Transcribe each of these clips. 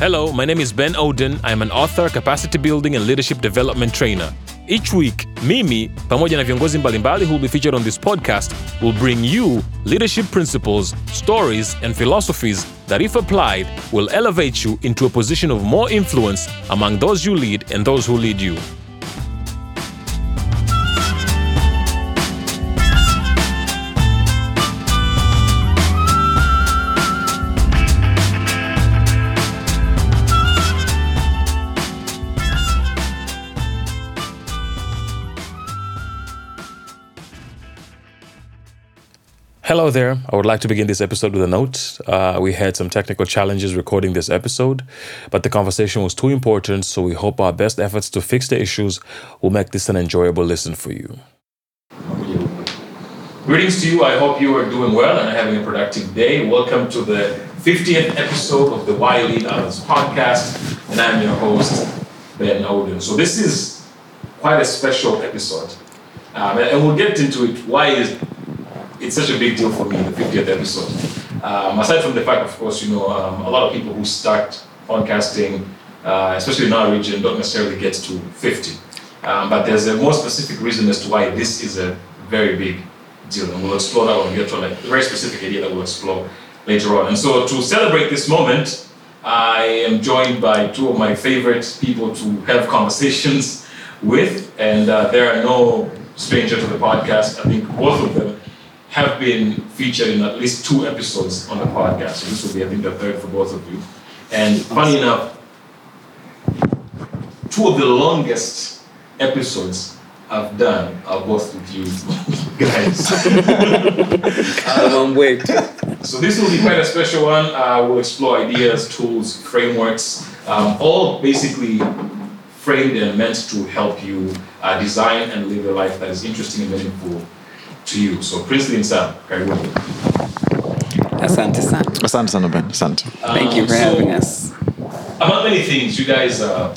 Hello, my name is Ben Oden. I'm an author, capacity building and leadership development trainer. Each week, mimi pamoja na viongozi mbalimbali who will be featured on this podcast will bring you leadership principles, stories and philosophies that if applied will elevate you into a position of more influence among those you lead and those who lead you. Hello there. I would like to begin this episode with a note. Uh, we had some technical challenges recording this episode, but the conversation was too important, so we hope our best efforts to fix the issues will make this an enjoyable listen for you. Greetings to you. I hope you are doing well and having a productive day. Welcome to the 50th episode of the Why Lead Others podcast, and I'm your host, Ben Oden. So, this is quite a special episode, um, and we'll get into it. Why is it's such a big deal for me, the 50th episode. Um, aside from the fact, of course, you know, um, a lot of people who start podcasting, uh, especially in our region, don't necessarily get to 50. Um, but there's a more specific reason as to why this is a very big deal, and we'll explore that when we get like, a very specific idea that we'll explore later on. And so, to celebrate this moment, I am joined by two of my favorite people to have conversations with, and uh, they are no stranger to the podcast. I think both of them have been featured in at least two episodes on the podcast. So this will be, I think, the third for both of you. And funny enough, two of the longest episodes I've done are both with you guys. Um, wait. so this will be quite a special one. Uh, we'll explore ideas, tools, frameworks, um, all basically framed and meant to help you uh, design and live a life that is interesting and meaningful to you. So Princely and Sam, karibuni. Asante sana. Asante sana Ben, asante. Thank you for Um, so- having us. Among many things, you guys uh,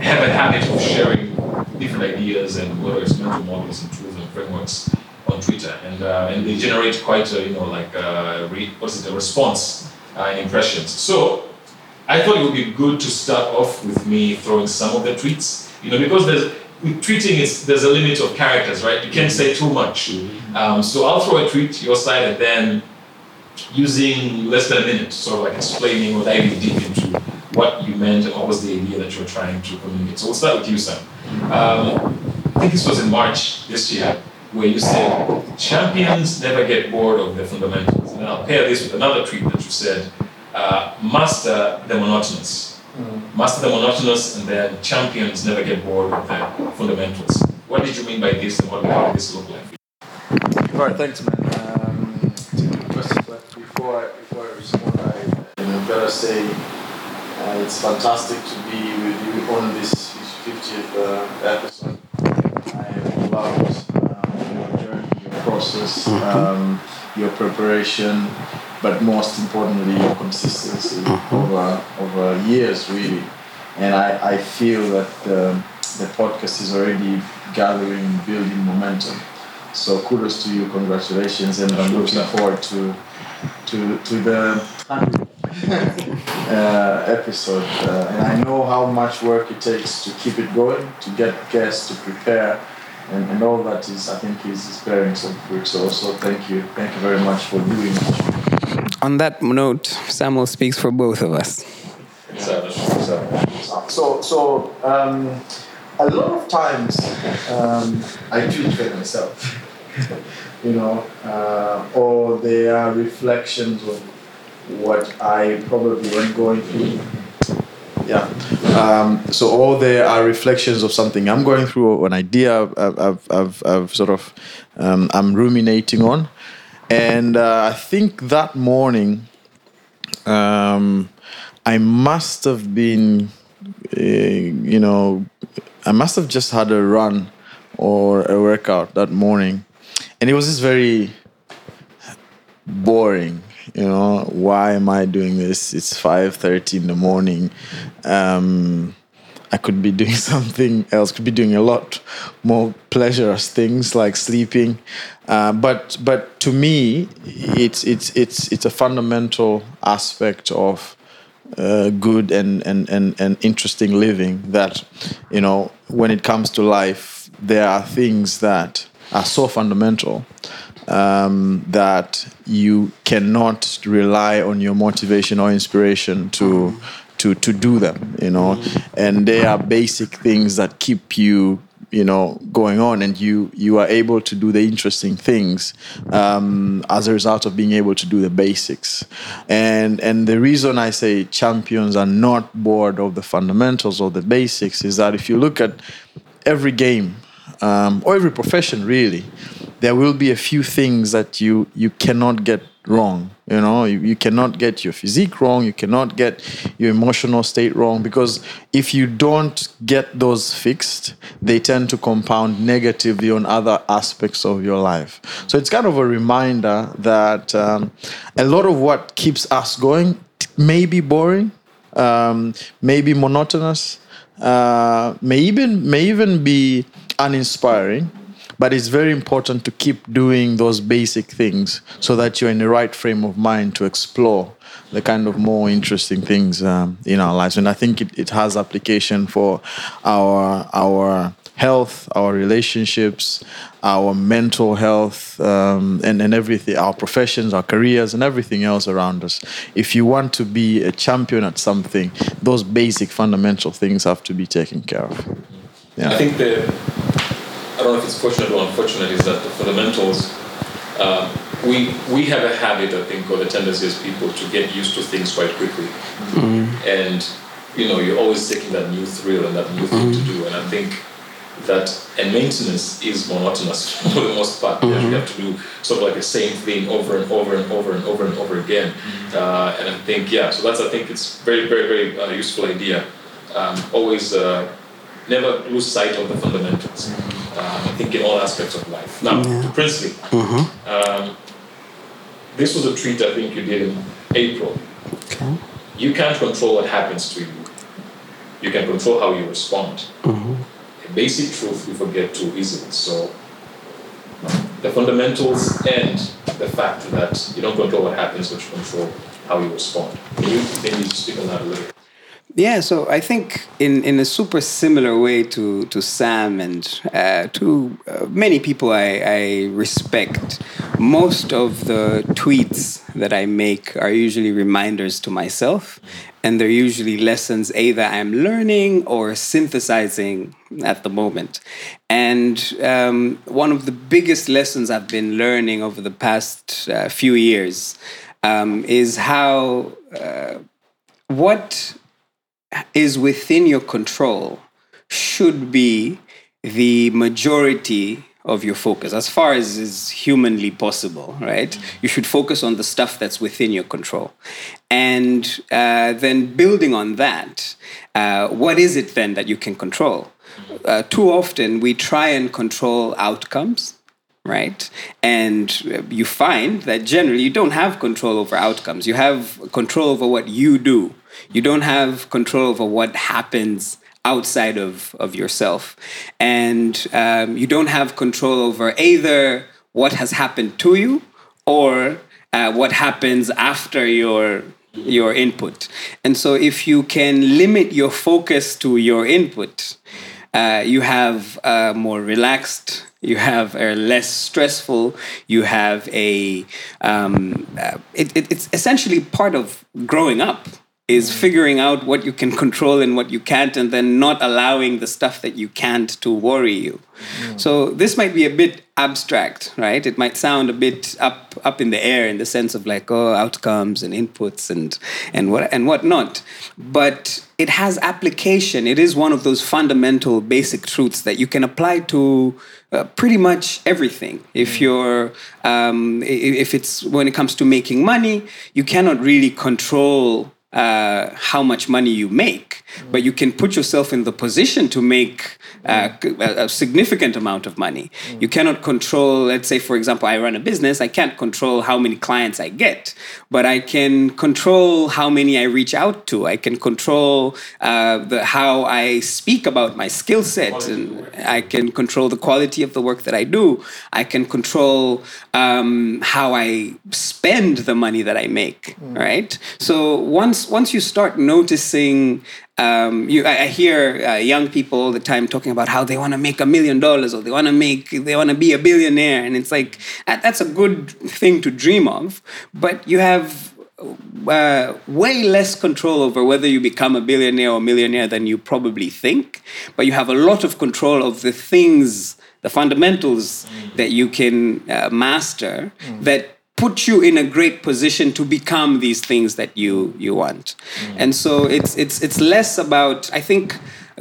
have a habit of sharing different ideas and whether it's mental models and tools and frameworks on Twitter, and uh, and they generate quite a you know like a re- what's it a response uh, and impressions. So I thought it would be good to start off with me throwing some of the tweets, you know, because there's with tweeting it's there's a limit of characters, right? You can't say too much. Um, so I'll throw a tweet your side and then using less than a minute, sort of like explaining or diving deep into what you meant and what was the idea that you were trying to communicate. So we'll start with you, Sam. Um, I think this was in March this year, where you said champions never get bored of the fundamentals. And I'll pair this with another tweet that you said, uh, master the monotonous. Master the monotonous, and then champions never get bored of the fundamentals. What did you mean by this, and what how did this look like? for you? All right, thanks, man. Um, it's a good but before I, before I respond, I you know, better say uh, it's fantastic to be with you on this 50th uh, episode. I loved um, your journey, your process, um, your preparation, but most importantly, your consistency over over years, really. And I, I feel that um, the podcast is already gathering, building momentum. So kudos to you, congratulations, and I'm looking forward to to to the 100th, uh, episode. Uh, and I know how much work it takes to keep it going, to get guests, to prepare, and, and all that is I think is, is bearing some fruit. So so thank you, thank you very much for doing it. On that note, Samuel speaks for both of us. So, so, um, a lot of times um, I tweet for myself. you know, uh, or they are reflections of what I probably am going through. Yeah. Um, so all there are reflections of something I'm going through, or an idea I've, I've, I've, I've sort of um, I'm ruminating on, and uh, I think that morning um, I must have been, uh, you know, I must have just had a run or a workout that morning, and it was just very boring. You know, why am I doing this? It's five thirty in the morning. Um, I could be doing something else. Could be doing a lot more pleasurous things like sleeping. Uh, but but to me, it's it's it's it's a fundamental aspect of uh, good and, and, and, and interesting living that, you know, when it comes to life, there are things that are so fundamental um, that you cannot rely on your motivation or inspiration to to to do them. You know, and they are basic things that keep you you know going on and you you are able to do the interesting things um, as a result of being able to do the basics. And and the reason i say champions are not bored of the fundamentals or the basics is that if you look at every game um, or every profession really there will be a few things that you you cannot get wrong you know? You, you cannot get your physique wrong you cannot get your emotional state wrong because if you don't get those fixed they tend to compound negatively on other aspects of your life. So it's kind of a reminder that um, a lot of what keeps us going may be boring um, may be monotonous uh, may even may even be uninspiring but it's very important to keep doing those basic things so that you're in the right frame of mind to explore the kind of more interesting things um, in our lives. And I think it, it has application for our our health, our relationships, our mental health, um, and, and everything, our professions, our careers, and everything else around us. If you want to be a champion at something, those basic fundamental things have to be taken care of. Yeah. I think the I don't know if it's fortunate or unfortunate, is that the fundamentals, uh, we, we have a habit, I think, or the tendency as people to get used to things quite quickly. Mm-hmm. And, you know, you're always seeking that new thrill and that new thing mm-hmm. to do. And I think that, and maintenance is monotonous for the most part. Mm-hmm. You have to do sort of like the same thing over and over and over and over and over again. Mm-hmm. Uh, and I think, yeah, so that's, I think it's very, very, very uh, useful idea. Um, always uh, never lose sight of the fundamentals. Mm-hmm um, I think in all aspects of life. Now, yeah. Princely, mm-hmm. um, this was a tweet I think you did in April. Okay. You can't control what happens to you. You can control how you respond. Mm-hmm. A basic truth we forget too easily. So, the fundamentals and the fact that you don't control what happens, but you control how you respond. Can you maybe speak on that a little? Yeah, so I think in, in a super similar way to, to Sam and uh, to uh, many people I, I respect, most of the tweets that I make are usually reminders to myself, and they're usually lessons either I'm learning or synthesizing at the moment. And um, one of the biggest lessons I've been learning over the past uh, few years um, is how uh, what is within your control should be the majority of your focus as far as is humanly possible right you should focus on the stuff that's within your control and uh, then building on that uh, what is it then that you can control uh, too often we try and control outcomes right? And you find that generally you don't have control over outcomes. You have control over what you do. You don't have control over what happens outside of, of yourself. And um, you don't have control over either what has happened to you or uh, what happens after your your input. And so if you can limit your focus to your input, uh, you have more relaxed you have a less stressful you have a um, uh, it, it, it's essentially part of growing up is figuring out what you can control and what you can't and then not allowing the stuff that you can't to worry you mm. so this might be a bit abstract right it might sound a bit up up in the air in the sense of like oh outcomes and inputs and and what and whatnot but it has application it is one of those fundamental basic truths that you can apply to uh, pretty much everything. If mm. you're, um, if it's when it comes to making money, you cannot really control uh, how much money you make, but you can put yourself in the position to make uh, a significant amount of money. You cannot control, let's say, for example, I run a business, I can't control how many clients I get, but I can control how many I reach out to. I can control uh, the, how I speak about my skill set, and I can control the quality of the work that I do. I can control um, how I spend the money that I make, right? So once once you start noticing, um, you I, I hear uh, young people all the time talking about how they want to make a million dollars or they want to make they want to be a billionaire, and it's like that, that's a good thing to dream of, but you have uh, way less control over whether you become a billionaire or millionaire than you probably think, but you have a lot of control of the things, the fundamentals that you can uh, master that put you in a great position to become these things that you you want. And so it's it's it's less about I think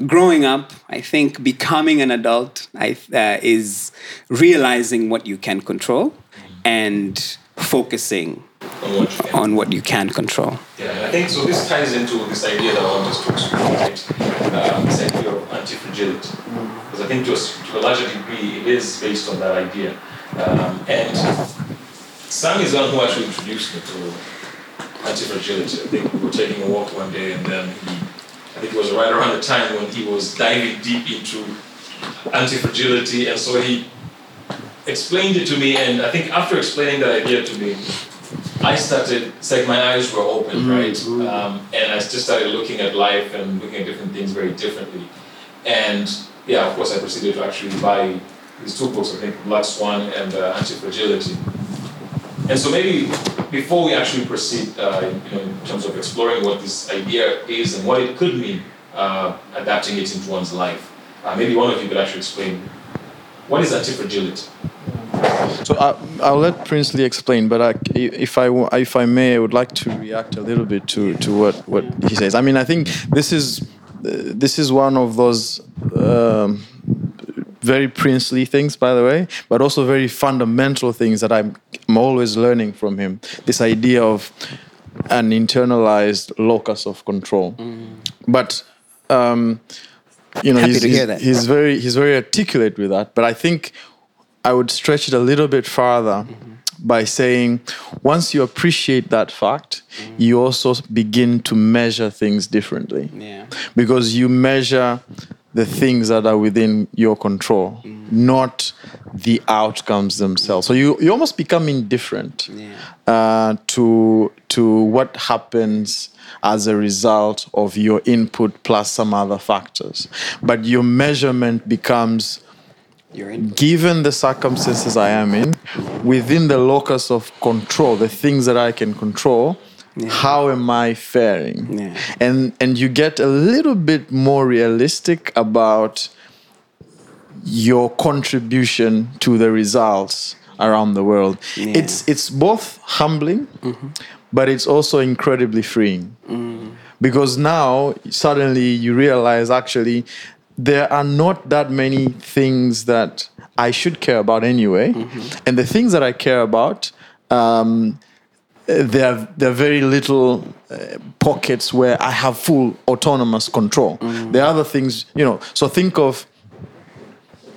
growing up, I think becoming an adult I, uh, is realizing what you can control and focusing On what you can. on what you can control. Yeah, I think so. This ties into this idea that I want us to explore, right? Um, this idea of anti-fragility, because I think to a, s- to a larger degree, it is based on that idea. Um, and Sam is the one who actually introduced me to anti-fragility. I think we were taking a walk one day, and then he, I think it was right around the time when he was diving deep into anti-fragility, and so he explained it to me. And I think after explaining that idea to me, I started, it's like my eyes were open, right? Um, and I just started looking at life and looking at different things very differently. And yeah, of course, I proceeded to actually buy these two books, I think Black Swan and uh, Anti Fragility. And so maybe before we actually proceed, uh, in terms of exploring what this idea is and what it could mean, uh, adapting it into one's life, uh, maybe one of you could actually explain what is anti fragility? So I, I'll let Princely explain, but I, if I if I may, I would like to react a little bit to, to what, what he says. I mean, I think this is uh, this is one of those um, very princely things, by the way, but also very fundamental things that I'm, I'm always learning from him. This idea of an internalized locus of control, but. Um, you know, Happy he's, he's- he's very he's very articulate with that. But I think I would stretch it a little bit farther by saying once you appreciate that fact, you also begin to measure things differently. Yeah. Because you measure the things that are within your control, not the outcomes themselves. So you, you almost become indifferent uh, to, to what happens as a result of your input plus some other factors. But your measurement becomes given the circumstances I am in, within the locus of control, the things that I can control, how am I faring? Yeah. And and you get a little bit more realistic about your contribution to the results around the world. Yeah. It's it's both humbling, mm-hmm. but it's also incredibly freeing mm. because now suddenly you realize actually there are not that many things that I should care about anyway, mm-hmm. and the things that I care about. Um, there are, there are very little uh, pockets where I have full autonomous control. There are other things, you know. So think of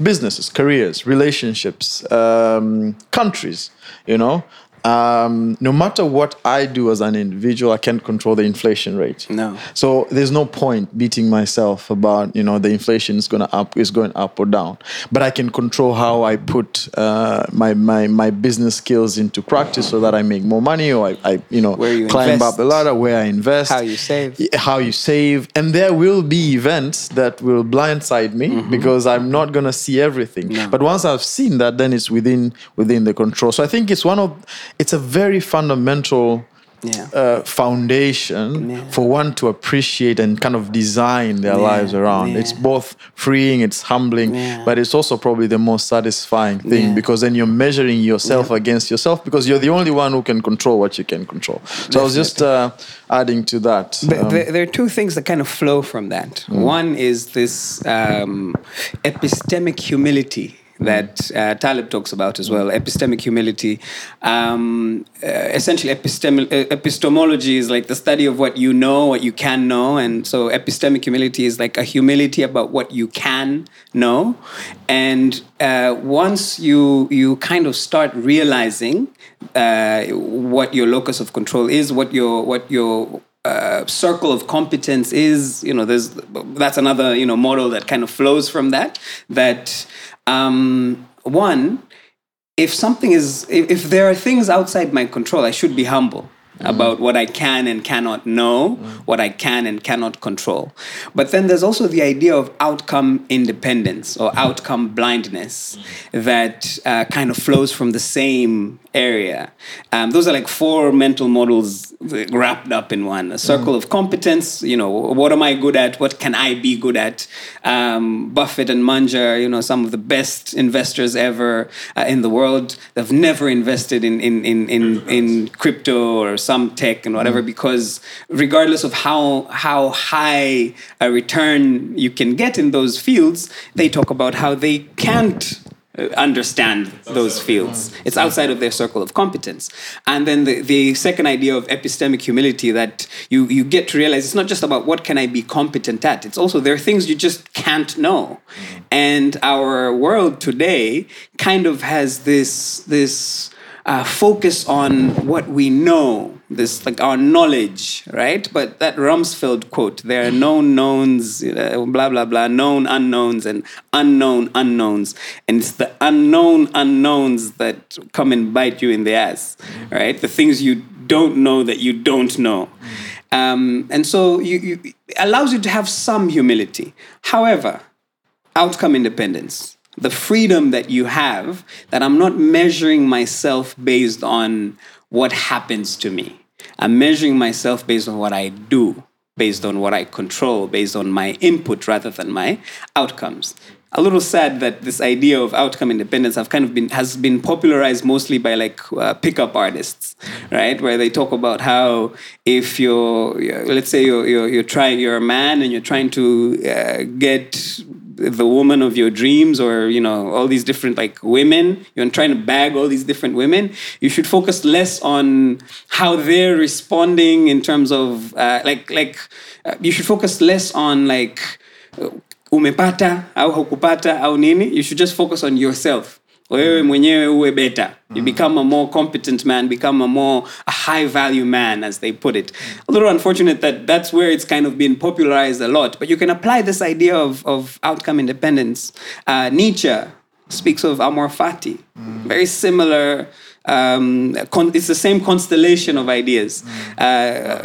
businesses, careers, relationships, um, countries, you know. Um, no matter what I do as an individual, I can't control the inflation rate. No. So there's no point beating myself about you know the inflation is gonna up is going up or down. But I can control how I put uh, my, my my business skills into practice so that I make more money or I, I you know Where you climb invest. up the ladder, where I invest, How you save. how you save and there will be events that will blindside me because i'm not going to see everything Mm-hmm. No. but once i've seen that then it's within within the control so i think it's one of it's a very fundamental Yeah. uh, foundation Yeah. for one to appreciate and kind of design their Yeah, lives around. It's both freeing it's humbling but it's also probably the most satisfying thing because then you're measuring yourself against yourself because you're the only one who can control what you can control. So i was just uh, adding to that Um, there, there are two things that kind of flow from that. One is this um, epistemic humility that uh, Taleb talks about as well. Epistemic humility. Um, uh, essentially, epistem- uh, epistemology is like the study of what you know, what you can know. And so, epistemic humility is like a humility about what you can know. And uh, once you, you kind of start realizing uh, what your locus of control is, what your, what your uh, circle of competence is you know there's that's another you know model that kind of flows from that that um, one if something is if, if there are things outside my control, I should be humble about what I can and cannot know, what I can and cannot control. But then there's also the idea of outcome independence or outcome blindness that uh, kind of flows from the same area. Um, those are like four mental models wrapped up in one a circle of competence, you know, what am I good at? What can I be good at? Um, Buffett and Munger, you know, some of the best investors ever uh, in the world, they've never invested in, in, in, in, in crypto or some tech and whatever because regardless of how, how high a return you can get in those fields, they talk about how they can't uh, understand those fields. It's outside of their circle of competence. And then the, the second idea of epistemic humility that you, you get to realize it's not just about what can I be competent at, it's also there are things you just can't know. And our world today kind of has this, this uh, focus on what we know, this like our knowledge, right? But that Rumsfeld quote, there are known knowns, uh, blah, blah, blah, known unknowns and unknown unknowns. And it's the unknown unknowns that come and bite you in the ass, right? The things you don't know that you don't know. Um, and so you, you, it allows you to have some humility. However, outcome independence the freedom that you have that I'm not measuring myself based on what happens to me. I'm measuring myself based on what I do, based on what I control, based on my input rather than my outcomes. A little sad that this idea of outcome independence have kind of been has been popularized mostly by like uh, pickup artists, right? Where they talk about how if you're, you're let's say you're, you're you're trying you're a man and you're trying to uh, get the woman of your dreams or you know all these different like women you're trying to bag all these different women you should focus less on how they're responding in terms of uh, like like uh, you should focus less on like uh, umepata au hukupata au nini. You should just focus on yourself wewe mwenyewe uwe better you become a more competent man become a more a high value man as they put it. A little unfortunate that that's where it's kind of been popularized a lot but you can apply this idea of, of outcome independence. Uh, nietzsche speaks of amor fati. Very similar um, con- it's the same constellation of ideas. Uh,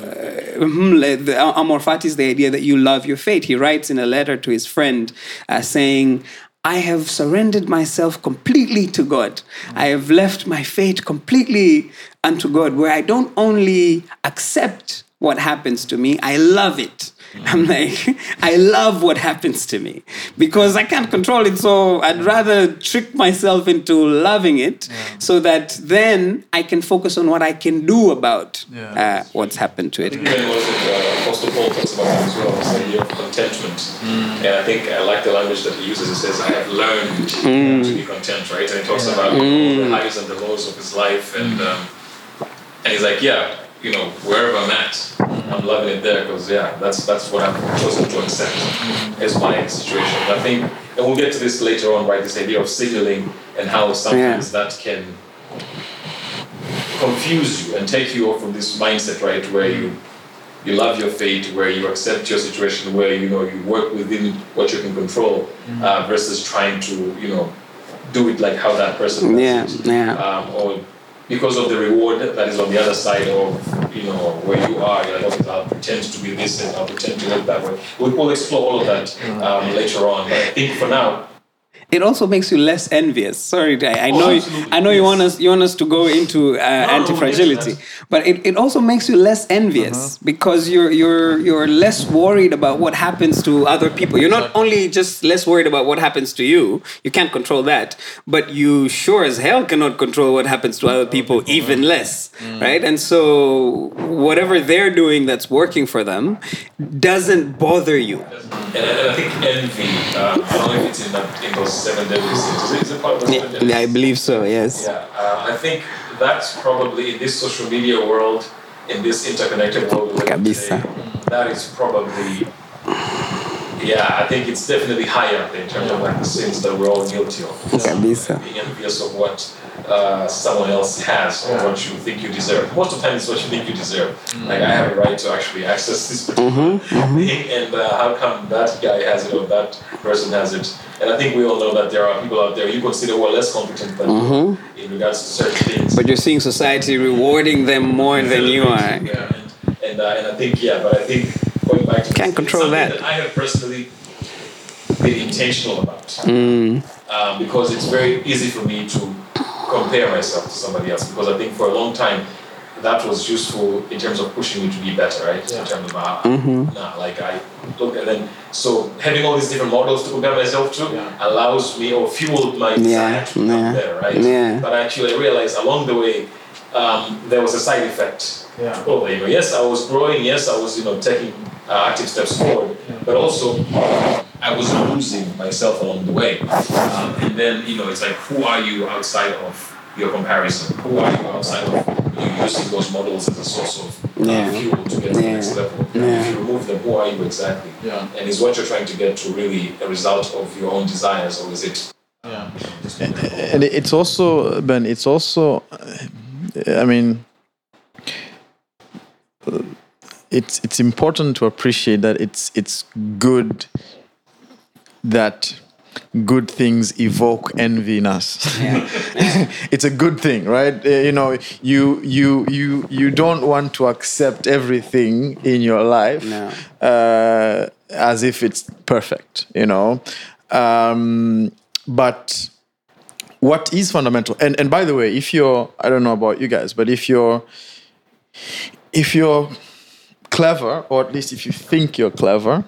mhm, the amor fati is the idea that you love your fate. He writes in a letter to his friend uh, saying, I have surrendered myself completely to God. I have left my fate completely unto God, where I don't only accept what happens to me, I love it. I'm like, I love what happens to me because I can't control it. So I'd rather trick myself into loving it so that then I can focus on what I can do about Yeah. uh, what's happened to it. Even was it uh, Apostle Paul talks about that as well, this idea of contentment. And I think I like the language that he uses. He says, "I have learned to be content," right? And he talks about the highs and the lows of his life, and um, and he's like, "Yeah, you know, wherever I'm at, I'm loving it there because yeah, that's that's what I've chosen to accept as my situation." I think, and we'll get to this later on, right? This idea of signaling and how sometimes that can confuse you and take you off from this mindset, right, where you you love your fate, where you accept your situation, where you know you work within what you can control, uh, versus trying to you know do it like how that person does Yeah, it. yeah. Um, or because of the reward that is on the other side of you know where you are, you're like, okay, I'll pretend to be this and I'll pretend to look that way. We will explore all of that um, later on. But I think for now, It also makes you less envious. Sorry, I, I know. you, I know you want us. You want us to go into uh, no, anti-fragility, but it, it also makes you less envious because you're you're you're less worried about what happens to other people. You're not only just less worried about what happens to you. You can't control that, but you sure as hell cannot control what happens to other people, even less, right? And so whatever they're doing that's working for them doesn't bother you. and I, I think envy. Um, I don't know if it's in, that, in those seven deadly sins. Is it, part of those seven I believe so. Yes. Yeah, uh, I think that's probably in this social media world, in this interconnected world we live in Kabisa. today, that is probably, yeah, I think it's definitely higher in terms of like the sins that we're all guilty of. Kabisa. Being envious of what uh, someone else has or Yeah. what you think you deserve. Most of the time, it's what you think you deserve. Like I have a right to actually access this particular thing, and uh, how come that guy has it or that person has it? And I think we all know that there are people out there you consider who are less competent than you in regards to certain things. But you're seeing society rewarding them more than you are. Yeah, and and, uh, and I think yeah, but I think going back to Can't control something that. I have personally been intentional about Mm. um, because it's very easy for me to compare myself to somebody else because I think for a long time that was useful in terms of pushing me to be better, right? Yeah. In terms of uh, Mm-hmm. nah, like I look and then so having all these different models to compare myself to Yeah. allows me or fueled my desire Yeah, to become yeah, better, right? yeah. But actually I realized along the way um, there was a side effect Yeah. Oh, you know, yes, I was growing. Yes, I was, you know, taking uh, active steps forward. But also, I was losing myself along the way. Um, and then, you know, it's like, who are you outside of your comparison? Who are you outside of you using those models as a source of uh, Yeah. fuel to get to the next level? Yeah. If you remove them, who are you exactly? Yeah. And is what you're trying to get to really a result of your own desires, or is it? Yeah. Just and it's also Ben. It's also, uh, I mean, it's it's important to appreciate that it's it's good that good things evoke envy in us. it's a good thing, right? Uh, you know, you you you you don't want to accept everything in your life No. uh, as if it's perfect, you know. Um, but what is fundamental, and and by the way, if you're, I don't know about you guys, but if you're if you're clever, or at least if you think you're clever,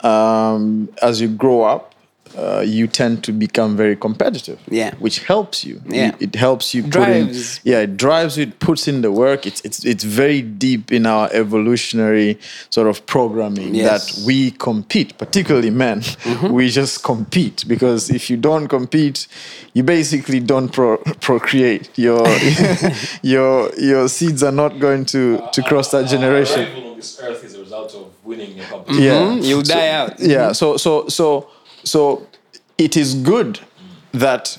um, as you grow up, uh, you tend to become very competitive. Yeah. which helps you. Yeah. it helps you. put in- yeah, it drives you. It puts in the work. It's it's it's very deep in our evolutionary sort of programming Yes. that we compete, particularly men. We just compete because if you don't compete, you basically don't pro- procreate. Your your your seeds are not going to to cross that generation. Arrival on this earth is a result of winning a competition. Yeah, Mhm, You'll So- die out. yeah so so so so it is good that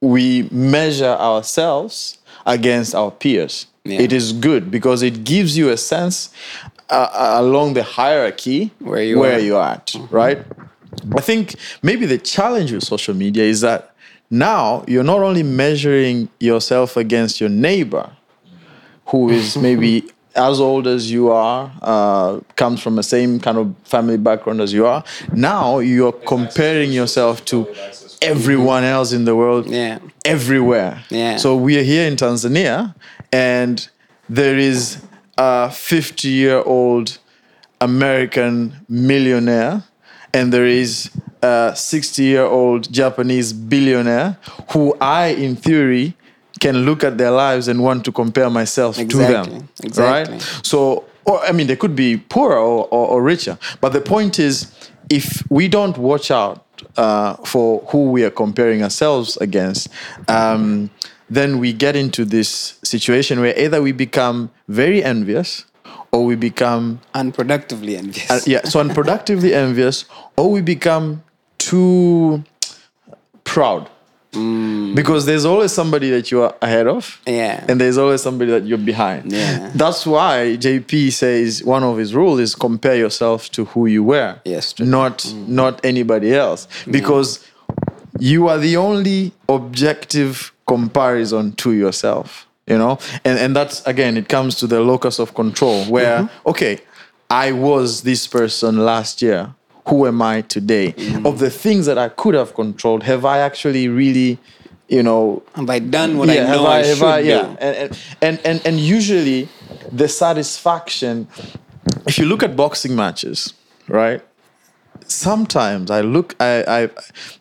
we measure ourselves against our peers Yeah. it is good because it gives you a sense uh, along the hierarchy Where you where are. you're at right i think maybe the challenge with social media is that now you're not only measuring yourself against your neighbor who is maybe as old as you are, uh, comes from the same kind of family background as you are. Now you're comparing yourself to everyone else in the world, Yeah. everywhere. Yeah. So we are here in Tanzania, and there is a 50 year old American millionaire, and there is a 60 year old Japanese billionaire who I, in theory, can look at their lives and want to compare myself to them. exactly. Right? So, or, I mean, they could be poorer or, or, or richer. But the point is, if we don't watch out uh, for who we are comparing ourselves against, um, then we get into this situation where either we become very envious or we become Unproductively envious. uh, yeah, so unproductively envious, or we become too proud. Mm. Because there's always somebody that you are ahead of, Yeah. and there's always somebody that you're behind. Yeah. That's why JP says one of his rules is compare yourself to who you were, Yes, true. not mm. not anybody else, because you are the only objective comparison to yourself you know and and that's again it comes to the locus of control where mm-hmm. okay i was this person last year who am i today mm. of the things that i could have controlled have i actually really you know Have I done what yeah, I have know I, have should yeah. do? And, and, and, and, and usually the satisfaction, if you look at boxing matches, right? Sometimes I look, I, I,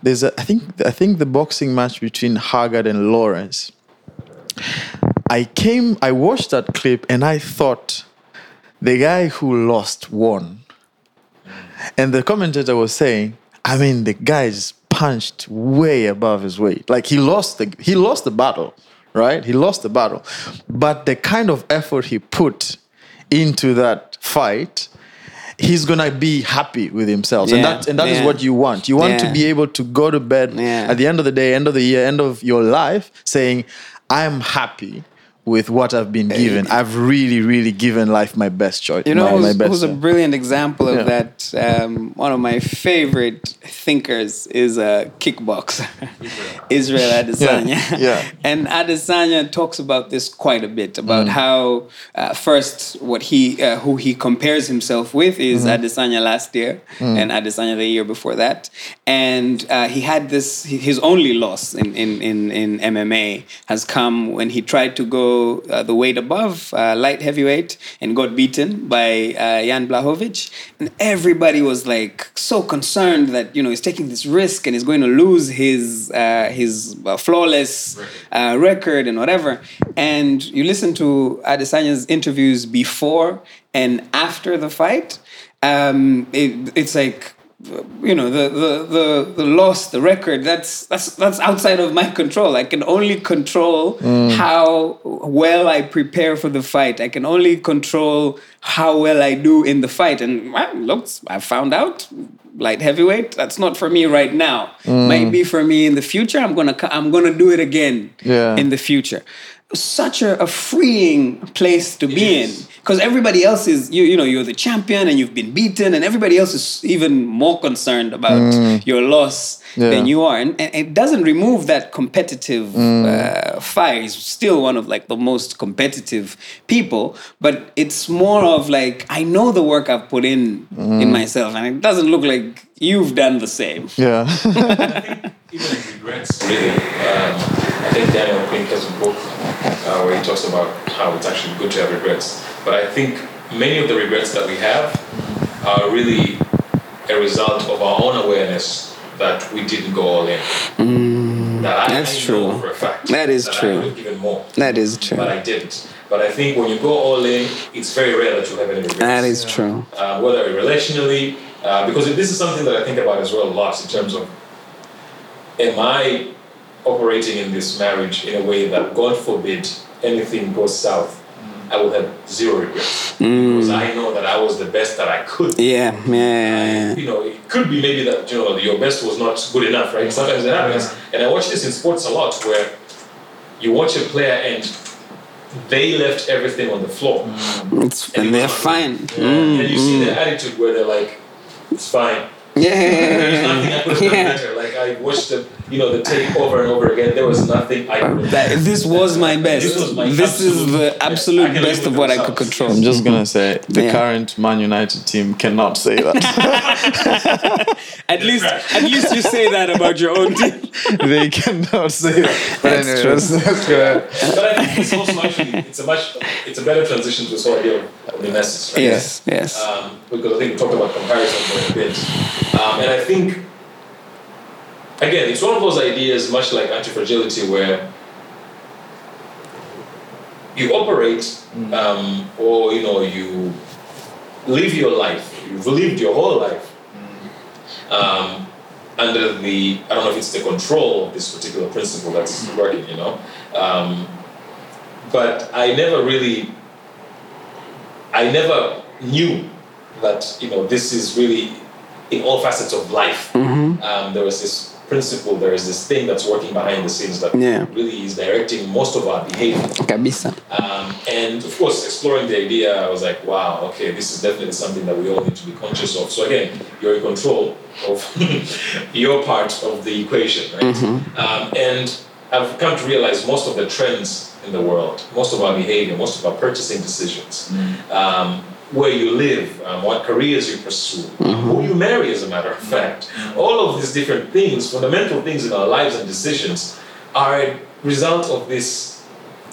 there's a, I think, I think the boxing match between Haggard and Lawrence. I came, I watched that clip and I thought the guy who lost won. And the commentator was saying, I mean, the guy just punched way above his weight. Like he lost the he lost the battle, right? He lost the battle. But the kind of effort he put into that fight, he's gonna be happy with himself, and that and that is yeah. what you want. You want to be able to go to bed Yeah. at the end of the day, end of the year, end of your life, saying, "I'm happy." With what I've been given, I've really, really given life my best choice. You know my, who's, my best. who's a uh, brilliant example of Yeah. that? Um, one of my favorite thinkers is a kickboxer, Israel Adesanya. Yeah, yeah. and Adesanya talks about this quite a bit about Mm. how uh, first what he uh, who he compares himself with is Mm-hmm. Adesanya last year Mm. and Adesanya the year before that, and uh, he had this his only loss in in in, in MMA has come when he tried to go uh, the weight above uh, light heavyweight and got beaten by uh, Jan Blachowicz, and everybody was like so concerned that you know he's taking this risk and he's going to lose his uh, his uh, flawless uh, record and whatever. And you listen to Adesanya's interviews before and after the fight. Um, it, it's like you know the, the the the loss the record that's that's that's outside of my control. I can only control mm. how well i prepare for the fight. I can only control how well i do in the fight. And well, looks i found out light heavyweight that's not for me right now. Mm. Might be for me in the future. I'm gonna i'm gonna do it again Yeah. in the future such a, a freeing place to be in. because everybody else is you you know you're the champion and you've been beaten and everybody else is even more concerned about mm. your loss Yeah. than you are and, and it doesn't remove that competitive uh, fire he's still one of like the most competitive people but it's more of like i know the work i've put in in myself and it doesn't look like you've done the same yeah. even regrets really. Um, I think Daniel Pink has a book uh, where he talks about how it's actually good to have regrets. But I think many of the regrets that we have are really a result of our own awareness that we didn't go all in. that I, that's true. for a fact. That is that true. I given more. that is true But I didn't. But I think when you go all in, it's very rare that you have any regrets that is true uh, whether relationally, uh, because this is something that I think about as well a lot in terms of, am I operating in this marriage in a way that, God forbid, anything goes south, I would have zero regrets because mm. I know that I was the best that I could. be. yeah yeah, yeah, yeah. You know, it could be maybe that you know your best was not good enough, right? Sometimes it happens, and I watch this in sports a lot where you watch a player and they left everything on the floor. Mm. It's, And and they're fine. Mm, and you see mm. their attitude where they're like, it's fine. yeah, yeah, There's yeah, nothing I could have done better. Like I watched the, you know, the tape over and over again. There was nothing I could have That, this was my best. This was my This is the absolute can best of what I could control. I'm just gonna say the Yeah. current Man United team cannot say that. At least, at least you say that about your own team. they cannot say that. But That's anyway, true. that's, that's good. But I think it's also actually, it's a much, it's a better transition to this whole idea of the mimesis, right? Yes, yes. um, because I think we talked about comparison for a bit. Um, and I think, again, it's one of those ideas, much like anti fragility, where you operate um, or you know you live your life, you've lived your whole life um, under the I don't know if it's the control of this particular principle that's working, you know. Um, but I never really I never knew that you know this is really in all facets of life. Mm-hmm. Um, there was this principle, there is this thing that's working behind the scenes that Yeah. really is directing most of our behavior. Kabisa. Um, and of course, exploring the idea, I was like, wow, okay, this is definitely something that we all need to be conscious of. So again, you're in control of your part of the equation, right? Um, and I've come to realize most of the trends in the world, most of our behavior, most of our purchasing decisions, um, where you live, um, what careers you pursue, who you marry, as a matter of fact, all of these different things, fundamental things in our lives and decisions, are a result of this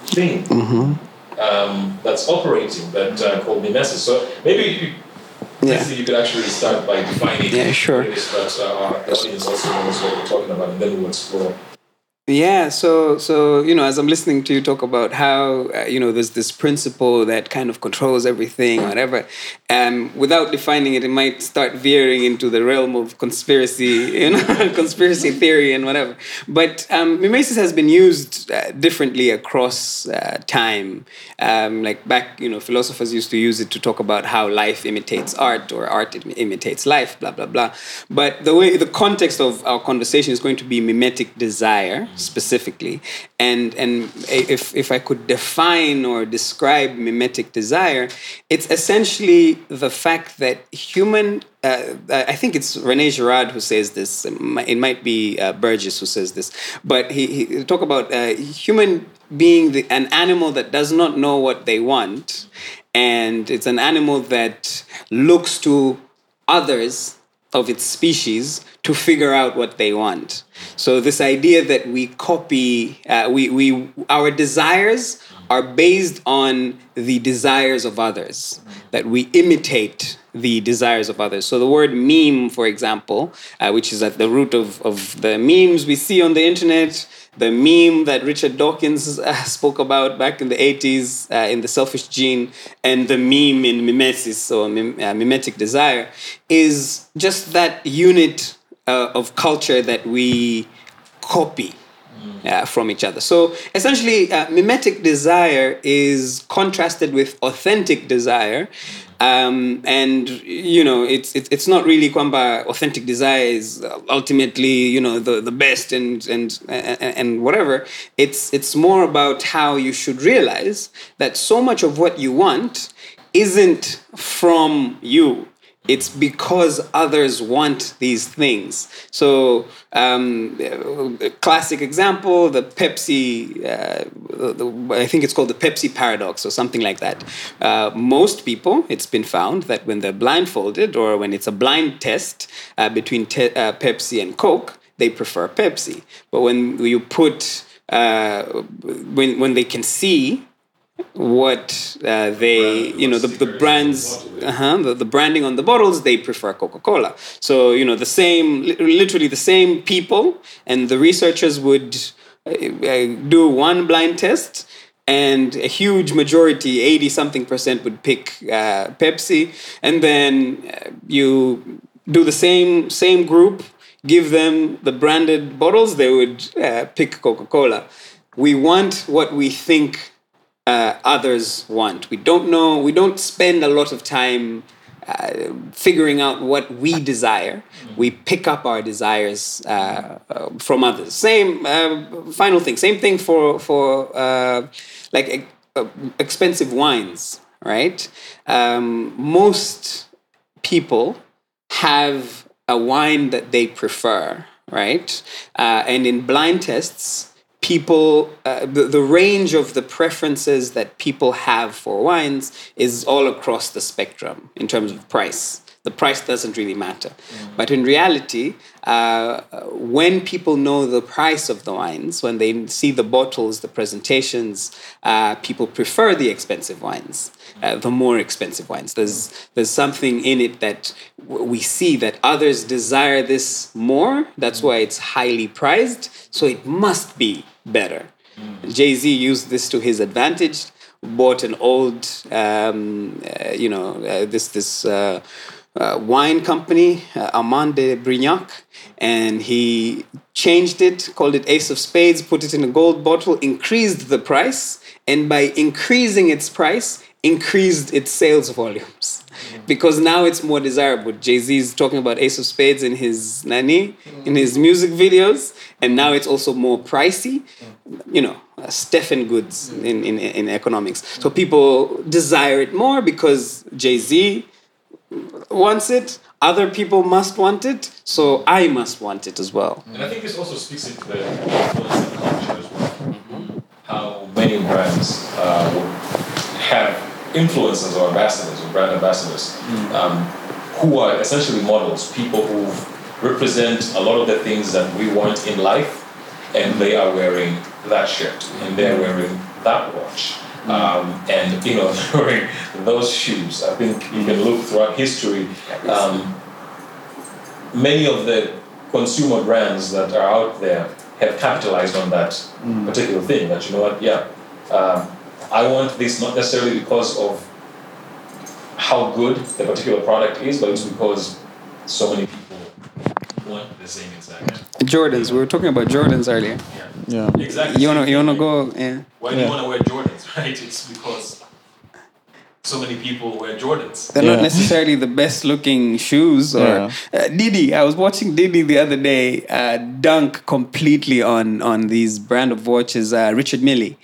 thing um, that's operating that uh, called mimesis. So maybe you, Yeah. You could actually start by defining Yeah, sure. it is that uh, our audience also knows what we're talking about, and then we'll explore. Yeah, so so you know, as I'm listening to you talk about how uh, you know there's this principle that kind of controls everything, whatever, um, without defining it, it might start veering into the realm of conspiracy, you know, conspiracy theory and whatever. But um, mimesis has been used uh, differently across uh, time. Um, like back, you know, philosophers used to use it to talk about how life imitates art or art im- imitates life, blah blah blah. But the way the context of our conversation is going to be mimetic desire specifically. And and if if I could define or describe mimetic desire, it's essentially the fact that human. Uh, I think it's Rene Girard who says this. It might be uh, Burgis who says this, but he, he talk about uh, human being the, an animal that does not know what they want, and it's an animal that looks to others of its species to figure out what they want. So this idea that we copy, uh, we, we, our desires are based on the desires of others, that we imitate the desires of others. So the word meme, for example, uh, which is at the root of, of the memes we see on the internet, the meme that Richard Dawkins uh, spoke about back in the 80s uh, in The Selfish Gene, and the meme in mimesis or mim- uh, mimetic desire, is just that unit uh, of culture that we copy. Uh, from each other. So essentially, uh, mimetic desire is contrasted with authentic desire. Um, and you know, it's, it's it's not really kwamba authentic desire is ultimately you know the, the best and, and and and whatever. It's it's more about how you should realize that so much of what you want isn't from you it's because others want these things. So, um, classic example: the Pepsi. Uh, the, I think it's called the Pepsi paradox or something like that. Uh, most people, it's been found that when they're blindfolded or when it's a blind test uh, between te- uh, Pepsi and Coke, they prefer Pepsi. But when you put uh, when when they can see what uh, they you know the, the brands uh-huh, the, the branding on the bottles they prefer coca-cola. So you know the same literally the same people and the researchers would uh, uh, do one blind test and a huge majority 80 something percent would pick uh, pepsi. And then uh, you do the same same group give them the branded bottles they would uh, pick coca-cola. We want what we think uh, others want. We don't know, we don't spend a lot of time uh, figuring out what we desire. We pick up our desires uh, uh, from others. Same, uh, final thing, same thing for, for uh, like expensive wines, right? Um, most people have a wine that they prefer, right? and in blind tests, people uh, the, the range of the preferences that people have for wines is all across the spectrum in terms of price. The price doesn't really matter. Mm. but in reality uh, when people know the price of the wines when they see the bottles the presentations uh, people prefer the expensive wines uh, the more expensive wines there's there's something in it that we see that others desire this more that's why it's highly prized so it must be better. Jay Z used this to his advantage. Bought an old, um, uh, you know, uh, this this uh, uh wine company, uh, Armand de Brignac, and he changed it, called it Ace of Spades, put it in a gold bottle, increased the price, and by increasing its price, increased its sales volumes because now it's more desirable. Jay Z is talking about Ace of Spades in his Nani, in his music videos, and now it's also more pricey. You know, uh, Veblen goods in, in, in economics. So people desire it more because Jay Z wants it. Other people must want it, so I must want it as well. And I think this also speaks into the influence culture as well. Mm-hmm. How many brands uh, have influencers or ambassadors or brand ambassadors mm. um, who are essentially models, people who represent a lot of the things that we want in life, and they are wearing that shirt and they're wearing that watch. Mm. Um, and you know, wearing those shoes. I think you can look throughout history. Um, many of the consumer brands that are out there have capitalized on that particular thing. That you know what, yeah, um, I want this not necessarily because of how good the particular product is, but it's because so many people want the same exact. Jordans. We were talking about Jordans earlier. Yeah. Yeah. Exactly. You wanna you wanna go? Yeah. Why do you want to wear Jordans, right? It's because so many people wear Jordans. They're Yeah. not necessarily the best looking shoes. Or Yeah. uh, Didi, I was watching Didi the other day uh, dunk completely on on these brand of watches. Uh, Richard Mille,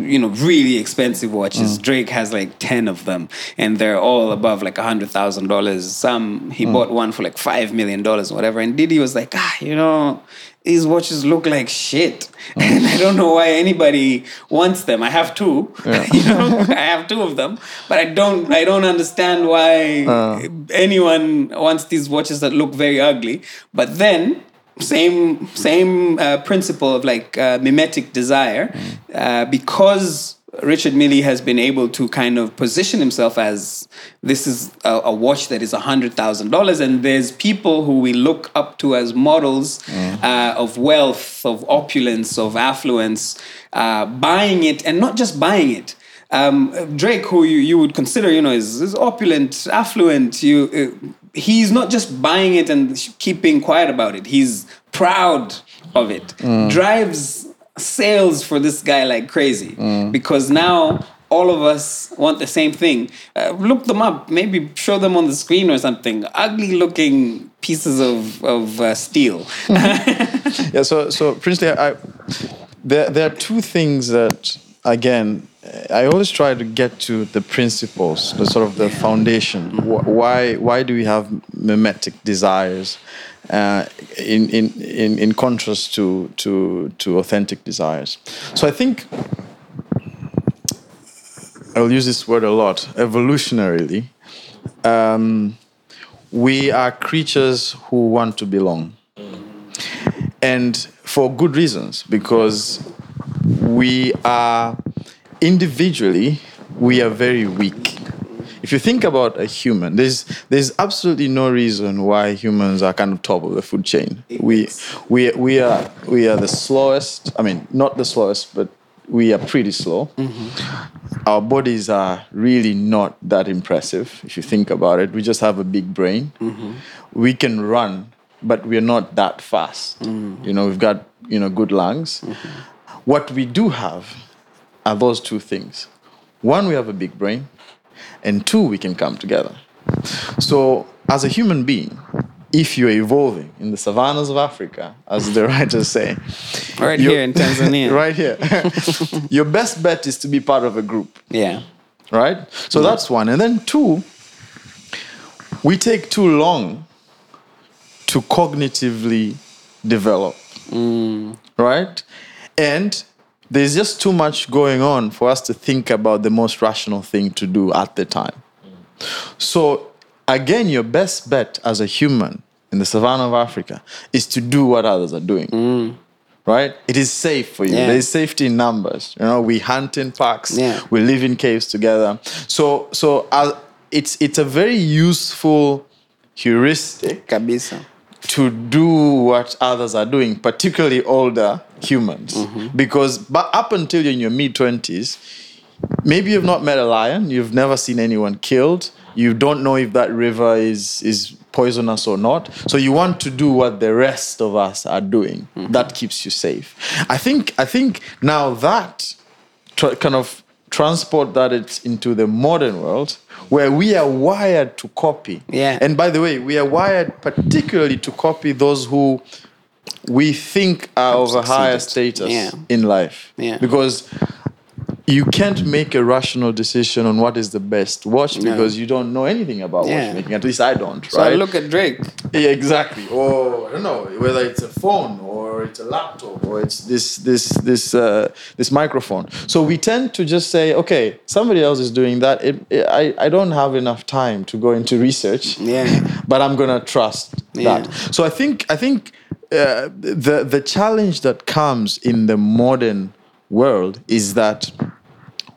you know, really expensive watches. Mm. Drake has like ten of them, and they're all above like a hundred thousand dollars. Some he mm. bought one for like five million dollars, whatever. And Didi was like, ah, you know. These watches look like shit, mm. and I don't know why anybody wants them. I have two, you know, I have two of them, but I don't. I don't understand why uh. anyone wants these watches that look very ugly. But then, same same uh, principle of like uh, mimetic desire, uh, because Richard Mille has been able to kind of position himself as this is a, a watch that is hundred thousand dollars, and there's people who we look up to as models uh, of wealth, of opulence, of affluence, uh, buying it, and not just buying it. Um, Drake, who you, you would consider, you know, is, is opulent, affluent. You, uh, he's not just buying it and keeping quiet about it. He's proud of it. Drives sales for this guy like crazy because now all of us want the same thing. Uh, look them up, maybe show them on the screen or something. Ugly looking pieces of of uh, steel. yeah so so princely I there, there are two things that again i always try to get to the principles the sort of the foundation. Why why do we have mimetic desires uh, in, in, in, in contrast to, to, to authentic desires? So i think i'll use this word a lot evolutionarily um, we are creatures who want to belong. And for good reasons because we are individually we are very weak. If you think about a human there's there's absolutely no reason why humans are kind of top of the food chain. We we we are we are the slowest i mean not the slowest but we are pretty slow. Mm-hmm. Our bodies are really not that impressive if you think about it. We just have a big brain. Mm-hmm. We can run but we're not that fast. Mm-hmm. You know we've got you know good lungs. What we do have are those two things one we have a big brain and two we can come together so as a human being if you're evolving in the savannas of africa as the writers say right here in Tanzania. right here your best bet is to be part of a group Yeah. right? So mm-hmm. that's one. And then two, we take too long to cognitively develop, mm. right? And there's just too much going on for us to think about the most rational thing to do at the time. So, again, your best bet as a human in the savannah of Africa is to do what others are doing. Right? It is safe for you. Yeah. There's safety in numbers. You know, we hunt in parks. Yeah. We live in caves together. So, so uh, it's it's a very useful heuristic Kabisa. To do what others are doing, particularly older humans. Because but up until you're in your mid 20s, maybe you've not met a lion, you've never seen anyone killed, you don't know if that river is, is poisonous or not. So you want to do what the rest of us are doing. Mm-hmm. That keeps you safe. I think, I think now that tr- kind of transport that it's into the modern world where we are wired to copy. Yeah. And by the way, we are wired particularly to copy those who we think are of a higher status Yeah. in life. Yeah. Because you can't make a rational decision on what is the best watch No. because you don't know anything about Yeah. watchmaking. At least I don't, Right? So I look at Drake. Yeah, exactly. Or I don't know whether it's a phone or it's a laptop or it's this this this uh, this microphone. So we tend to just say, okay, somebody else is doing that. It, it, I I don't have enough time to go into research. Yeah. but I'm gonna trust Yeah. that. So I think I think uh, the the challenge that comes in the modern world is that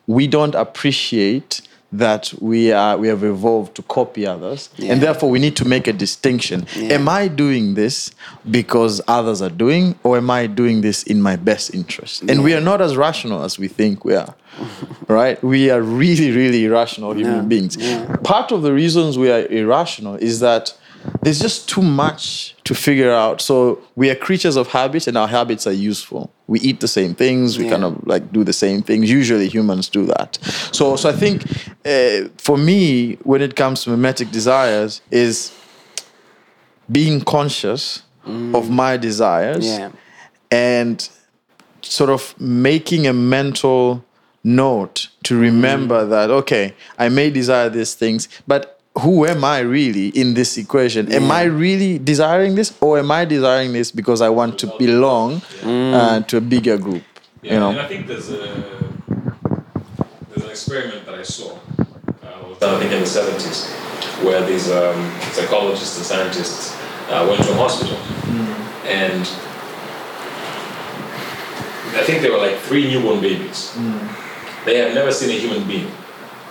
we don't appreciate that we are we have evolved to copy others Yeah. and therefore we need to make a distinction Yeah. am i doing this because others are doing or am i doing this in my best interest and we are not as rational as we think we are right we are really really irrational human Yeah. beings Yeah. part of the reasons we are irrational is that there's just too much to figure out. So we are creatures of habit, and our habits are useful. We eat the same things. We Yeah. kind of like do the same things. Usually, humans do that. So, so I think uh, for me, when it comes to mimetic desires, is being conscious of my desires Yeah. and sort of making a mental note to remember that okay i may desire these things but who am i really in this equation am i really desiring this or am i desiring this because i want to belong uh, to a bigger group Yeah, you know and I think there's a there's an experiment that I saw. Uh, was done I think in the seventies, where these um, psychologists and scientists uh, went to a hospital, and I think there were like three newborn babies. They had never seen a human being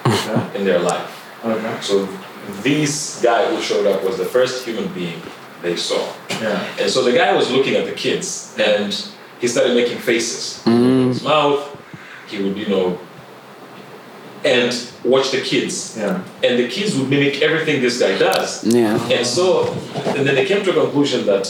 in their life. Okay. So this guy who showed up was the first human being they saw. Yeah. And so the guy was looking at the kids and he started making faces. With his mouth, he would, you know, and watch the kids. Yeah. And the kids would mimic everything this guy does. Yeah. And so, and then they came to a conclusion that,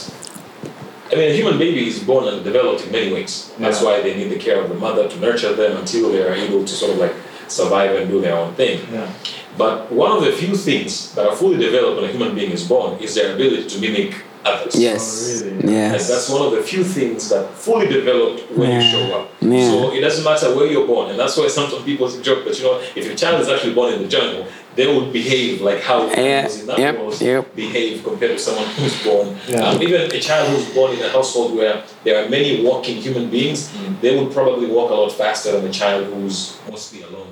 I mean, a human baby is born and developed in many ways. That's Yeah. why they need the care of the mother to nurture them until they are able to sort of like survive and do their own thing. Yeah. But one of the few things that are fully developed when a human being is born is their ability to mimic others. Yes. Oh, really? And Yes. that's one of the few things that fully developed when you show up. Yeah. So it doesn't matter where you're born, and that's why sometimes people joke that you know if your child is actually born in the jungle, they would behave like how Yeah. animals in that Yep. world Yep. behave compared to someone who's born. Yeah. Um, even a child who's born in a household where there are many walking human beings, Mm. they would probably walk a lot faster than a child who's mostly alone.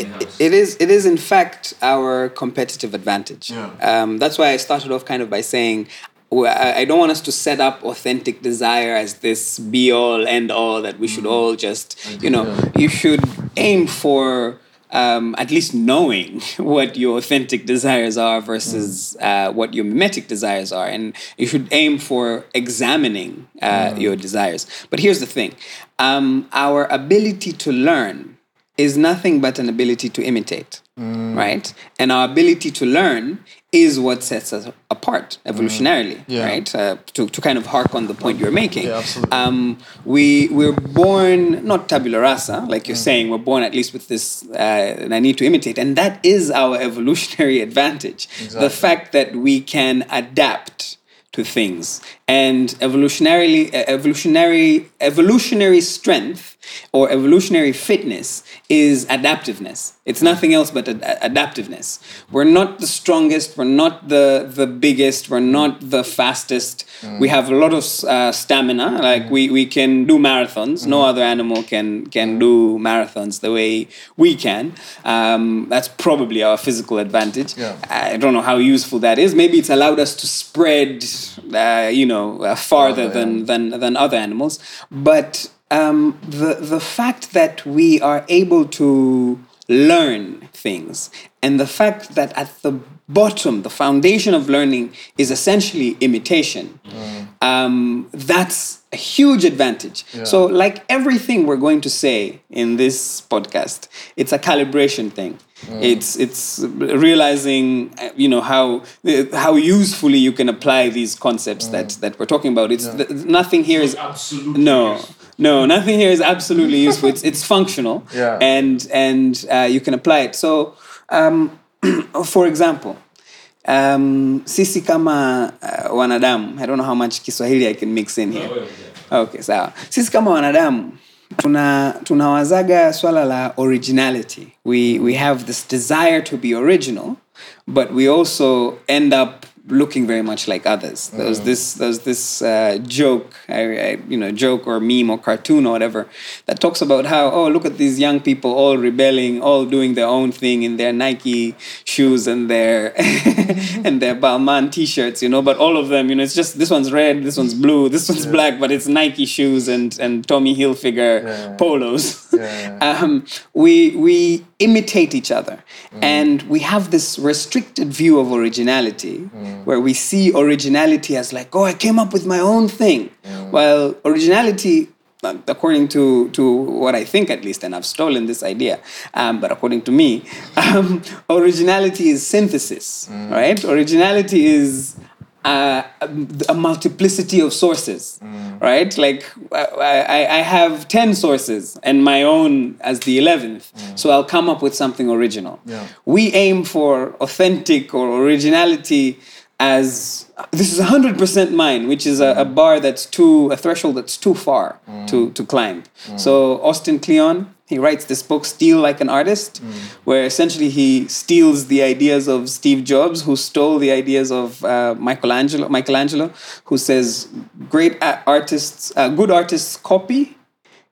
In- in the house. it is it is in fact our competitive advantage. Yeah. um, that's why i started off kind of by saying I don't want us to set up authentic desire as this be all end all that we should all just you know you should aim for um, at least knowing what your authentic desires are versus uh, what your mimetic desires are. And you should aim for examining uh, your desires. But here's the thing. Um, our ability to learn is nothing but an ability to imitate, right? And our ability to learn is what sets us apart evolutionarily, Yeah. right? Uh, to, to kind of hark on the point you're making. Yeah, absolutely. Um, we, we're born, not tabula rasa, like you're saying, we're born at least with this, uh, and I need to imitate. And that is our evolutionary advantage. The fact that we can adapt to things and evolutionarily evolutionary evolutionary strength or evolutionary fitness is adaptiveness. It's nothing else but ad- adaptiveness. We're not the strongest we're not the the biggest we're not the fastest. We have a lot of uh, stamina like we, we can do marathons. No other animal can can do marathons the way we can. Um, that's probably our physical advantage. Yeah. I don't know how useful that is. Maybe it's allowed us to spread, uh, you know, uh, farther than, than than other animals. But um, the the fact that we are able to learn things, and the fact that at the bottom, the foundation of learning is essentially imitation. Um, that's a huge advantage. So, like everything we're going to say in this podcast, it's a calibration thing. It's it's realizing uh, you know how how usefully you can apply these concepts that that we're talking about. It's th- nothing here is Absolutely. no useful. no nothing here is absolutely useful. It's it's functional Yeah. and and uh, you can apply it. So um, for example. Um, sisi kama uh, wanadamu I don't know how much Kiswahili I can mix in here. Okay, sawa. Sisi kama wanadamu tuna tunawazaga swala la originality. We we have this desire to be original, but we also end up looking very much like others. There's this there's this uh, joke, I, I, you know, joke or meme or cartoon or whatever that talks about how oh look at these young people all rebelling, all doing their own thing in their Nike shoes and their and their Balmain t-shirts, you know. But all of them, you know, it's just this one's red, this one's blue, this one's black, but it's Nike shoes and and Tommy Hilfiger Yeah. polos. Yeah. um, we we imitate each other, and we have this restricted view of originality, where we see originality as like, oh, I came up with my own thing, while originality uh, according to, to what I think at least, and I've stolen this idea, um, but according to me, um, originality is synthesis, right? Originality is uh, a, a multiplicity of sources, right? Like I, I, I have 10 sources and my own as the 11th, so I'll come up with something original. Yeah. We aim for authentic or originality as this is 100% mine which is a, a bar that's too a threshold that's too far to to climb. So austin kleon he writes this book steal like an artist where essentially he steals the ideas of steve jobs who stole the ideas of uh, michelangelo michelangelo who says great artists uh, good artists copy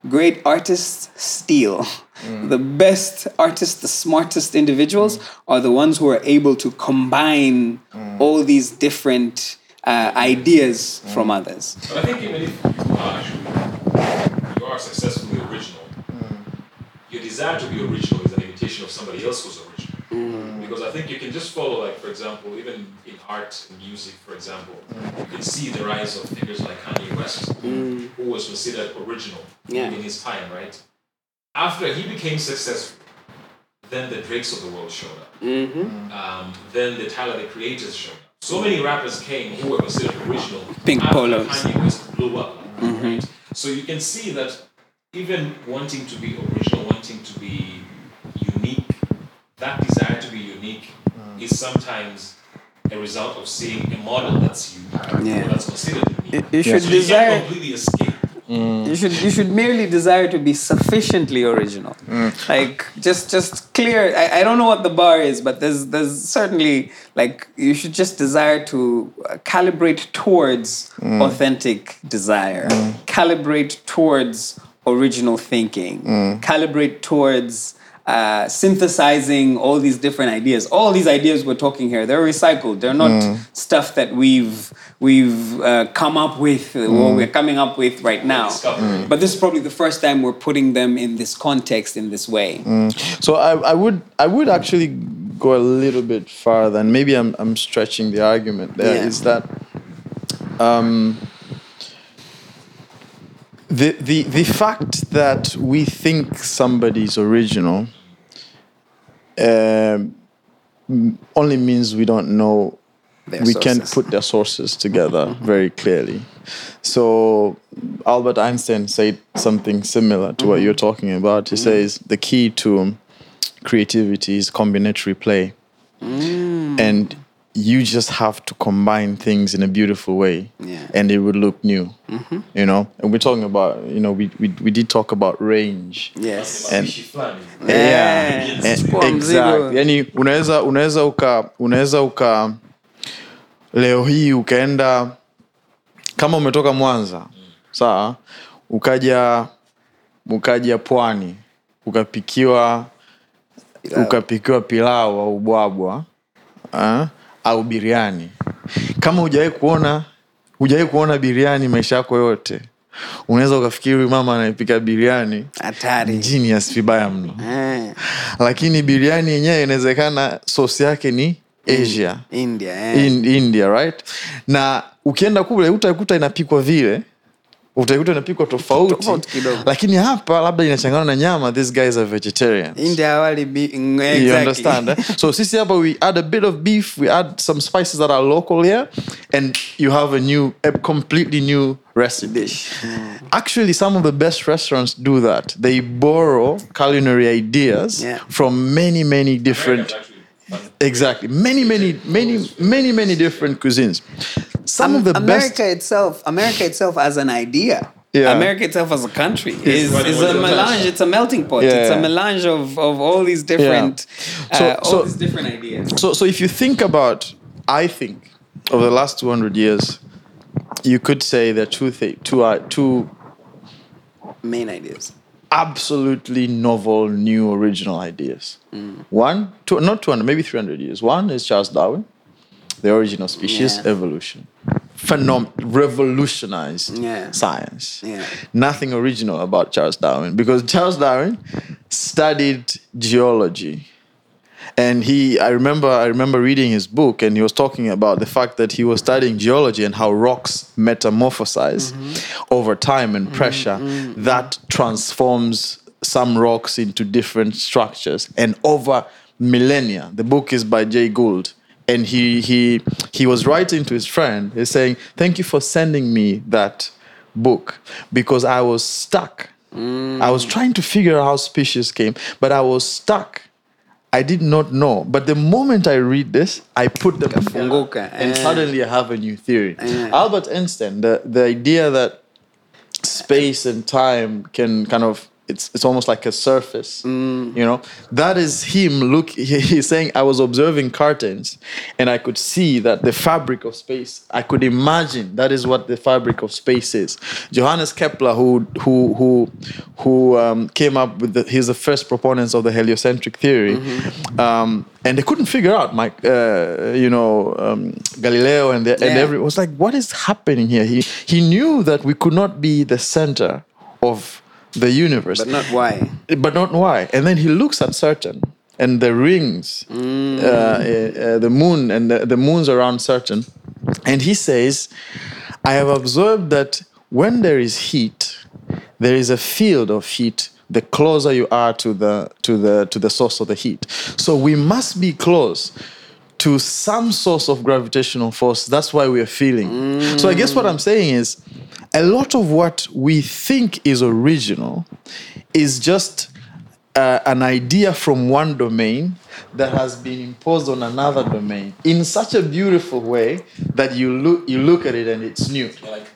great artists steal. Mm. The best artists, the smartest individuals mm. are the ones who are able to combine mm. all these different uh, ideas from others. But I think even if you are actually you are successfully original, your desire to be original is an imitation of somebody else who's original. Because I think you can just follow, like for example, even in art and music, for example, you can see the rise of figures like Kanye West, who was considered original Yeah. in his time, right? After he became successful, then the Drakes of the world showed up. Mm-hmm. Um, then the Tyler the Creators showed up. So many rappers came who were considered original. Pink after polos. Kanye West blew up. Mm-hmm. Right? So you can see that even wanting to be original, wanting to be unique, that desire to be unique mm. is sometimes a result of seeing a model that's unique, Yeah. that's considered unique. You, you should So you desire. can't completely escape. Mm. You should you should merely desire to be sufficiently original. Mm. Like just just clear. I, I don't know what the bar is, but there's there's certainly like you should just desire to uh, calibrate towards mm. authentic desire, calibrate towards original thinking, calibrate towards uh, synthesizing all these different ideas. All these ideas we're talking here, they're recycled. They're not stuff that we've we've uh, come up with uh, or we're coming up with right now. Discovery. But this is probably the first time we're putting them in this context in this way. So I, I would I would actually go a little bit farther, and maybe I'm I'm stretching the argument. There is Yeah. that um, the the the fact that we think somebody's original um, m- only means we don't know. Their we can sources. put their sources together very clearly. So Albert Einstein said something similar to what mm-hmm. you're talking about. He mm-hmm. says the key to creativity is combinatory play. Mm. And you just have to combine things in a beautiful way Yeah. and it would look new. You know? And we're talking about, you know, we, we, we did talk about range. Yes. And-. Yeah. Yes. Eh, Chukua Yani unaweza unaweza uka unaweza uka leo hii ukaenda kama umetoka Mwanza sawa, ukaja ukaja pwani ukapikiwa ukapikiwa pilau au bwabwa ah, au biriani. Kama hujawahi kuona hujawahi kuona biriani maisha yako yote, unaweza ukafikiri huyu mama anaepika biriani Hatari. genius vibaya mno Eh, lakini biriani yenyewe inawezekana sosi yake ni asia India. Eh. in, india right na ukienda kule utaikuta inapikwa vile utaikuta inapikwa tofauti Tofauti kidogo. lakini hapa labda inachangana na nyama these guys are vegetarians India hawali bi- mm, You understand? eh? So sisi hapa we add a bit of beef, we add some spices that are local here, and you have a new, a completely new recipe. Dish. Actually, some of the best restaurants do that. They borrow culinary ideas Yeah. from many, many different. America's actually fun. Exactly, many, many, many, many, many different cuisines. Some of the America best. itself, America itself as an idea. Yeah. America itself as a country is, What- is what a melange. It's a melting pot. It's a melange of, of all these different, So- uh, all so- these different ideas. So, so if you think about, I think, over the last two hundred years, you could say there are two thi- two uh, two Main ideas. Absolutely novel, new, original ideas. Mm. One, two, not 200, maybe 300 years. One is Charles Darwin, The Origin of Species, Yeah. Evolution. Phenom- revolutionized Yeah. science. Yeah. Nothing original about Charles Darwin because Charles Darwin studied geology and he i remember i remember reading his book and he was talking about the fact that he was studying geology and how rocks metamorphosize mm-hmm. over time and mm-hmm. pressure mm-hmm. that transforms some rocks into different structures and over millennia. The book is by jay gould. And he he he was writing to his friend he's saying thank you for sending me that book because i was stuck. Mm. I was trying to figure out how species came but i was stuck I did not know. But the moment I read this, I put them Kafunguka, and eh. suddenly I have a new theory. Eh. Albert Einstein, the, the idea that space and time can kind of it's it's almost like a surface you know that is him look he- he's saying i was observing curtains and i could see that the fabric of space i could imagine that is what the fabric of space is johannes kepler who who who who um, came up with the, he's the first proponents of the heliocentric theory um, and they couldn't figure out Mike, uh, you know, um, Galileo and the, and Yeah. every was like, what is happening here? He he knew that we could not be the center of the universe, But not why. but not why. And then he looks at Saturn and the rings, uh, uh, uh, the moon and the, the moons around Saturn, and he says, I have observed that when there is heat, there is a field of heat the closer you are to the to the to the source of the heat. So we must be close to some source of gravitational force. That's why we are feeling. So I guess what I'm saying is a lot of what we think is original is just uh, an idea from one domain that has been imposed on another domain in such a beautiful way that you look you look at it and it's new. Like,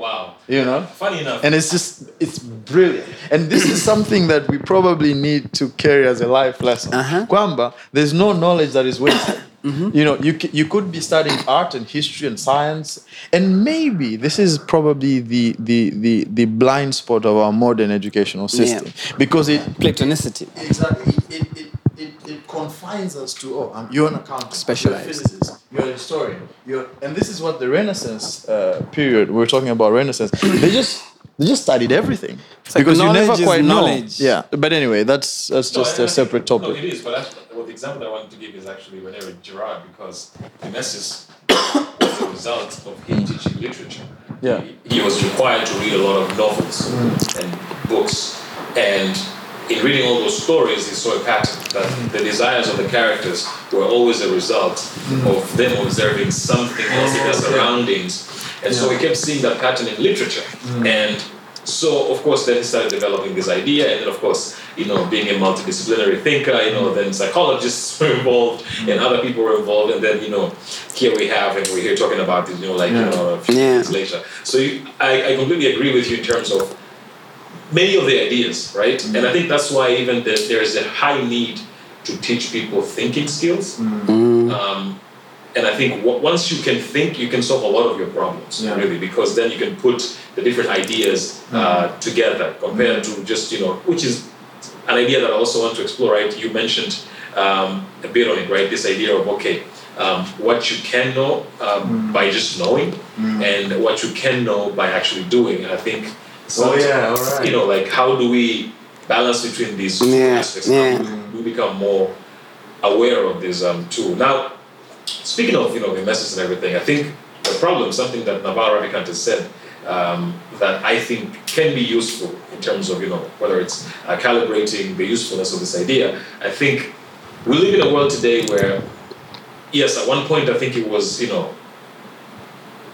wow. you know Funny enough. and it's just it's brilliant and this is something that we probably need to carry as a life lesson Uh-huh. kwamba there's no knowledge that is wasted you know you, you could be studying art and history and science and maybe this is probably the the the, the blind spot of our modern educational system because it Platonicity. exactly it, it, it, it confines us to oh um, you're an accountant Specialized. you're a physicist you're a historian you're and this is what the renaissance uh, period we're talking about renaissance they just they just studied everything like because you never quite knowledge. know yeah but anyway that's that's No, just I- I a separate think- topic No, it is, but that's, well, the example I wanted to give is actually Rene Girard because Mimesis was a result of him teaching literature. Yeah. He, he was required to read a lot of novels and books, and in reading all those stories, he saw a pattern that mm-hmm. the desires of the characters were always a result mm-hmm. of them observing something oh, else in their surroundings. And so he kept seeing that pattern in literature. Mm-hmm. And so, of course, then he started developing this idea, and then, of course, you know, being a multidisciplinary thinker, you know, then psychologists were involved, and other people were involved, and then, you know, here we have, and we're here talking about it, you know, like, you know, a few Yeah. years later. So you, I, I completely agree with you in terms of many of the ideas, right? And I think that's why even the, there is a high need to teach people thinking skills. Um, and I think w- once you can think, you can solve a lot of your problems, Yeah. really, because then you can put the different ideas uh, together compared to just, you know, which is an idea that I also want to explore, right? You mentioned um, a bit on it, right? This idea of, okay, um, what you can know um, by just knowing and what you can know by actually doing. And I think, Oh, yeah, all right. you know, like how do we balance between these two Yeah, aspects? yeah. How do we become more aware of this um, tool? Now, speaking of, you know, the message and everything, I think the problem, something that Naval Ravikant has said, um, that I think can be useful in terms of, you know, whether it's uh, calibrating the usefulness of this idea. I think we live in a world today where, yes, at one point I think it was, you know,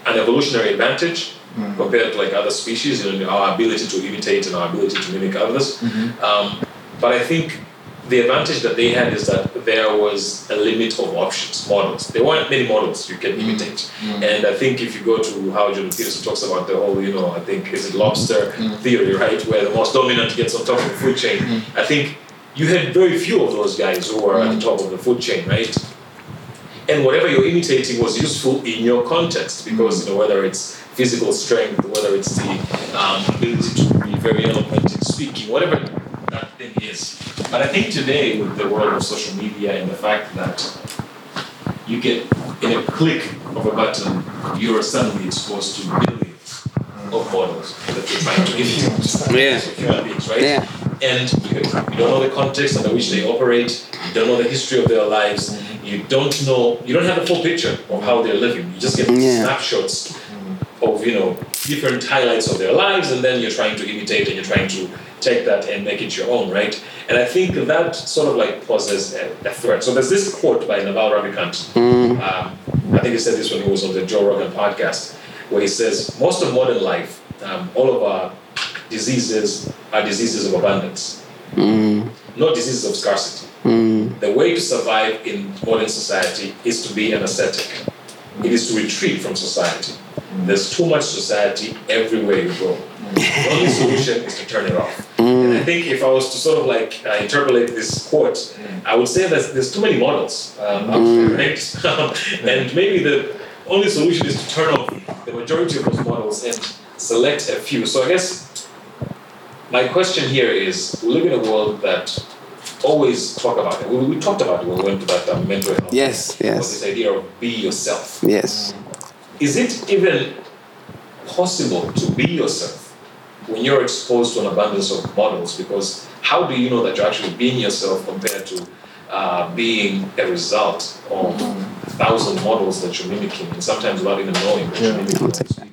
an evolutionary advantage Mm-hmm. compared to like other species, know, our ability to imitate and our ability to mimic others. Mm-hmm. Um, but I think the advantage that they had is that there was a limit of options, models. There weren't many models you can mm-hmm. imitate. And I think if you go to how Jordan Peterson talks about the whole, you know, I think is it lobster theory, right, where the most dominant gets on top of the food chain. I think you had very few of those guys who were at the top of the food chain, right? and whatever you're imitating was useful in your context because you know whether it's physical strength, whether it's the um, ability to be very eloquent in speaking, whatever that thing is. But I think today, with the world of social media and the fact that you get in a click of a button, you're suddenly exposed to billions of models that you're trying to imitate. Yeah. So human beings, right? Yeah. And you, you don't know the context under which they operate, you don't know the history of their lives, you don't know, you don't have the full picture of how they're living. You just get Yeah. snapshots of, you know, different highlights of their lives, and then you're trying to imitate and you're trying to take that and make it your own, right? And I think that sort of like poses a, a threat. So there's this quote by Naval Ravikant. Um, I think he said this when he was on the Joe Rogan podcast, where he says most of modern life, um, all of our diseases are diseases of abundance, not diseases of scarcity. The way to survive in modern society is to be an ascetic. It is to retreat from society. There's too much society everywhere you go. The only solution is to turn it off. And I think if I was to sort of like uh, interpolate this quote, I would say that there's too many models um, there, right? and maybe the only solution is to turn off the majority of those models and select a few. So I guess my question here is we live in a world that always talk about it. We, we talked about it when we went to that um, mental health. Yes, yes. this idea of be yourself. Yes. Is it even possible to be yourself when you're exposed to an abundance of models? Because how do you know that you're actually being yourself compared to uh, being a result of a thousand models that you're mimicking, and sometimes without even knowing that you're mimicking I'll those take that.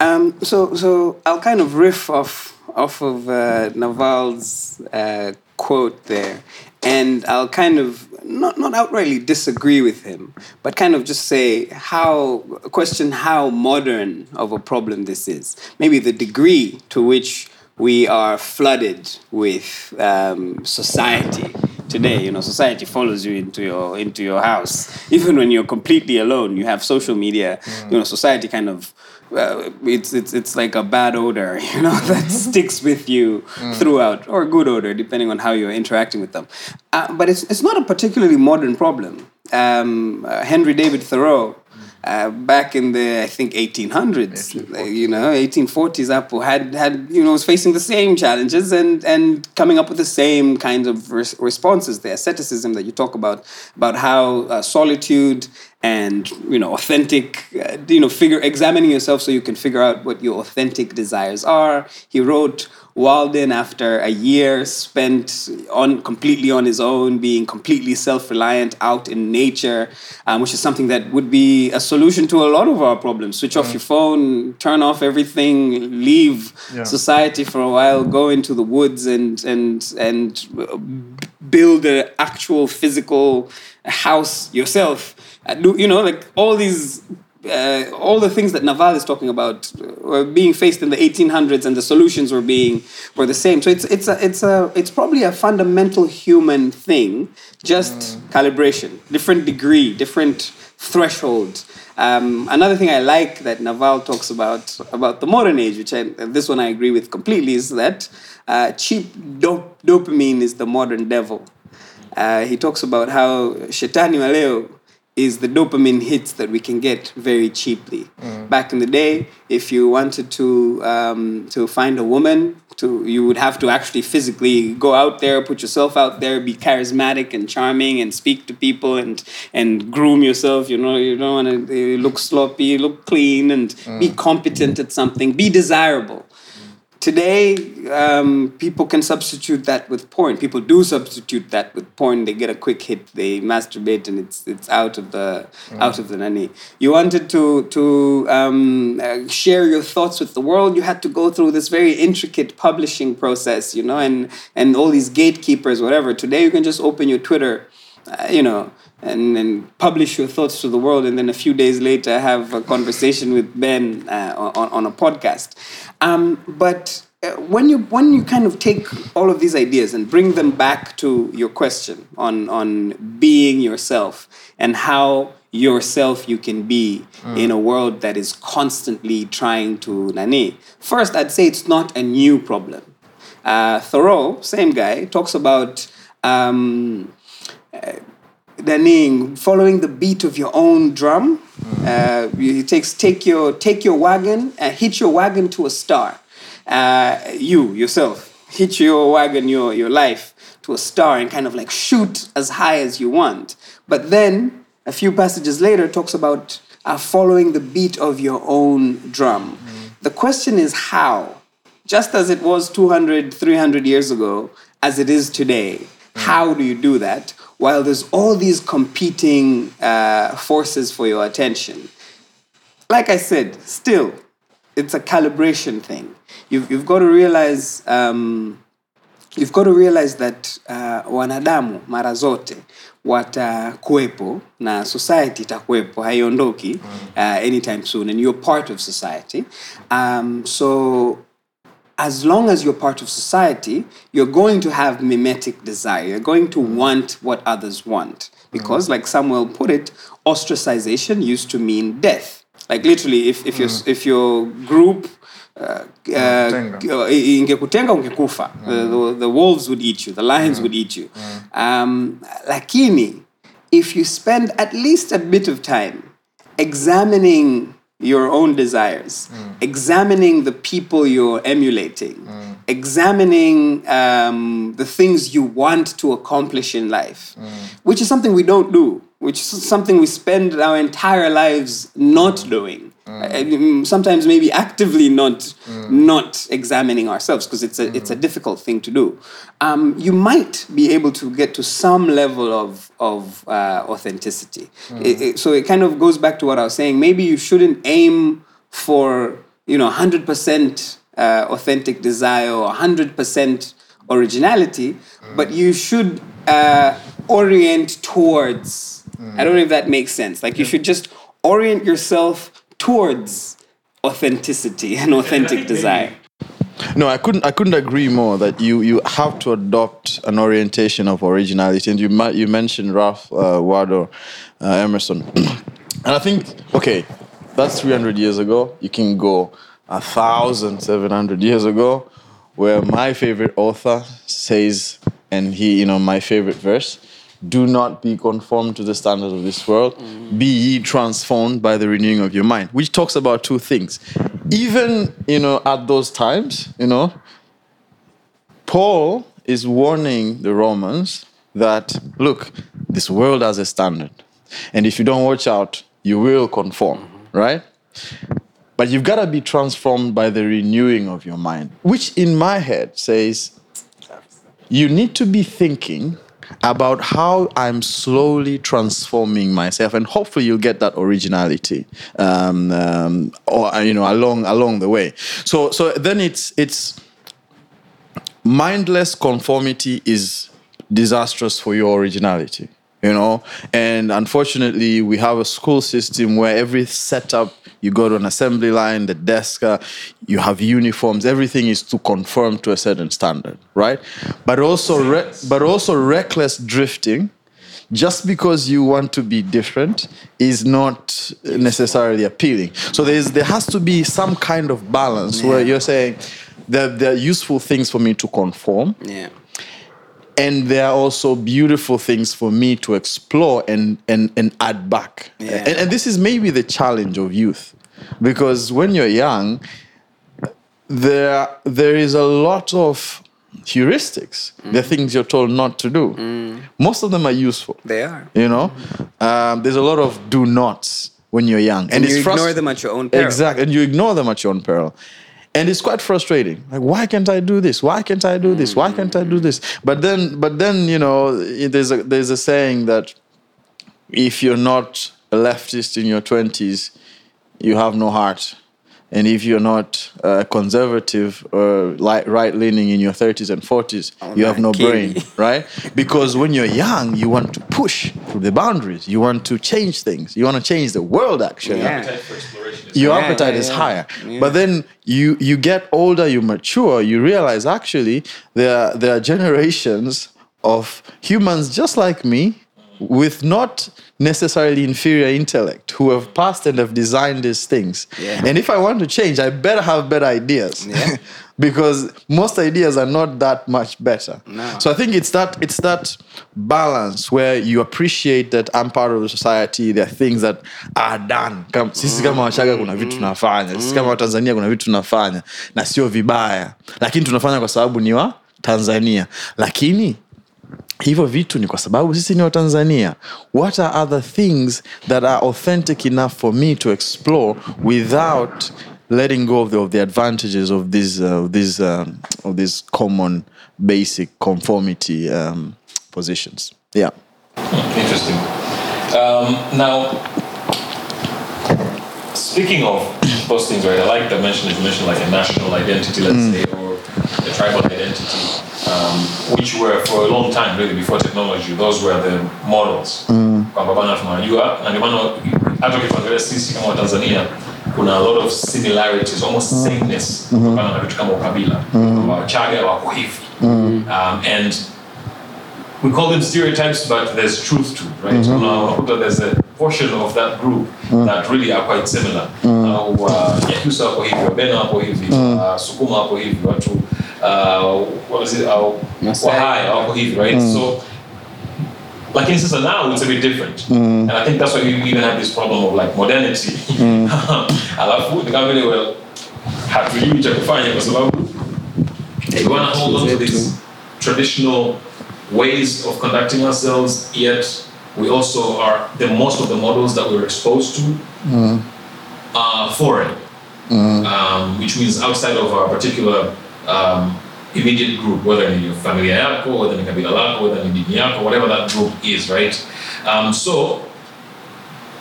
Um, so, so I'll kind of riff off off of uh, Naval's uh, quote there, and I'll kind of not not outrightly disagree with him, but kind of just say how question how modern of a problem this is. Maybe the degree to which we are flooded with um, society today. You know society follows you into your into your house. Even when you're completely alone you have social media. You know society kind of uh, it's it's it's like a bad odor you know that sticks with you throughout or a good odor depending on how you're interacting with them. Uh, but it's it's not a particularly modern problem. Um, uh, henry david thoreau uh, back in the I think 1800s, uh, you know, 1840s, Apple had had you know was facing the same challenges and and coming up with the same kinds of res- responses. The asceticism that you talk about, about how uh, solitude and you know authentic, uh, you know, figure examining yourself so you can figure out what your authentic desires are. He wrote Walden, after a year spent on completely on his own, being completely self-reliant out in nature, um, which is something that would be a solution to a lot of our problems. Switch off your phone, turn off everything, leave Yeah. society for a while, go into the woods and and and build an actual physical house yourself. Uh, you know like all these uh, all the things that Naval is talking about were being faced in the 1800s, and the solutions were being were the same. So it's it's a it's a it's probably a fundamental human thing, just calibration, different degree, different threshold. Um, another thing I like that Naval talks about about the modern age, which I, this one I agree with completely, is that uh, cheap dop- dopamine is the modern devil. Uh, he talks about how shetani wa leo is the dopamine hits that we can get very cheaply. Back in the day, if you wanted to um, to find a woman, to you would have to actually physically go out there, put yourself out there, be charismatic and charming, and speak to people and and groom yourself. You know, you don't want to look sloppy, look clean, and be competent at something, be desirable. Today, um, people can substitute that with porn. People do substitute that with porn. They get a quick hit, they masturbate, and it's it's out of the out of the nani. You wanted to to um, uh, share your thoughts with the world. You had to go through this very intricate publishing process, you know, and and all these gatekeepers, whatever. Today, you can just open your Twitter, you know, and, and publish your thoughts to the world, and then a few days later have a conversation with Ben uh, on, on a podcast. Um, but uh, when you when you kind of take all of these ideas and bring them back to your question on on being yourself and how yourself you can be in a world that is constantly trying to nani. First, I'd say it's not a new problem. Uh, Thoreau, same guy, talks about um, Daning, following the beat of your own drum. Uh, he takes take your take your wagon, uh, hit your wagon to a star. Uh, you yourself hitch your wagon, your, your life to a star and kind of like shoot as high as you want. But then a few passages later talks about uh, following the beat of your own drum. The question is how? Just as it was 200, 300 years ago, as it is today, how do you do that? While there's all these competing uh, forces for your attention. Like I said, still, it's a calibration thing. You've, you've got to realize um, you've got to realize that uh, wanadamu mara zote watakuwepo na society itakuwepo haiondoki uh, anytime soon and you're part of society um, so as long as you're part of society you're going to have mimetic desire. You're going to want what others want. Because like samuel put it ostracization used to mean death. Like literally if, if, your, if your group uh, uh, Tenga. ingekutenga ungekufa. The, the, the wolves would eat you the lions would eat you. Um, lakini if you spend at least a bit of time examining your own desires. Mm. Examining the people you're emulating. Mm. Examining um, the things you want to accomplish in life. Mm. Which is something we don't do. Which is something we spend our entire lives not doing uh, sometimes maybe actively not not examining ourselves because it's a it's a difficult thing to do. Um, you might be able to get to some level of of uh, authenticity. It- it- so it kind of goes back to what I was saying. Maybe you shouldn't aim for you know hundred percent uh, authentic desire or hundred percent originality, but you should uh, orient towards. I don't know if that makes sense. Like you should just orient yourself towards authenticity and authentic desire. No, I couldn't. I couldn't agree more that you you have to adopt an orientation of originality. And you you mentioned Ralph uh, Waldo uh, Emerson, and I think okay, that's three hundred years ago. You can go a thousand seven hundred years ago, where my favorite author says, and he, you know, my favorite verse. Do not be conformed to the standards of this world. Be ye transformed by the renewing of your mind, which talks about two things. Even you know at those times, you know, Paul is warning the Romans that look, this world has a standard, and if you don't watch out, you will conform, right? But you've got to be transformed by the renewing of your mind, which in my head says you need to be thinking about how I'm slowly transforming myself, and hopefully you'll get that originality, um, um, or uh, you know, along along the way. So, so then it's it's mindless conformity is disastrous for your originality you know? And unfortunately we have a school system where every setup you go to an assembly line the desk uh, you have uniforms everything is to conform to a certain standard right? But also re- but also reckless drifting just because you want to be different is not necessarily appealing. So there's there has to be some kind of balance where you're saying that there are useful things for me to conform. Yeah. And there are also beautiful things for me to explore and and and add back. Yeah. and, and this is maybe the challenge of youth. Because when you're young there there is a lot of heuristics. The things you're told not to do. Most of them are useful. They are. you know? Um, there's a lot of do nots when you're young. And, And you ignore them at your own peril. Exactly, and you ignore them at your own peril. And it's quite frustrating. Like, why can't I do this? Why can't I do this? Why can't I do this? But then, but then, you know, there's a there's a saying that if you're not a leftist in your twenties, you have no heart. And if you're not uh, conservative or like right leaning in your 30s and 40s, you have no man, brain, right? Because when you're young, you want to push through the boundaries. You want to change things. You want to change the world, actually Yeah. Appetite for exploration is your Yeah, appetite yeah, is yeah. higher Yeah. but then you you get older you mature you realize actually there are, there are generations of humans just like me with not necessarily inferior intellect who have passed and have designed these things. Yeah. And if I want to change, I better have better ideas. Yeah. because most ideas are not that much better. No. So I think it's that it's that balance where you appreciate that I'm part of the society. There are things that are done. Kam, sisi mm. kama Wachaga kuna vitu mm. tunafanya, sisi kama mm. Watanzania kuna vitu tunafanya na sio vibaya, lakini tunafanya kwa sababu ni wa Tanzania. Lakini hivyo vitu ni kwa sababu sisi ni watanzania what are other things that are authentic enough for me to explore without letting go of the, of the advantages of these uh, of these um, of these common basic conformity um, positions yeah Interesting. Um, now, speaking of those things, right? I like the mention you mentioned, like a national identity, let's say, or a tribal identity, um, which were for a long time, really, before technology, those were the models. Kwamba bana tunajua, na ndio maana hata ukifuatilia sisi kama Watanzania kuna a lot of similarities, almost sameness kutokana na vitu kama ukabila. Wachaga wako hivi. Um, and we call them stereotypes, but there's truth to it, right? Una- unakuta there's a portion of that group that really are quite similar. Uh, Nyakyusa wako hivi, Wabena wako hivi, uh, Sukuma wako hivi, watu uh, what is it, uh. Wahaya wako hivi, right? So lakini sasa now it's a bit different. And i think that's why we even have this problem of like modernity. Alafu ni kama vile well hatujui cha kufanya kwa sababu we want to hold on to these traditional ways of conducting ourselves yet we also are the most of the models that we're exposed to are foreign. Um, which means outside of our particular um, immediate group, whether ni familia yako, whether ni kabila lako, whether ni dini yako, whatever that group is, right? Um, so,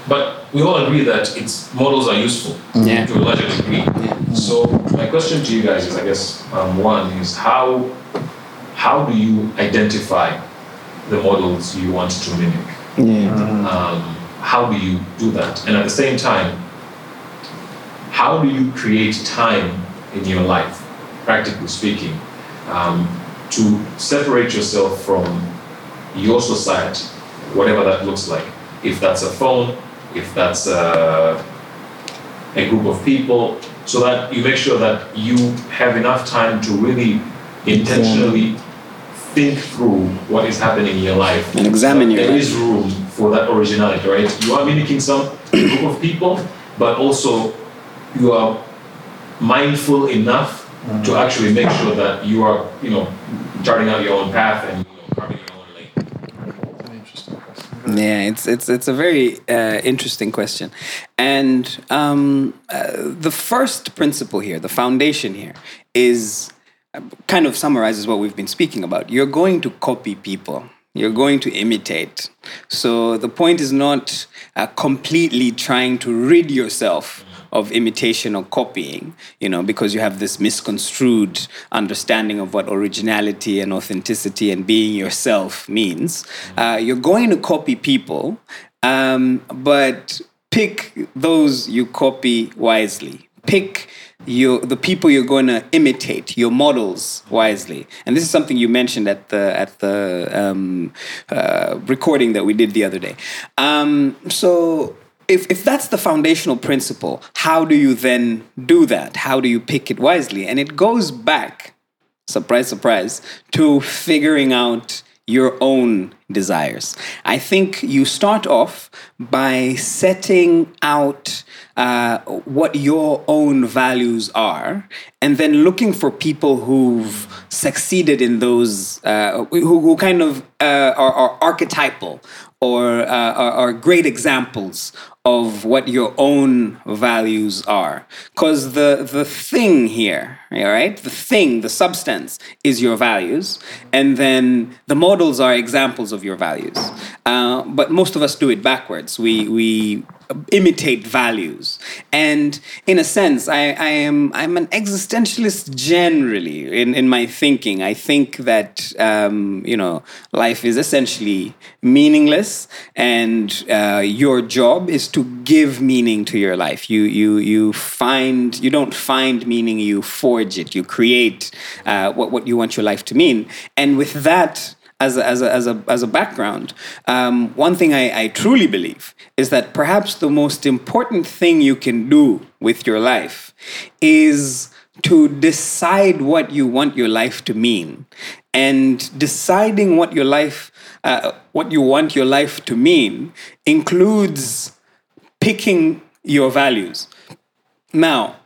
but we all agree that its models are useful Yeah. to a larger degree. So, my question to you guys is, I guess, um, one is how how do you identify the models you want to mimic? um, how do you do that? And at the same time, how do you create time in your life, practically speaking, um, to separate yourself from your society, whatever that looks like? If that's a phone, if that's a, a group of people, so that you make sure that you have enough time to really intentionally think through what is happening in your life And examine your There life. is room for that originality, right? You are mimicking some group of people, but also you are mindful enough to actually make sure that you are, you know, charting out your own path and you know, carving your own lane. An interesting question. Yeah, it's it's it's a very uh, interesting question, and um, uh, the first principle here, the foundation here, is uh, kind of summarizes what we've been speaking about. You're going to copy people. You're going to imitate. So the point is not uh, completely trying to rid yourself of imitation or copying, you know, because you have this misconstrued understanding of what originality and authenticity and being yourself means. Uh, you're going to copy people, um, but pick those you copy wisely. Pick your the people you're going to imitate, your models wisely. And this is something you mentioned at the at the um, uh, recording that we did the other day. Um, so if, if that's the foundational principle, how do you then do that? How do you pick it wisely? And it goes back, surprise, surprise, to figuring out your own desires. I think you start off by setting out uh, what your own values are, and then looking for people who've succeeded in those, uh, who, who kind of uh, are, are archetypal or uh, are, are great examples of what your own values are. Because the, the thing here, all right, the thing, the substance is your values, and then the models are examples of your values. Uh, but most of us do it backwards. We, we imitate values. And in a sense, I, I am I'm an existentialist generally in, in my thinking. I think that um, you know life is essentially meaningless, and uh, your job is to give meaning to your life. You you you find you don't find meaning, you forge it. You create uh, what what you want your life to mean, and with that as a, as a, as a, as a background, um, one thing I, I truly believe is that perhaps the most important thing you can do with your life is to decide what you want your life to mean. And deciding what your life, uh, what you want your life to mean, includes picking your values. Now,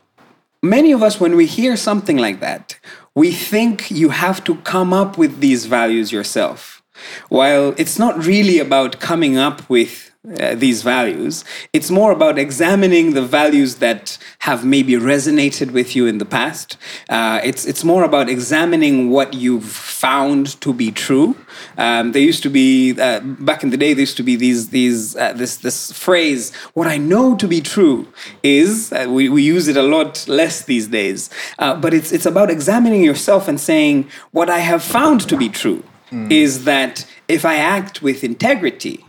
many of us, when we hear something like that, we think you have to come up with these values yourself. While it's not really about coming up with uh, these values. It's more about examining the values that have maybe resonated with you in the past. Uh, it's it's more about examining what you've found to be true. Um, there used to be uh, back in the day. There used to be these these uh, this this phrase. What I know to be true is uh, we we use it a lot less these days. Uh, but it's it's about examining yourself and saying what I have found to be true mm. is that if I act with integrity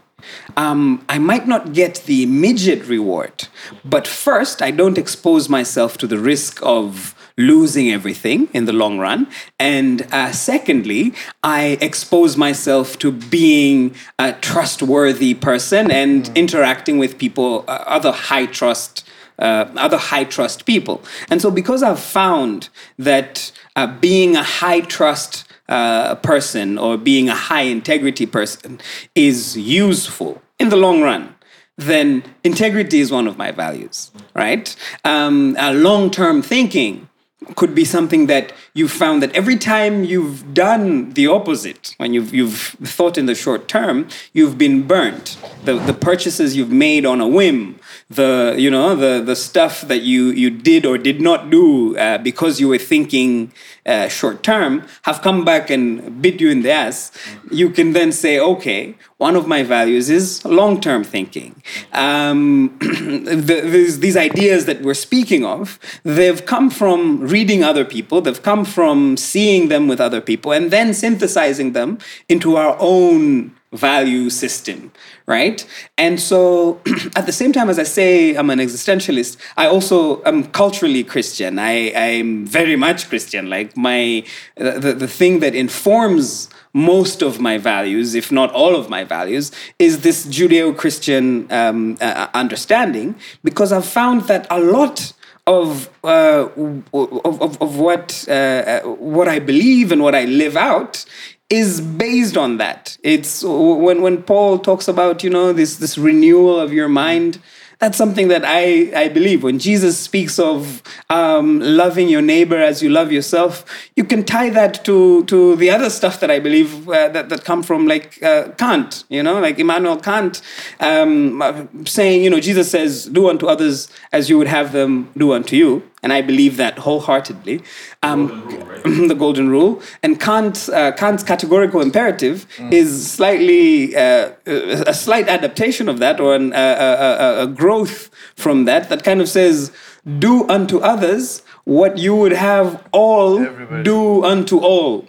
um, I might not get the immediate reward, but first, I don't expose myself to the risk of losing everything in the long run. And uh, secondly, I expose myself to being a trustworthy person and mm. interacting with people, uh, other high trust. Uh, other high trust people. And so, because I've found that uh, being a high trust uh, person or being a high integrity person is useful in the long run, then integrity is one of my values, right? Um, long term thinking could be something that you've found that every time you've done the opposite, when you've, you've thought in the short term, you've been burnt. The, the purchases you've made on a whim, the, you know, the, the stuff that you, you did or did not do uh, because you were thinking uh, short term have come back and bit you in the ass, you can then say, okay, one of my values is long term thinking. Um, the, these ideas that we're speaking of, they've come from reading other people, they've come from seeing them with other people, and then synthesizing them into our own value system, right? And so at the same time as I say I'm an existentialist, I also am culturally Christian. I, I'm very much Christian. Like my, the, the thing that informs most of my values, if not all of my values, is this Judeo Christian um, uh, understanding because I've found that a lot of, uh, of, of, of, what, uh, uh, what I believe and what I live out is based on that. It's when when Paul talks about you know this this renewal of your mind. That's something that I, I believe. When Jesus speaks of um, loving your neighbor as you love yourself, you can tie that to, to the other stuff that I believe uh, that, that come from like uh, Kant, you know, like Immanuel Kant um, saying, you know, Jesus says, do unto others as you would have them do unto you and I believe that wholeheartedly. Um, golden rule, right? the golden rule, and Kant, uh, Kant's categorical imperative mm. is slightly uh, a slight adaptation of that, or an, uh, a, a growth from that. That kind of says, "Do unto others what you would have all Everybody. do unto all."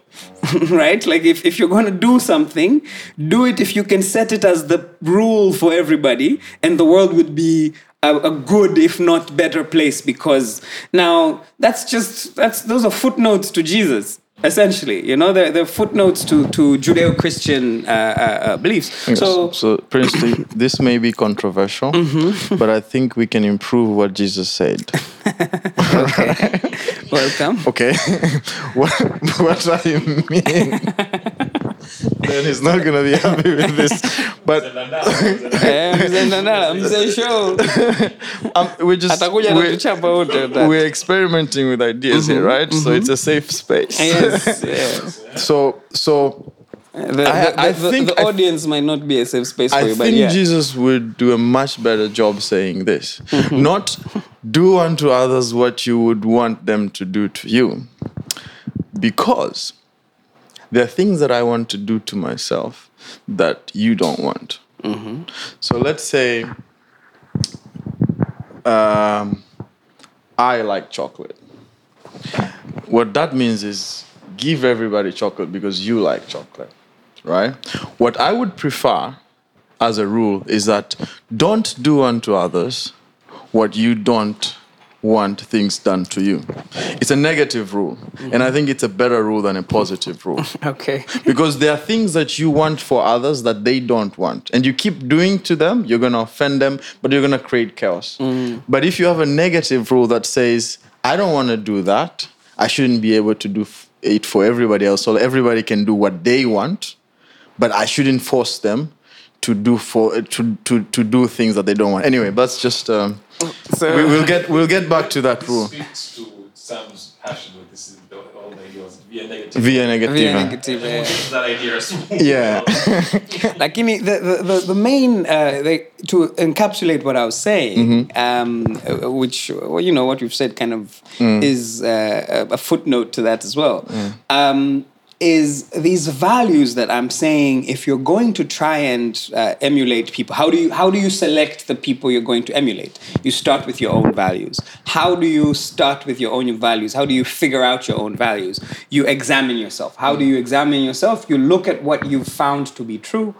right? Like if, if you're going to do something, do it if you can set it as the rule for everybody, and the world would be a, a, good, if not better place because now that's just that's those are footnotes to Jesus. Essentially, you know, they're, they're footnotes to, to Judeo-Christian uh, uh, uh beliefs. Yes. So, so Princely, this may be controversial, mm-hmm. but I think we can improve what Jesus said. okay, welcome. Okay, what what I mean then he's not gonna be happy with this. But um, we're just we're, we're, experimenting with ideas mm-hmm, here, right? Mm-hmm. So it's a safe space. Yes, yes. so so. The, I, I the, think the, audience might not be a safe space for I you, but yeah. Jesus would do a much better job saying this. Mm-hmm. Not do unto others what you would want them to do to you. Because there are things that I want to do to myself that you don't want. Mm-hmm. So let's say um, I like chocolate. What that means is give everybody chocolate because you like chocolate, right? What I would prefer as a rule is that don't do unto others what you don't want things done to you. It's a negative rule, and I think it's a better rule than a positive rule. Okay. because there are things that you want for others that they don't want and you keep doing to them you're going to offend them but you're going to create chaos mm. but if you have a negative rule that says i don't want to do that i shouldn't be able to do it for everybody else so everybody can do what they want but i shouldn't force them to do for to, to, to do things that they don't want anyway that's just um, So we, we'll get we'll get back to that rule Speaks to Sam's passion with this is the whole idea was via negativa. via negativa Via negativa, And yeah. we'll get to that idea as yeah like you know, the, the, the, the main uh, like, to encapsulate what I was saying, Mm-hmm. um, uh, which well, you know what we've said kind of Mm. is uh, a a footnote to that as well. Um, is these values that I'm saying if you're going to try and uh, emulate people, how do you how do you select the people you're going to emulate? You start with your own values. How do you start with your own values? How do you figure out your own values? You examine yourself. How do you examine yourself? You look at what you've found to be true.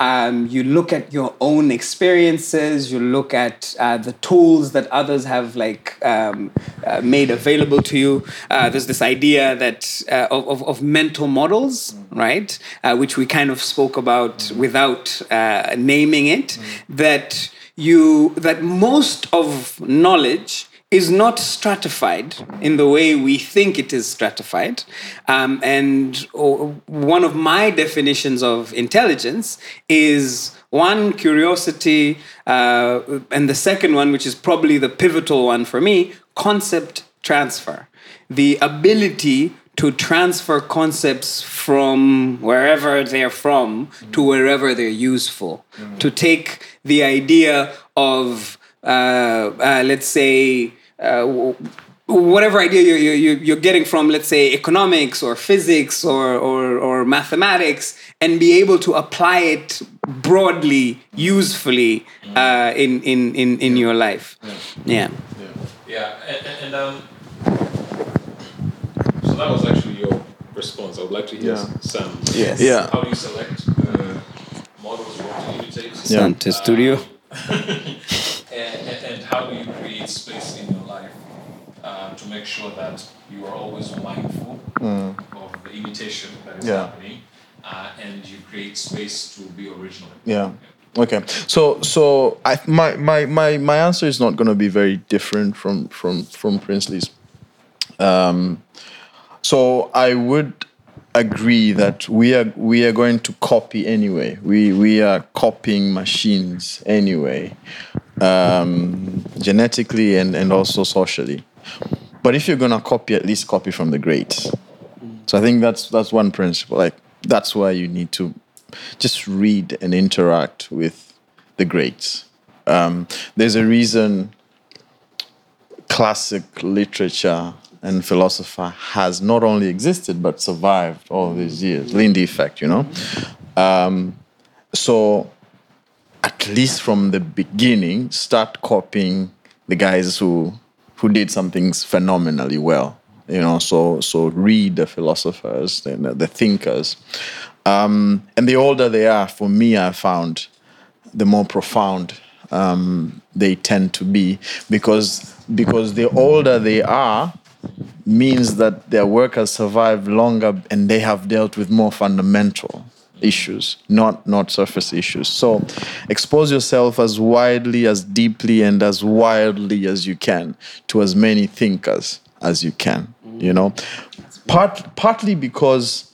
Um, you look at your own experiences. You look at uh, the tools that others have like um, uh, made available to you. Uh, there's this idea that uh, of, of, mental models, right? Uh, which we kind of spoke about without uh, naming it. That you that most of knowledge is not stratified in the way we think it is stratified. Um, and o- one of my definitions of intelligence is one, curiosity, uh, and the second one, which is probably the pivotal one for me, concept transfer. The ability to transfer concepts from wherever they're from to wherever they're useful. To take the idea of, uh, uh, let's say, uh, whatever idea you're, you're, you're getting from, let's say, economics or physics or, or, or mathematics, and be able to apply it broadly, usefully uh, in, in, in, in your life. Yeah. Yeah, and, and, and um, so that was actually your response. I would like to hear Yeah. Sam's. Yes. Yeah. How do you select uh, models what to imitate? Yeah. Santa Studio. and, and, how do you create space in your life uh, to make sure that you are always mindful of the imitation that is Mm. Yeah. happening uh, and you create space to be original? Yeah. Okay. So so I my my my my answer is not going to be very different from from from Princely's. Um, so I would agree that we are we are going to copy anyway. We we are copying machines anyway, um, genetically and and also socially. But if you're gonna copy, at least copy from the greats. So I think that's that's one principle. Like that's why you need to just read and interact with the greats. Um, there's a reason classic literature and philosopher has not only existed but survived all these years. Lindy effect, you know. Um, so at least from the beginning, start copying the guys who who did some things phenomenally well. You know, so so read the philosophers, the, the thinkers, um, and the older they are, for me, I found the more profound um, they tend to be because because the older they are means that their work has survived longer and they have dealt with more fundamental issues not not surface issues. So expose yourself as widely as deeply and as wildly as you can to as many thinkers as you can you know? Part partly because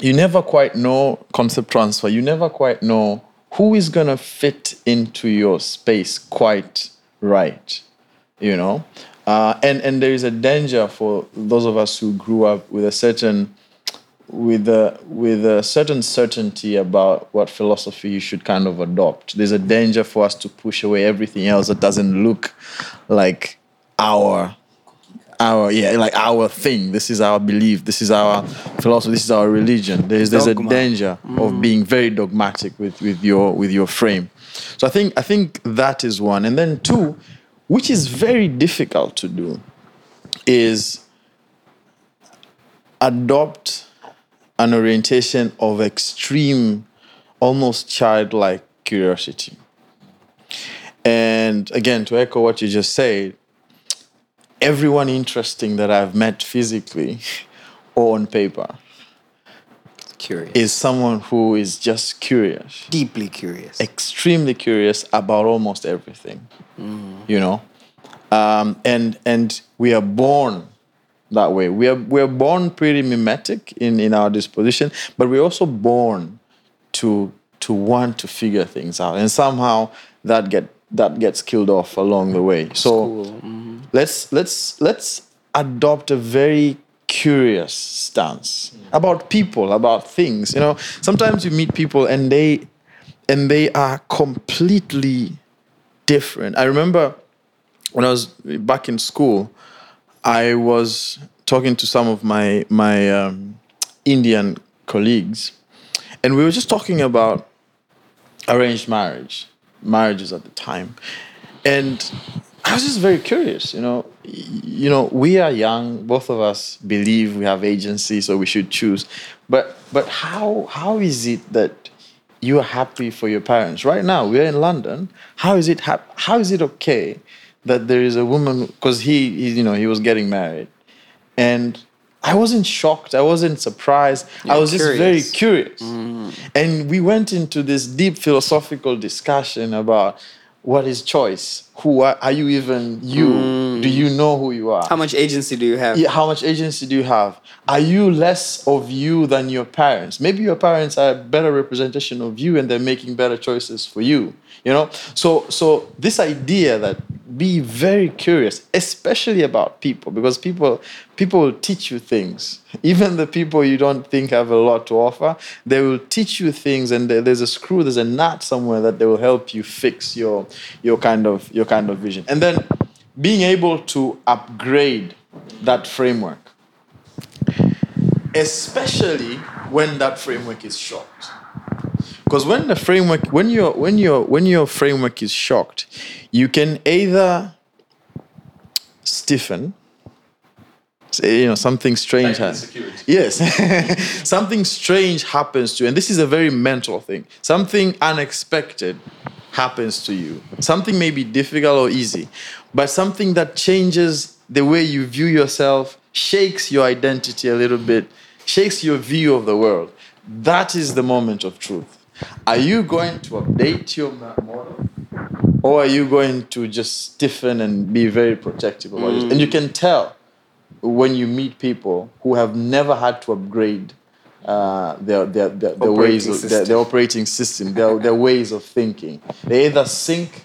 you never quite know concept transfer. You never quite know who is to fit into your space quite right you know? Uh, and and there is a danger for those of us who grew up with a certain with a with a certain certainty about what philosophy you should kind of adopt. There's a danger for us to push away everything else that doesn't look like our our yeah like our thing. This is our belief. This is our philosophy. This is our religion. There's there's a Dogma. danger of mm. being very dogmatic with with your with your frame. So i think i think that is one. And then two which is very difficult to do is adopt an orientation of extreme almost childlike curiosity and again to echo what you just said everyone interesting that I've met physically or on paper Curious. is someone who is just curious, Deeply curious. extremely curious about almost everything. You know, um, and and we are born that way. We are we are born pretty mimetic in in our disposition, but we're also born to to want to figure things out, and somehow that get that gets killed off along the way. So mm-hmm. let's let's let's adopt a very curious stance about people about things you know sometimes you meet people and they and they are completely different i remember when i was back in school i was talking to some of my my um, indian colleagues and we were just talking about arranged marriage marriages at the time. And i was just very curious you know you know we are young both of us believe we have agency so we should choose. But but how how is it that you are happy for your parents? Right now we're in london. How is it hap- how is it okay that there is a woman because he, he you know he was getting married. And i wasn't shocked i wasn't surprised i You're was just very curious. curious. Mm. And we went into this deep philosophical discussion about what is choice who are, are you even you mm. do you know who you are How much agency do you have? yeah, how much agency do you have? Are you less of you than your parents? Maybe your parents are a better representation of you and they're making better choices for you. You know? So so this idea that be very curious, especially about people, because people people will teach you things. Even the people you don't think have a lot to offer, they will teach you things and there's a screw, there's a nut somewhere that they will help you fix your your kind of your kind of vision. And then being able to upgrade that framework, especially when that framework is shocked. Because when the framework, when your when your when your framework is shocked, you can either stiffen, say, you know, something strange happens. Yes, something strange happens to you, and this is a very mental thing. Something unexpected happens to you. Something may be difficult or easy, but something that changes the way you view yourself, shakes your identity a little bit, shakes your view of the world. That is the moment of truth. Are you going to update your model? Or are you going to just stiffen and be very protective about it? And you mm. can tell when you meet people who have never had to upgrade uh, their, their, their, their ways of their, their operating system, their, their ways of thinking. They either sink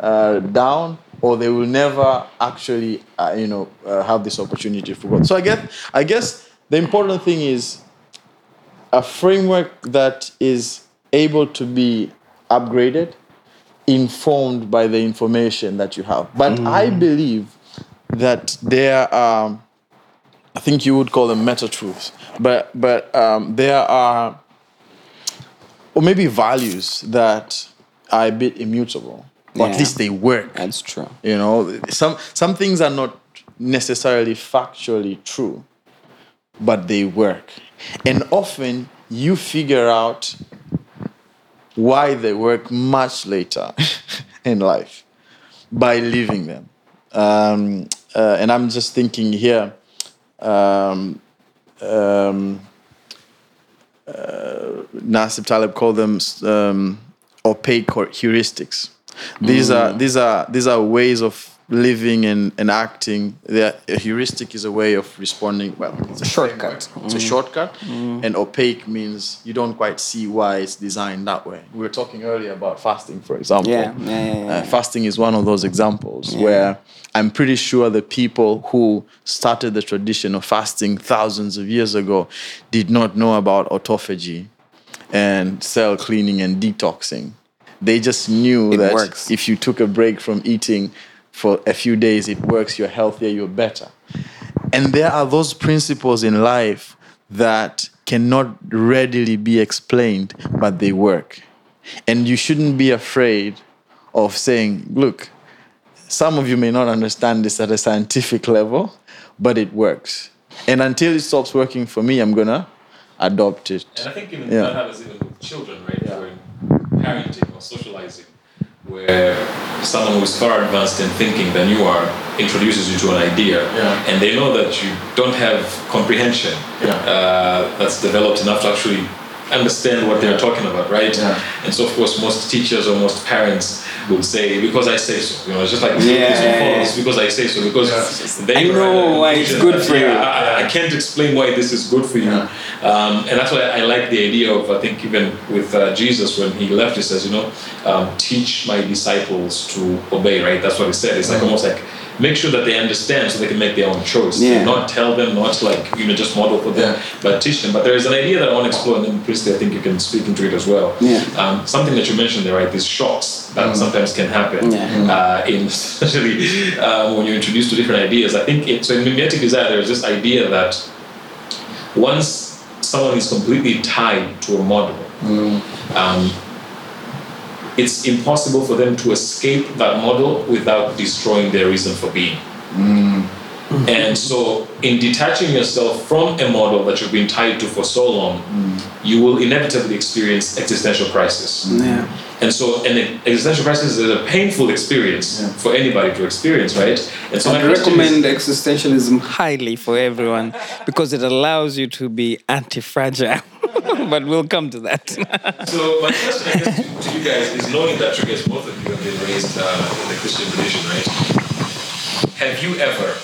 uh, down or they will never actually, uh, you know, uh, have this opportunity for growth. So I guess, I guess the important thing is a framework that is able to be upgraded, informed by the information that you have. But I believe that there are, I think you would call them meta truths, but but um, there are, or maybe values that are a bit immutable, or Yeah. at least they work. That's true. You know, some some things are not necessarily factually true, but they work. And often you figure out why they work much later in life by living them. Um, uh, and I'm just thinking here, um, um, uh, Nassim Taleb called them um, opaque heuristics. These are these are these are ways of living and, and acting. A heuristic is a way of responding. Well, it's a Shortcut. framework. It's a shortcut, and opaque means you don't quite see why it's designed that way. We were talking earlier about fasting, for example. Yeah, yeah, yeah, yeah. Uh, fasting is one of those examples where I'm pretty sure the people who started the tradition of fasting thousands of years ago did not know about autophagy and cell cleaning and detoxing. They just knew It that works. if you took a break from eating for a few days, it works, you're healthier, you're better. And there are those principles in life that cannot readily be explained, but they work. And you shouldn't be afraid of saying, look, some of you may not understand this at a scientific level, but it works. And until it stops working for me, I'm going to adopt it. And I think even Yeah. that happens even with children, right? When parenting or socializing, where someone who's far advanced in thinking than you are introduces you to an idea, Yeah. and they know that you don't have comprehension Yeah. uh, that's developed enough to actually understand what they're talking about, right? And so, of course, most teachers or most parents would say, "Because I say so." You know, it's just like Yeah, this will yeah, follow this because I say so. Because Yeah. they I know why it's good for you. I, I can't explain why this is good for you. Yeah. Um, and that's why I like the idea of, I think, even with uh, Jesus, when he left, he says, you know, um, teach my disciples to obey, right? That's what he said. It's like almost like make sure that they understand so they can make their own choice. Yeah. Not tell them, not like, you know, just model for them, Yeah. but teach them. But there is an idea that I want to explore, and then, Princely, I think you can speak into it as well. Yeah. Um, something that you mentioned there, right? These shocks that sometimes can happen, Yeah. uh, in especially um, when you're introduced to different ideas. I think it, so. In mimetic desire, there's this idea that once someone is completely tied to a model, um, it's impossible for them to escape that model without destroying their reason for being. Mm. And so, in detaching yourself from a model that you've been tied to for so long, you will inevitably experience existential crisis. Yeah. And so, an existential crisis is a painful experience Yeah. for anybody to experience, right? And so, I recommend existentialism highly for everyone because it allows you to be anti-fragile. but we'll come to that. So my question, I guess, to, to you guys is knowing that you guys both of you have been raised uh, in the Christian tradition, right? Have you ever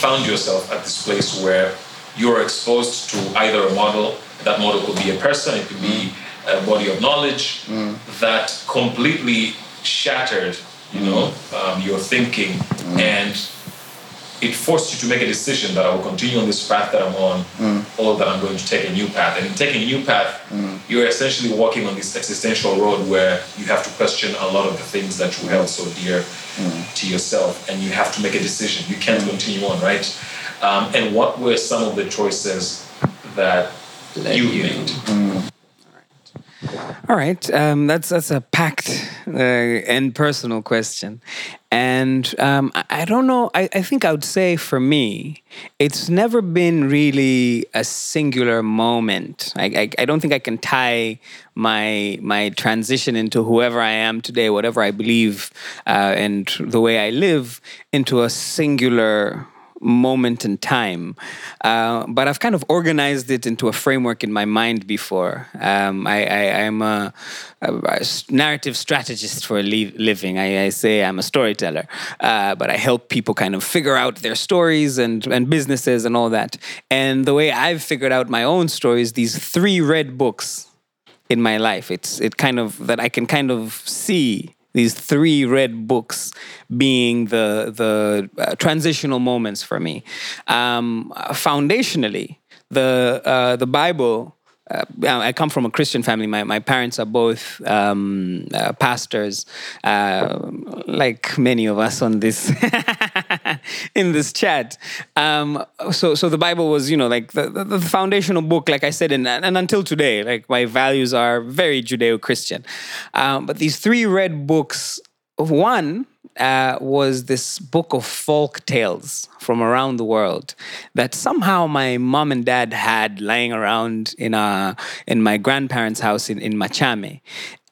found yourself at this place where you're exposed to either a model? That model could be a person, it could be mm. a body of knowledge mm. that completely shattered, you know, mm. um, your thinking, and it forced you to make a decision that I will continue on this path that I'm on, mm. or that I'm going to take a new path. And in taking a new path, mm. you're essentially walking on this existential road where you have to question a lot of the things that you held so dear mm. to yourself, and you have to make a decision. You can't continue on, right? Um, and what were some of the choices that you you. made? All right, um, that's that's a packed uh, and personal question, and um, I, I don't know. I, I think I would say for me, it's never been really a singular moment. I, I, I don't think I can tie my my transition into whoever I am today, whatever I believe, uh, and the way I live, into a singular moment in time. Uh, but I've kind of organized it into a framework in my mind before. Um, I, I'm a, a- narrative strategist for a li- living. I, I say I'm a storyteller, uh, but I help people kind of figure out their stories and, and businesses and all that. And the way I've figured out my own stories, these three red books in my life. It's it kind of that I can kind of see these three red books being the the uh, transitional moments for me. Um, foundationally, the uh, the Bible. Uh, I come from a Christian family. My, my parents are both um, uh, pastors, uh, like many of us on this in this chat. Um, so so the Bible was, you know, like the, the, the foundational book, like I said, and, and until today, like my values are very Judeo-Christian. Um, but these three red books, one uh, was this book of folk tales from around the world that somehow my mom and dad had lying around in a, in my grandparents' house in, in Machame.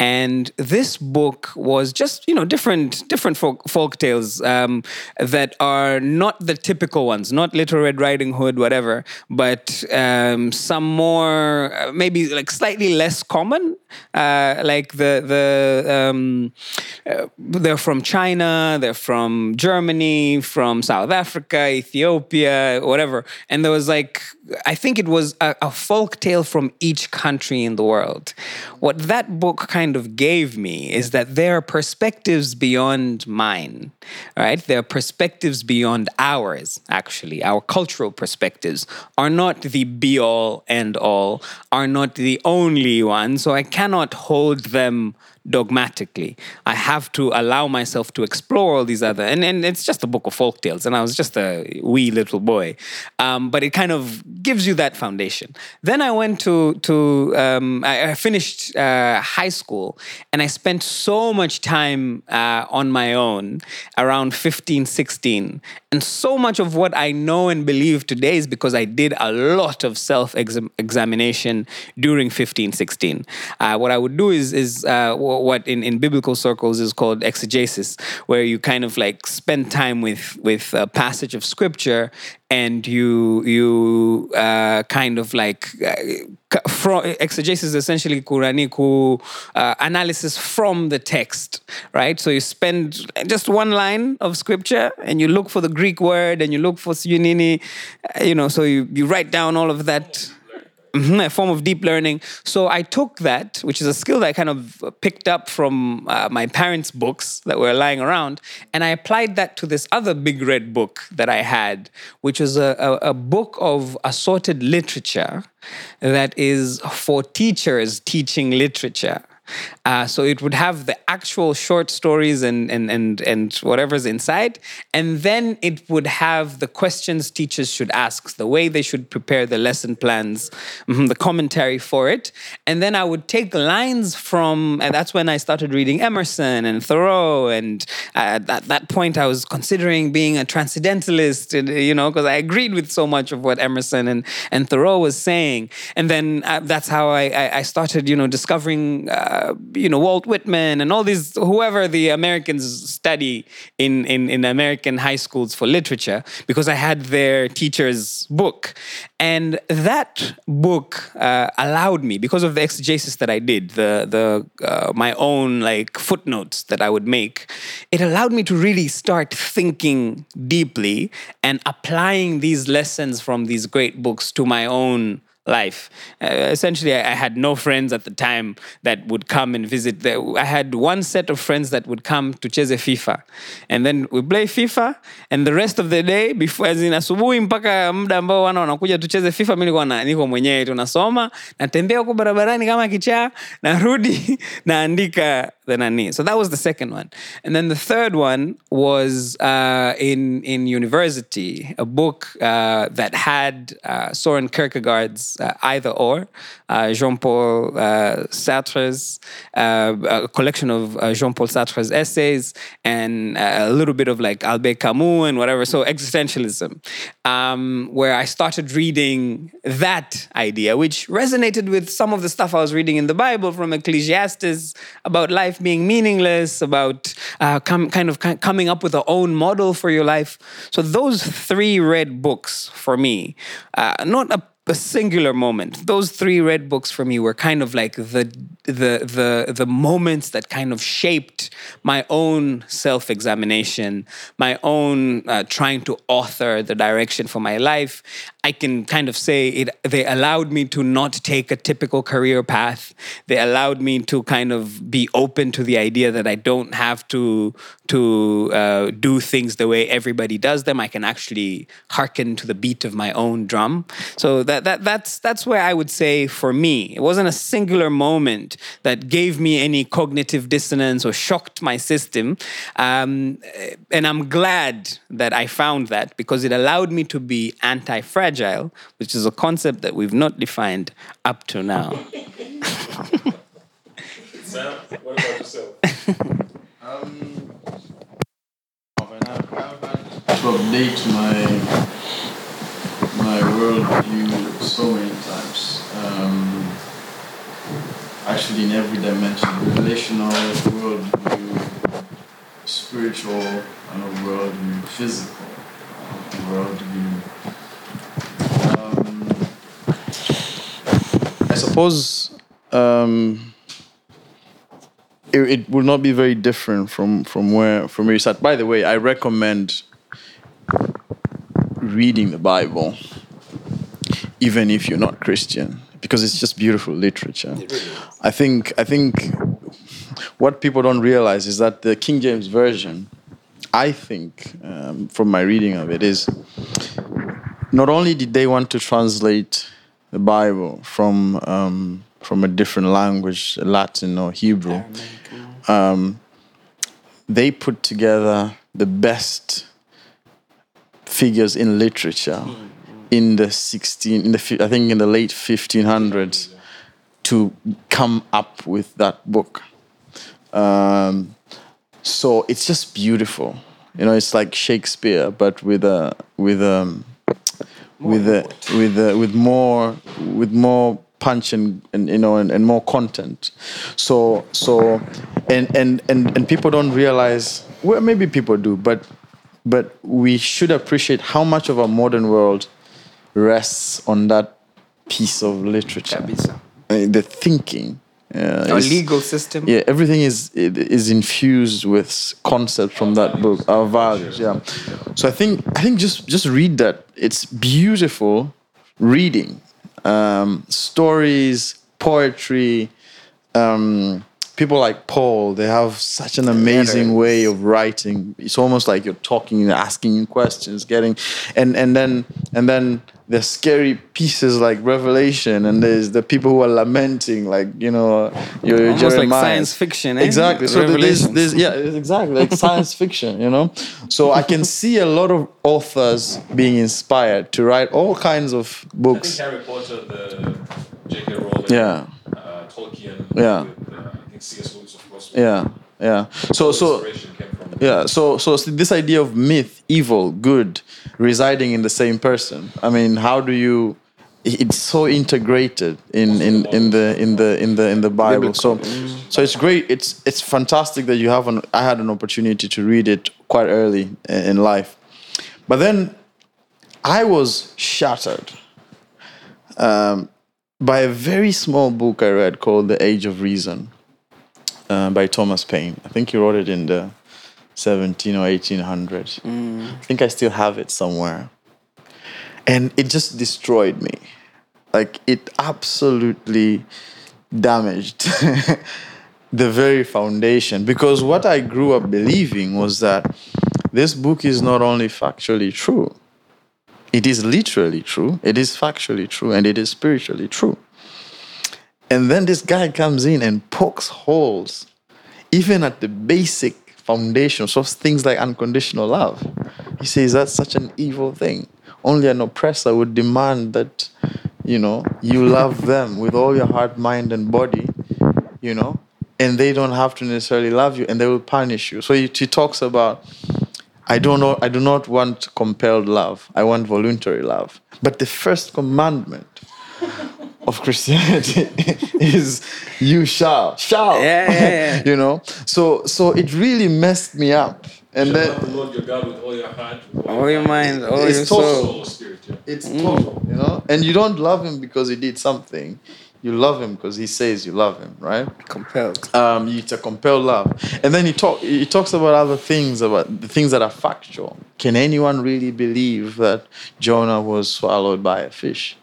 And this book was just, you know, different different folk, folk tales um, that are not the typical ones, not Little Red Riding Hood, whatever, but um, some more, uh, maybe like slightly less common. Uh, like the the um, uh, they're from China, they're from Germany, from South Africa, Ethiopia, whatever. And there was like, I think it was a, a folk tale from each country in the world. What that book kind of gave me is that there are perspectives beyond mine, right? There are perspectives beyond ours, actually. Our cultural perspectives are not the be all and all, are not the only one. So I cannot hold them dogmatically. I have to allow myself to explore all these other, and, and it's just a book of folk tales, and I was just a wee little boy. Um, but it kind of gives you that foundation. Then I went to, to um, I, I finished uh, high school, and I spent so much time uh, on my own around 15, 16. And so much of what I know and believe today is because I did a lot of self examination during 15, 16. Uh, what I would do is, is uh, what in, in biblical circles is called exegesis, where you kind of like spend time with with a passage of scripture and you you uh, kind of like uh, from exegesis is essentially kurani ku uh, analysis from the text right? So you spend just one line of scripture and you look for the greek word and you look for unini you know so you, you write down all of that a form of deep learning. So I took that, which is a skill that I kind of picked up from uh, my parents' books that were lying around, and I applied that to this other big red book that I had, which was a, a, a book of assorted literature that is for teachers teaching literature. Uh, so it would have the actual short stories and, and, and, and whatever's inside. And then it would have the questions teachers should ask, the way they should prepare the lesson plans, mhm, the commentary for it. And then I would take lines from, and that's when I started reading Emerson and Thoreau. And uh, at that point, I was considering being a transcendentalist, you know, because I agreed with so much of what Emerson and, and Thoreau was saying. And then uh, that's how I, I, I started, you know, discovering. Uh, you know Walt Whitman and all these whoever the Americans study in, in in American high schools for literature because I had their teacher's book, and that book uh, allowed me because of the exegesis that I did, the the uh, my own like footnotes that I would make, it allowed me to really start thinking deeply and applying these lessons from these great books to my own life. Uh, essentially, I, I had no friends at the time that would come and visit. The, I had one set of friends that would come to cheze FIFA, and then we play FIFA, and the rest of the day before, as in asubuhi mpaka muda ambao wana wanakuja tucheze FIFA, mimi nilikuwa niko mwenyewe tunasoma, natembea huko barabarani kama kichaa, narudi naandika the nani. So that was the second one, and then the third one was uh, in in university, a book uh, that had uh, Soren Kierkegaard's Either or, uh, Jean-Paul uh, Sartre's uh, a collection of uh, Jean-Paul Sartre's essays, and uh, a little bit of like Albert Camus and whatever. So existentialism, um, where I started reading that idea, which resonated with some of the stuff I was reading in the Bible from Ecclesiastes about life being meaningless, about uh, com- kind of coming up with a own model for your life. So those three read books for me, uh, not a a singular moment. Those three red books for me were kind of like the the the the moments that kind of shaped my own self-examination, my own uh, trying to author the direction for my life. I can kind of say it. They allowed me to not take a typical career path. They allowed me to kind of be open to the idea that I don't have to to uh, do things the way everybody does them. I can actually hearken to the beat of my own drum. So that, that that's that's where I would say for me, it wasn't a singular moment that gave me any cognitive dissonance or shocked my system. Um, and I'm glad that I found that because it allowed me to be anti-fragile, which is a concept that we've not defined up to now. Sam, what about yourself? Um, and I've, I've to update my my worldview so many times. Um, actually, in every dimension, relational worldview, spiritual uh, worldview, physical worldview. Um, I suppose um, it, it will not be very different from, from where from where you sat. By the way, I recommend reading the Bible, even if you're not Christian, because it's just beautiful literature. I think I think what people don't realize is that the King James version, I think, um, from my reading of it, is not only did they want to translate the Bible from um, from a different language, Latin or Hebrew, um, they put together the best figures in literature hmm, hmm. in the 16 in the I think in the late 1500s to come up with that book. Um, so it's just beautiful. You know, it's like Shakespeare, but with a with um, a with a, with a, with more with more punch and, and you know and, and more content. So so and and and and people don't realize well maybe people do, but but we should appreciate how much of our modern world rests on that piece of literature. Uh, The thinking. Uh, Our is- legal system. yeah, everything is is infused with concepts from that book, our values. Yeah, so I think I think just just read that. It's beautiful reading, um, stories, poetry. Um, people like Paul, they have such an amazing way of writing. It's almost like you're talking, asking you questions, getting, and and then and then there's scary pieces like Revelation, and there's the people who are lamenting, like you know, your Almost like science fiction, eh? Exactly. So there's, there's yeah, exactly like science fiction, you know. So I can see a lot of authors being inspired to write all kinds of I think books. Harry Potter, the J.K. Rowling, Yeah. uh, Tolkien, Yeah. With, I think C.S. Lewis, of course. Yeah, yeah. So so Inspiration came from yeah. So so this idea of myth, evil, good, residing in the same person. I mean, how do you? It's so integrated in, in, in the in the in the in the Bible. So so it's great. It's it's fantastic that you have an. I had an opportunity to read it quite early in life, but then I was shattered um, by a very small book I read called The Age of Reason uh, by Thomas Paine. I think he wrote it in the 17 or 1800s. I think I still have it somewhere. And it just destroyed me. Like, it absolutely damaged the very foundation. Because what I grew up believing was that this book is not only factually true, it is literally true, it is factually true, and it is spiritually true. And then this guy comes in and pokes holes, even at the basic foundation of things like unconditional love. He says that's such an evil thing. Only an oppressor would demand that, you know, you love them with all your heart, mind, and body, you know, and they don't have to necessarily love you and they will punish you. So he, he talks about I don't know. I do not want compelled love. I want voluntary love. But the first commandment of Christianity is you shall shall. Yeah, yeah, yeah. you know. So so it really messed me up. And Shall then the Lord your God with all your heart, with All your mind, all It's your total. soul. soul, spirit. Yeah. it's total, you know. And you don't love him because he did something. You love him because he says you love him, right? Compelled. um, it's a compelled love. And then he talk he talks about other things about the things that are factual. Can anyone really believe that Jonah was swallowed by a fish?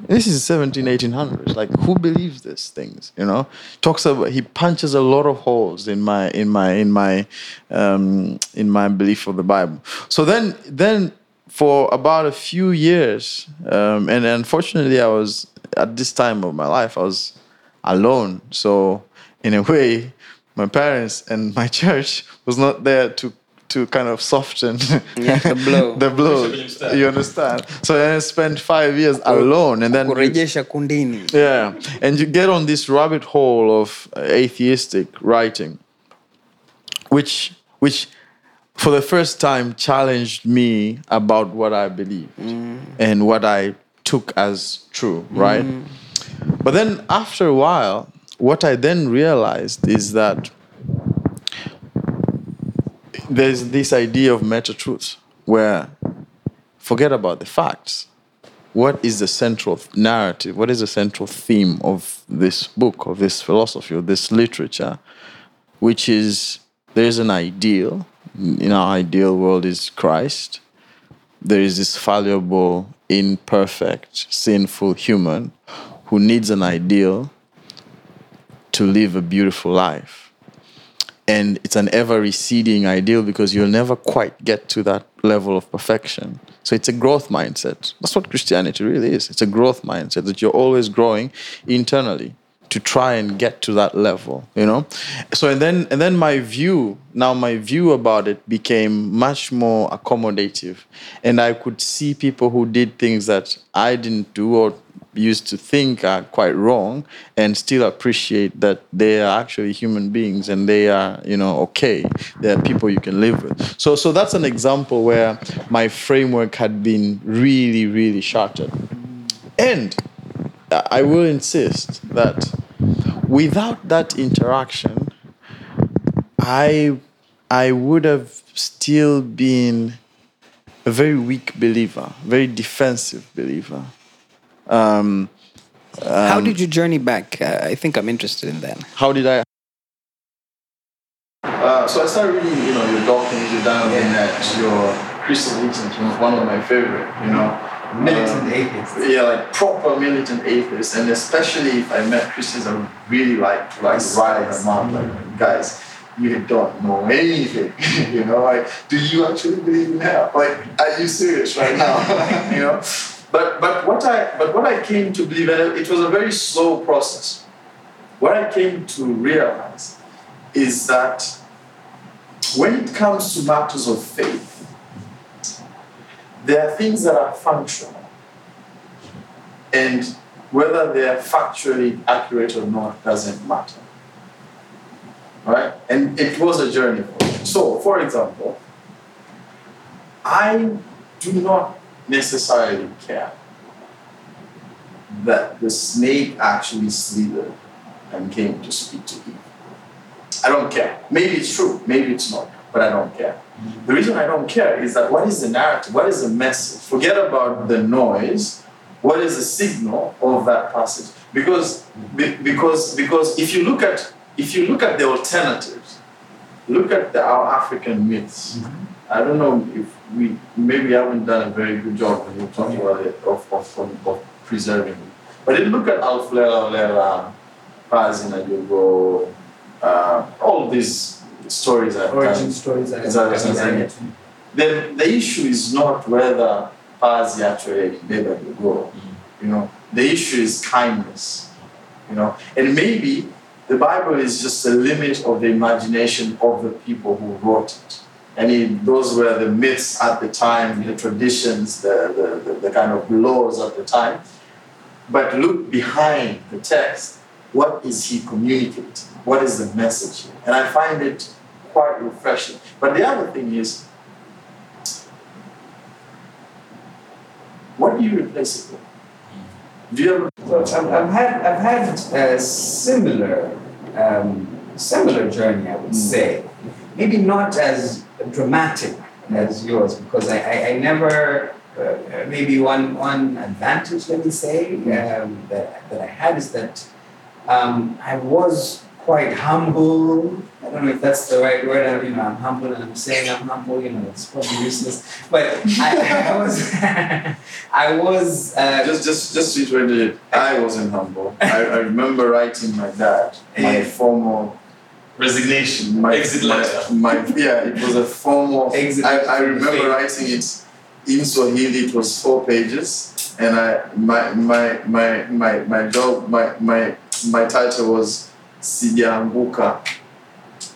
This is 17, 1800s. Like who believes these things? You know, talks about he punches a lot of holes in my in my in my um, in my belief of the Bible. So then then for about a few years, um, and unfortunately, I was at this time of my life, I was alone. So in a way, my parents and my church was not there to to kind of soften Yeah, the blow. the blow. You understand. So then I spent five years alone, and then you- yeah, and you get on this rabbit hole of atheistic writing, which which for the first time challenged me about what I believed mm. and what I took as true, right? Mm. But then after a while, what I then realized is that there's this idea of meta truth where forget about the facts. What is the central narrative? What is the central theme of this book of this philosophy of this literature which is there's an ideal. In our ideal world is christ. There is this fallible imperfect sinful human who needs an ideal to live a beautiful life and it's an ever receding ideal because you'll never quite get to that level of perfection. So it's a growth mindset. That's what Christianity really is. It's a growth mindset that you're always growing internally to try and get to that level, you know? So and then and then my view, now my view about it became much more accommodative. And I could see people who did things that I didn't do or used to think are quite wrong and still appreciate that they are actually human beings and they are you know okay. They are people you can live with. So so that's an example where my framework had been really really shattered. And I will insist that without that interaction, I I would have still been a very weak believer, very defensive believer. Um, How did you journey back? Uh, I think I'm interested in that. how did I? Uh, so I started reading, you know, your Dawkins, your Donovan, that your Christopher Hitchens was one of my favorite, you know. Militant Um, atheist. Yeah, like proper militant atheists, and especially if I met Christians, I would really like to like rile them up, like guys, you don't know anything, you know. Like, do you actually believe in hell? Like, are you serious right now? you know. But but what I but what I came to believe, and it was a very slow process. What I came to realize is that when it comes to matters of faith, there are things that are functional. And whether they are factually accurate or not doesn't matter. Right? And it was a journey for me. So, for example, I do not necessarily care that the snake actually slithered and came to speak to Eve. I don't care. Maybe it's true, maybe it's not, but I don't care. The reason I don't care is that what is the narrative? What is the message? Forget about the noise. What is the signal of that passage? Because, be- because, because if you look at if you look at the alternatives, look at the, our African myths. I don't know if we maybe haven't done a very good job when you talking about it of, of, of, preserving it. But if you look at Alflela Olela, Pazina Yogo, uh, all these stories I've done, stories. Is that- then the issue is not whether Pazi actually never go. You know, the issue is kindness. You know, and maybe the Bible is just a limit of the imagination of the people who wrote it. And it, those were the myths at the time, the traditions, the, the, the, the kind of laws at the time. But look behind the text. What is he communicating? What is the message? here? And I find it quite refreshing. But the other thing is, what do you replace it with? Do you ever I've, I've had I've had a similar um, similar journey, I would say. Maybe not as dramatic as yours, because I, I, I never uh, maybe one one advantage, let me say, um, that, that I had is that um, I was quite humble. I don't know if that's the right word. I, you know, I'm humble and I'm saying I'm humble. You know, it's probably useless. But I, I was, I was. Uh, just just just to interrupt I wasn't humble. I, I remember writing my dad my Eh. Formal Resignation. my Exit my, letter. my yeah it was a formal Exit I, letter I remember faith. writing it in Swahili it was four pages and I my my my my my job my my my title was sijaanguka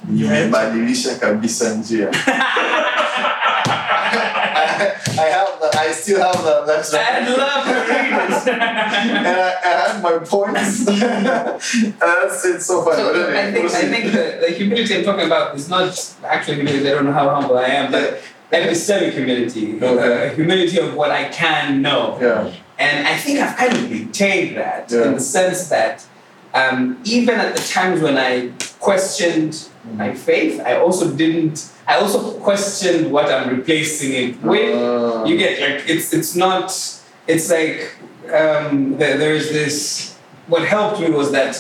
nimebadilisha kabisa njia I, I have that I still have that that's I'd love to read this. and I, I had my points. That's it's so funny. So but I think I think the, the humility I'm talking about is not actually humility. I don't know how humble I am, but epistemic humility, Okay. uh, humility of what I can know. yeah. And I think I've kind of maintained that Yeah. in the sense that um, even at the times when I questioned my faith, I also didn't. I also questioned what I'm replacing it with. Uh, you get like it's it's not. It's like um, there, there's this. What helped me was that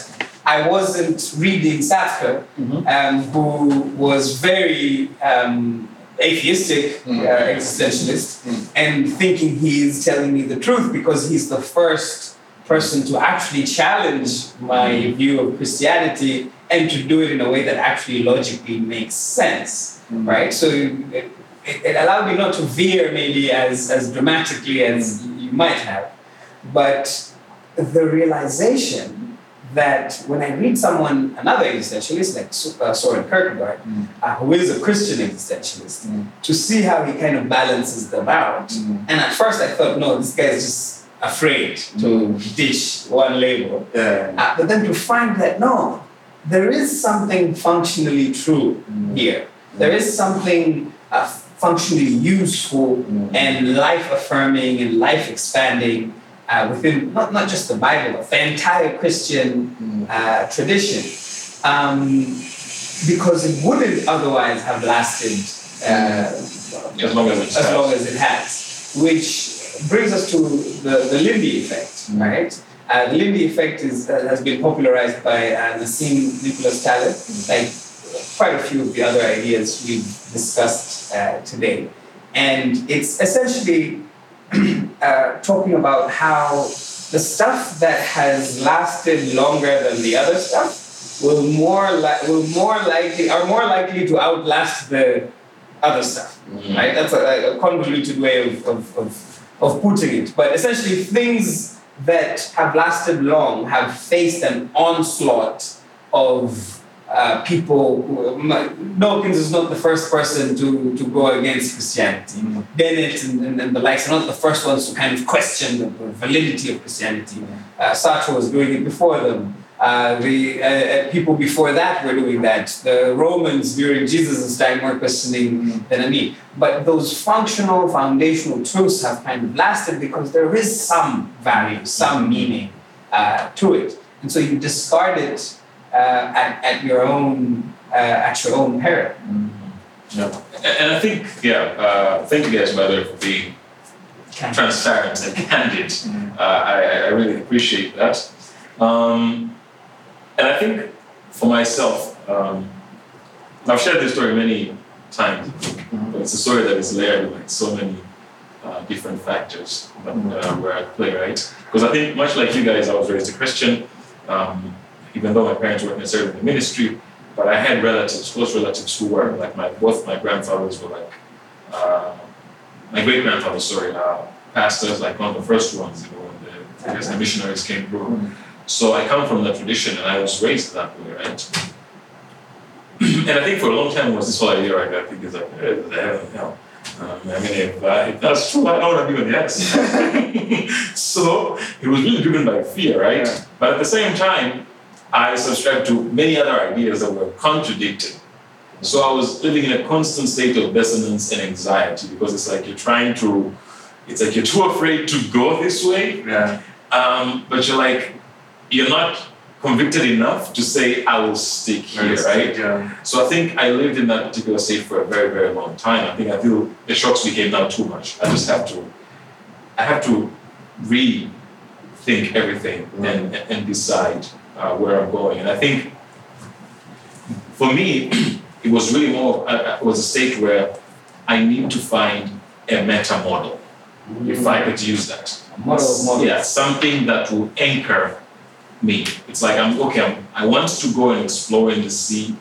I wasn't reading Sartre, um, who was very um, atheistic, Mhm. uh, existentialist, and thinking he's telling me the truth because he's the first person to actually challenge my view of Christianity and to do it in a way that actually logically makes sense, right? So it, it, it allowed me not to veer maybe as, as dramatically as you might have, but the realization that when I read someone, another existentialist like uh, Soren Kierkegaard, uh, who is a Christian existentialist, Mm. to see how he kind of balances them out. Mm. And at first I thought, no, this guy's just afraid to dish one label. Yeah. Uh, but then to find that no, there is something functionally true here. There is something uh, functionally useful Mm. and life affirming and life expanding uh, within not, not just the Bible, but the entire Christian uh, tradition, um, because it wouldn't otherwise have lasted uh, As long as as long as it has. Which brings us to the, the Lindy effect, right? Uh, the Lindy effect is, uh, has been popularized by uh, Nassim Nicholas Taleb, like quite a few of the other ideas we've discussed uh, today. And it's essentially uh, talking about how the stuff that has lasted longer than the other stuff will more li- will more likely are more likely to outlast the other stuff. Right? That's a, a convoluted way of, of, of, of putting it. But essentially, things that have lasted long have faced an onslaught of uh, people. Dawkins is not the first person to, to go against Christianity. Dennett and, and, and the likes are not the first ones to kind of question the validity of Christianity. Uh, Sartre was doing it before them. Uh, the uh, uh, people before that were doing that. The Romans during Jesus' time were questioning the Nani. But those functional, foundational truths have kind of lasted because there is some value, some meaning to it, and so you discard it at, at your own uh, at your own peril. Yeah. And, I think, yeah, uh, thank you guys, by the way, for being transparent and candid. Uh, I, I I really appreciate that. Um, and I think for myself, um, I've shared this story many times, but it's a story that is layered with like so many uh, different factors that uh, were at play, right? Because I think, much like you guys, I was raised a Christian, um, even though my parents weren't necessarily in the ministry, but I had relatives, close relatives who were like my both my grandfathers were like uh, my great grandfather, sorry, uh, pastors, like one of the first ones, you know, when the, I guess the missionaries came through. So I come from that tradition and I was raised that way, right? and I think for a long time it was this whole idea, right? I think is like, eh, the heaven and hell. Um, I mean, if, uh, if that's true, I don't want to be on the so it was really driven by fear, right? Yeah. But at the same time, I subscribed to many other ideas that were contradicted. So I was living in a constant state of dissonance and anxiety because it's like you're trying to, it's like you're too afraid to go this way, Yeah. um, but you're like, you're not convicted enough to say, I will stick here, right? Yeah. So I think I lived in that particular state for a very, very long time. I think I feel the shocks became now too much. I just have to, I have to rethink everything and, and decide uh, where I'm going. And I think for me, it was really more, uh, it was a state where I need to find a meta model, if I could use that. Model of models. Yeah, something that will anchor me. It's like I'm okay. I'm, I want to go and explore in the sea,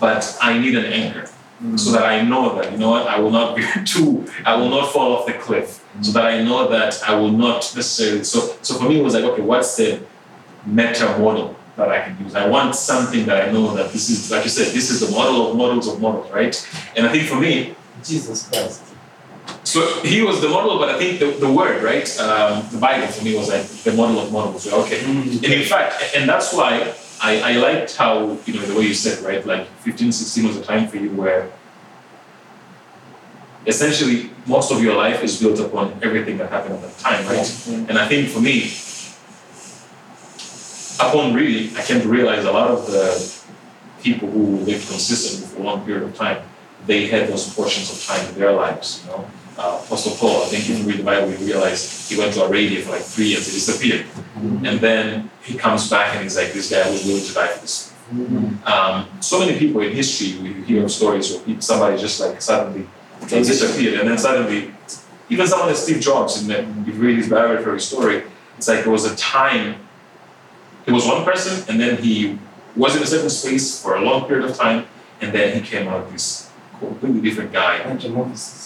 but I need an anchor so that I know that you know what I will not be too. I will not fall off the cliff. So that I know that I will not necessarily. So so for me, it was like okay, what's the meta model that I can use? I want something that I know that this is like you said. This is the model of models of models, right? And I think for me, Jesus Christ. so he was the model, but I think the, the word, right? Um, the Bible for me was like the model of models. Okay. And in fact, and that's why I, I liked how, you know, the way you said, right? Like 15, 16 was a time for you where essentially most of your life is built upon everything that happened at that time, right? And I think for me, upon reading, I came to realize a lot of the people who lived consistently for a long period of time, they had those portions of time in their lives, you know. Uh, Apostle Paul, I think if you read the Bible, you realize he went to Arabia for like three years, he disappeared. And then he comes back and he's like, this guy was willing to die for this. Um, so many people in history, we hear stories where people, somebody just like suddenly they disappeared, and then suddenly, even someone like Steve Jobs, in that you read his biography story, it's like there was a time, he was one person, and then he was in a certain space for a long period of time, and then he came out this completely different guy.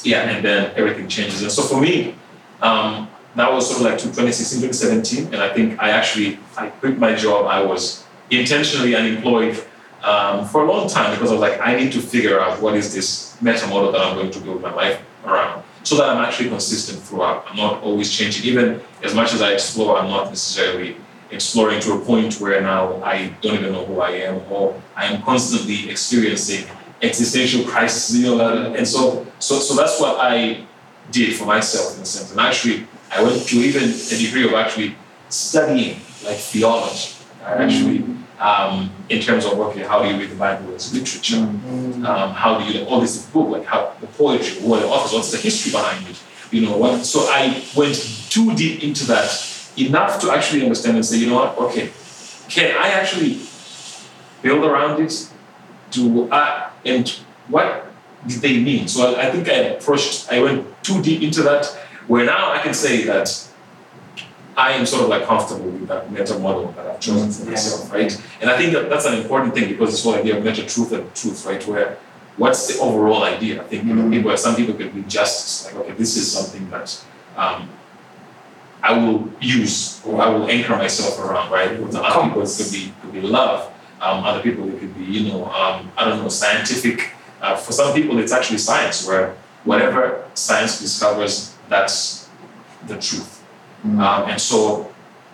Yeah, and then everything changes. And so for me, um, that was sort of like 2016, 2017, and I think I actually I quit my job. I was intentionally unemployed um, for a long time because I was like, I need to figure out what is this meta model that I'm going to build my life around, so that I'm actually consistent throughout. I'm not always changing. Even as much as I explore, I'm not necessarily exploring to a point where now I don't even know who I am, or I am constantly experiencing existential crisis, you know, and so, so, so that's what I did for myself in a sense. And actually, I went to even a degree of actually studying like theology. Actually, um, in terms of okay, how do you read the Bible as literature? Um, how do you all this book like how the poetry, what the authors, what's the history behind it? You know what? So I went too deep into that enough to actually understand and say, you know what? Okay, can I actually build around this? Do uh, and what did they mean? So I, I think I approached. I went too deep into that. Where now I can say that I am sort of like comfortable with that meta model that I've chosen for myself, right? And I think that that's an important thing because this whole idea of meta truth and truth, right? Where what's the overall idea? I think you know, people, some people could be justice, like okay, this is something that um, I will use or I will anchor myself around, right? With other people, it could be could be love. Um, other people, it could be you know, um, I don't know, scientific. Uh, for some people, it's actually science, where whatever science discovers, that's the truth. Um, and so,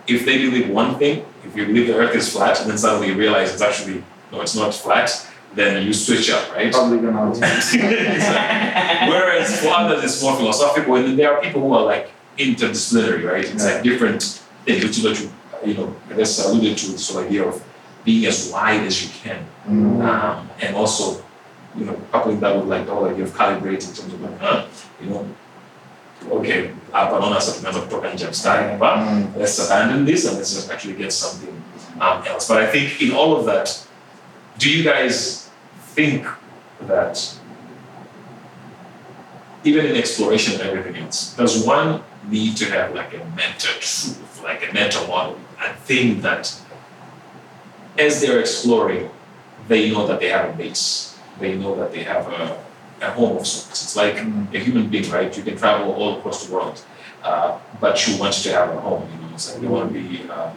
if they believe one thing, if you believe the Earth is flat, and then suddenly you realize it's actually no, it's not flat, then you switch up, right? Probably gonna. Exactly. Whereas for others, it's more philosophical, and then there are people who are like interdisciplinary, right? It's like different things, which is what you, you know, I guess alluded to this whole idea of being as wide as you can, um, and also, you know, coupling that with like the whole idea of calibrating in terms of like, huh, you know, okay, hapa naona sasa tumeanza kutoka nje mstari hapa, let's abandon this and let's just actually get something um, else. But I think in all of that, do you guys think that even in exploration and everything else, does one need to have like a meta truth, like a meta model, a thing that as they're exploring, they know that they have a base, they know that they have a, a home of sorts. It's like a human being, right? You can travel all across the world, uh, but you want to have a home. You know, it's like you want to be um,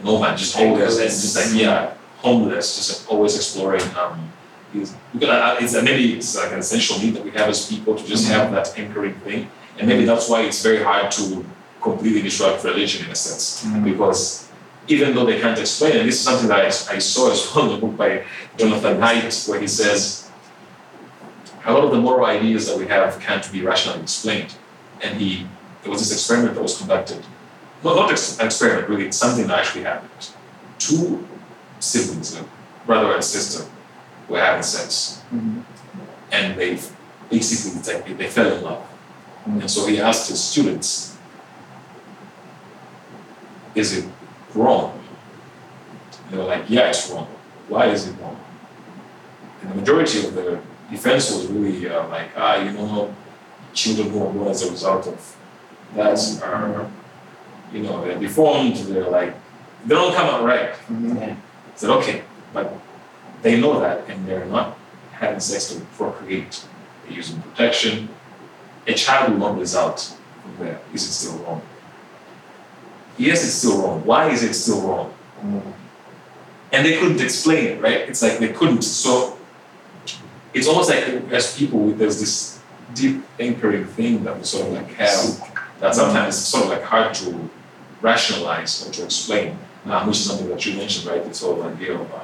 a nomad, just always, and just like yeah, homeless, just always exploring. Um, is- because uh, it's maybe it's like an essential need that we have as people to just have that anchoring thing, and maybe that's why it's very hard to completely disrupt religion in a sense, mm-hmm. because even though they can't explain, and this is something that I, I saw as well in the book by Jonathan Haidt, where he says a lot of the moral ideas that we have can't be rationally explained. And he, there was this experiment that was conducted. Well, not ex- an experiment, really, it's something that actually happened. Two siblings, a brother and sister, were having sex. Mm-hmm. And they basically, they fell in love. And so he asked his students, is it wrong? They were like, yeah, it's wrong. Why is it wrong? And the majority of the defense was really uh, like, ah, you know, children who are born as a result of that are, you know, they're deformed, they're like, they don't come out right. I said, okay, but they know that and they're not having sex to procreate. They're using protection. A child will not result from there. Is it still wrong? Yes, it's still wrong. Why is it still wrong? And they couldn't explain it, right? It's like they couldn't. So it's almost like as people, there's this deep anchoring thing that we sort of like have that sometimes it's sort of like hard to rationalize or to explain, um, which is something that you mentioned, right? This whole idea of uh,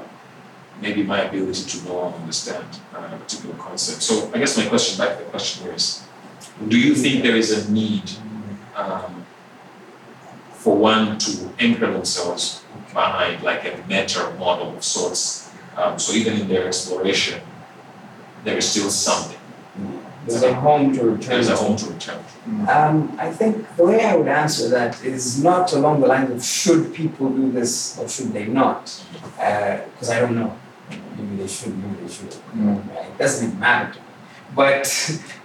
maybe my ability to know and understand uh, a particular concept. So I guess my question back to the question here is, do you think there is a need um, for one to anchor themselves behind like a meta model of sorts? Um, so even in their exploration, there is still something. There's a home to return There's a home to return to. Um, I think the way I would answer that is not along the lines of should people do this or should they not, because I don't know. Maybe they should, maybe they shouldn't. Right? It doesn't even matter to me. But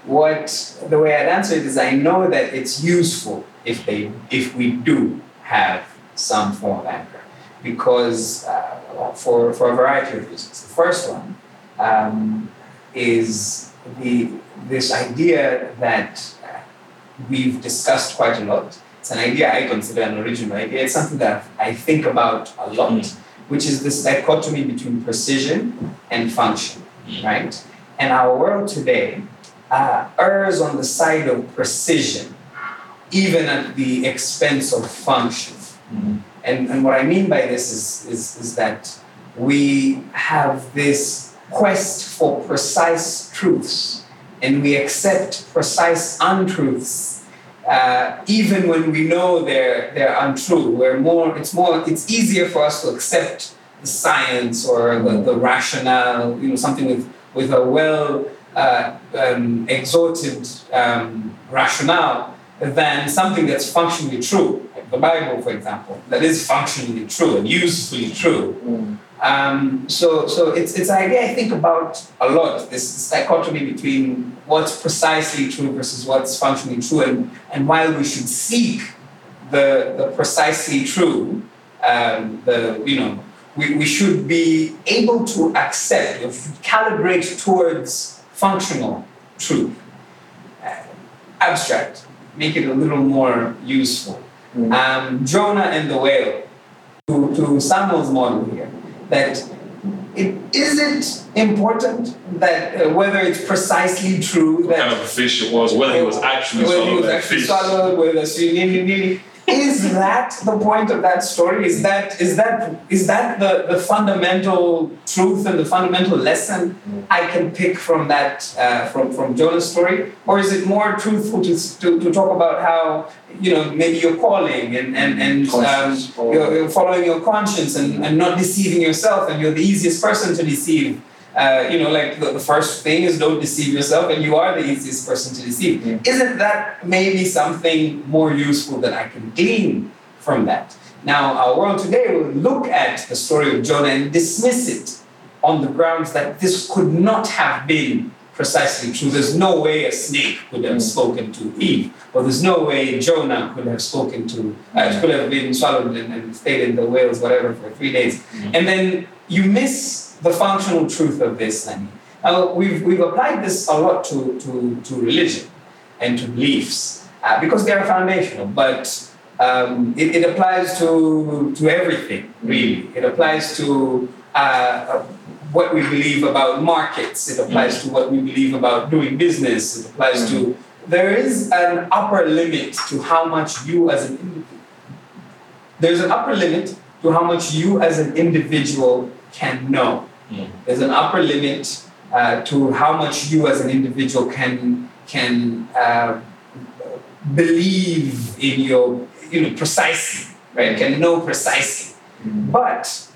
what the way I'd answer it is I know that it's useful if they if we do have some form of anchor because uh, for for a variety of reasons. The first one um, is the this idea that uh, we've discussed quite a lot. It's an idea I consider an original idea. It's something that I think about a lot, which is this dichotomy between precision and function, right? And our world today uh, errs on the side of precision, even at the expense of function. And, and what I mean by this is, is, is that we have this quest for precise truths and we accept precise untruths uh, even when we know they're they're untrue. We're more. It's more. It's easier for us to accept the science or the, the rationale. You know, something with with a well uh, um, exalted um, rationale than something that's functionally true, like the Bible, for example, that is functionally true and usefully true. Um, so, so it's it's an idea I think about a lot. This dichotomy between what's precisely true versus what's functionally true, and and while we should seek the the precisely true, um, the you know we, we should be able to accept, or calibrate towards functional truth, uh, abstract, make it a little more useful. Um, Jonah and the whale, to, to Samuel's model here that it isn't important that uh, whether it's precisely true What that kind of a fish it was, whether he was actually whether he swallowed was that actually fish. swallowed, whether she really, really is that the point of that story? Is that is that is that the, the fundamental truth and the fundamental lesson I can pick from that uh, from from Jonah's story, or is it more truthful to, to, to talk about how you know maybe you're calling and and and um, you're, you're following your conscience and, and not deceiving yourself, and you're the easiest person to deceive. Uh, you know, like the, the first thing is don't deceive yourself, and you are the easiest person to deceive. Isn't that maybe something more useful that I can glean from that? Now, our world today will look at the story of Jonah and dismiss it on the grounds that this could not have been precisely true. There's no way a snake could have spoken to Eve, or there's no way Jonah could have spoken to, uh, could have been swallowed and, and stayed in the whales, whatever, for three days. And then you miss the functional truth of this, Nani. Now, we've, we've applied this a lot to, to, to religion and to beliefs uh, because they are foundational, but um, it, it applies to, to everything, really. It applies to uh, what we believe about markets, it applies to what we believe about doing business, it applies to. There is an upper limit to how much you as an individual. There's an upper limit to how much you as an individual can know. Mm. There's an upper limit uh, to how much you as an individual can can uh, believe in your you know precisely, right? Can know precisely. But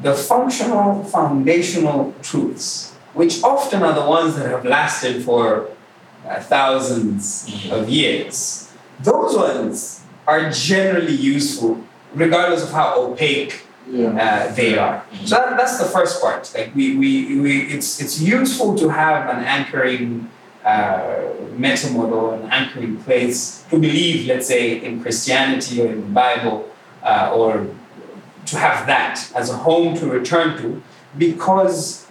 the functional foundational truths, which often are the ones that have lasted for uh, thousands of years, those ones are generally useful, regardless of how opaque Yeah. uh, they are. So that, that's the first part. Like we, we, we it's it's useful to have an anchoring uh, model, an anchoring place to believe, let's say, in Christianity or in the Bible, uh, or to have that as a home to return to, because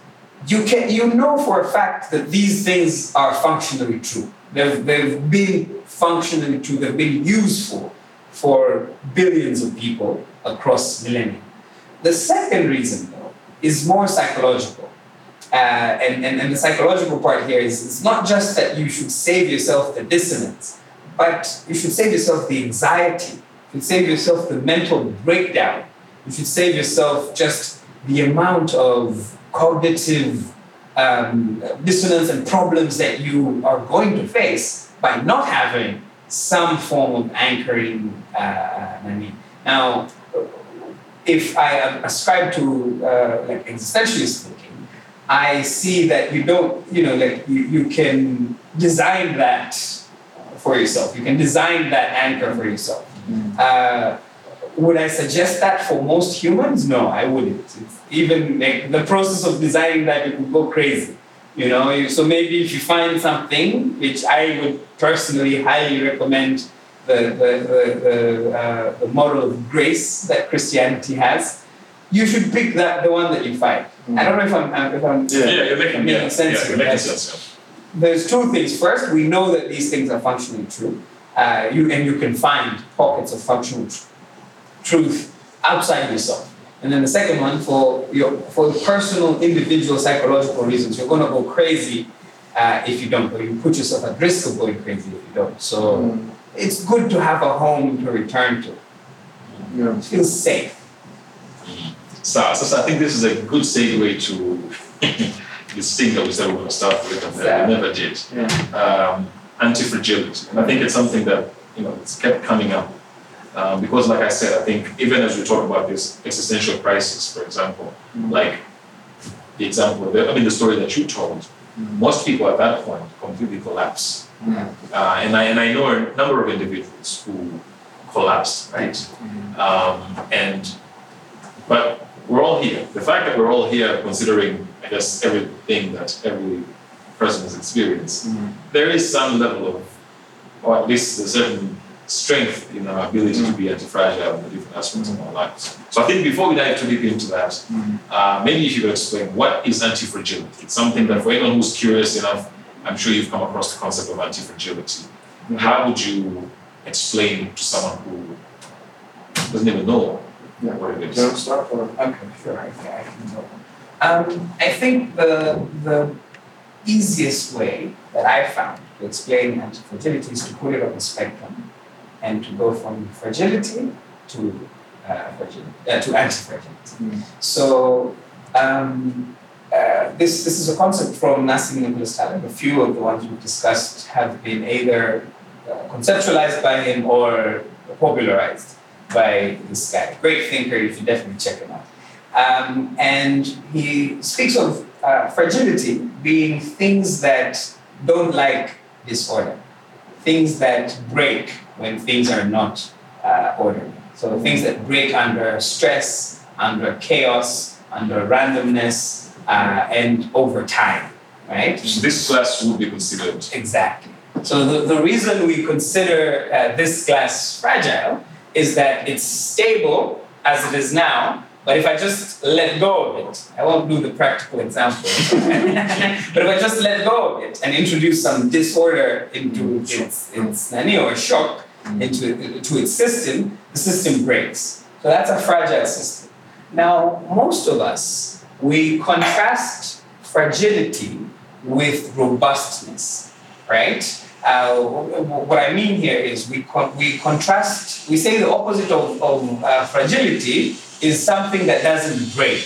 you can you know for a fact that these things are functionally true. They've, they've been functionally true. They've been useful for billions of people across millennia. The second reason, though, is more psychological. Uh, and, and, and the psychological part here is it's not just that you should save yourself the dissonance, but you should save yourself the anxiety. You should save yourself the mental breakdown. You should save yourself just the amount of cognitive um, dissonance and problems that you are going to face by not having some form of anchoring. Uh, now, if I am ascribe to uh, like existentialist thinking, I see that you don't, you know, like you, you can design that for yourself. You can design that anchor for yourself. Uh, would I suggest that for most humans? No, I wouldn't. It's even like the process of designing that, it would go crazy. You know, so maybe if you find something, which I would personally highly recommend the, the, the, the, uh, the model of grace that Christianity has, you should pick that the one that you find. I don't know if I'm, if I'm Yeah. Yeah, you're making, making yeah, sense yeah, you're making sense. there's two things. First, we know that these things are functionally true. Uh, you, and you can find pockets of functional tr- truth outside yourself. And then the second one, for your for personal, individual, psychological reasons, you're going to go crazy uh, if you don't, or you put yourself at risk of going crazy if you don't. So it's good to have a home to return to. Yeah. It feels safe. So, so, so I think this is a good segue to this thing that we said we were going to start with and that we never did. Yeah. Um, anti-fragility. And I think it's something that you know, it's kept coming up. Um, because, like I said, I think even as we talk about this existential crisis, for example, like the example, the, I mean, the story that you told, most people at that point completely collapse. Uh, and I and I know a number of individuals who collapsed, right? Um, and but we're all here. The fact that we're all here, considering I guess everything that every person has experienced, there is some level of, or at least a certain strength in our ability to be anti-fragile in the different aspects of our lives. So I think before we dive too deep into that, uh, maybe if you could explain what is anti-fragility. It's something that for anyone who's curious enough, I'm sure you've come across the concept of anti-fragility. How would you explain to someone who doesn't even know Yeah. what it is? Do you want start or? Okay, sure, I can, I can go. Um, I think the the easiest way that I found to explain anti-fragility is to put it on a spectrum and to go from fragility to uh, fragility, uh, to anti-fragility. Mm. So um, uh, this this is a concept from Nassim Nicholas Taleb. A few of the ones we've discussed have been either uh, conceptualized by him or popularized by this guy. Great thinker. You should definitely check him out. Um, and he speaks of uh, fragility being things that don't like disorder, things that break when things are not uh, ordered. So things that break under stress, under chaos, under randomness, uh, and over time, right? So this class would be considered Exactly. So the, the reason we consider uh, this glass fragile is that it's stable as it is now, but if I just let go of it, I won't do the practical example, but if I just let go of it and introduce some disorder into its, its nani or shock into to its system, the system breaks. So that's a fragile system. Now, most of us, we contrast fragility with robustness, right? Uh, what I mean here is we, con- we contrast, we say the opposite of, of uh, fragility is something that doesn't break,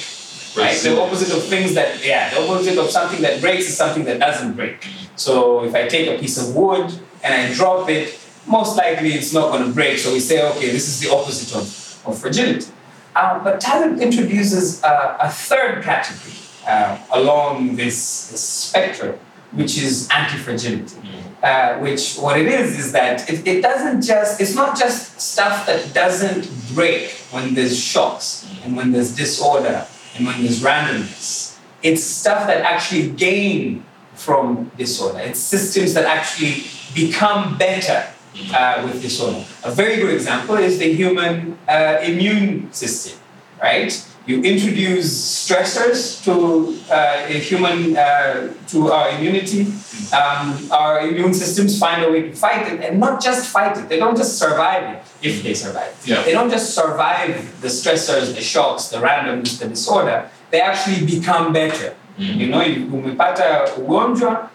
right? The opposite of things that, yeah, the opposite of something that breaks is something that doesn't break. So if I take a piece of wood and I drop it, most likely it's not going to break. So we say, okay, this is the opposite of, of fragility. Uh, but Taleb introduces uh, a third category uh, along this, this spectrum, which is anti-fragility. Uh, which what it is is that it, it doesn't just it's not just stuff that doesn't break when there's shocks and when there's disorder and when there's randomness. It's stuff that actually gain from disorder. It's systems that actually become better uh, with disorder. A very good example is the human uh, immune system, right? You introduce stressors to uh, a human, uh, to our immunity. Um, our immune systems find a way to fight it, and not just fight it. They don't just survive it if they survive. Yeah. They don't just survive the stressors, the shocks, the randomness, the disorder. They actually become better. You know, you- umepata ugonjwa,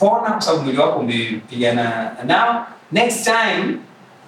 umepona kwa sababu mwili wako umepigana nao. Next time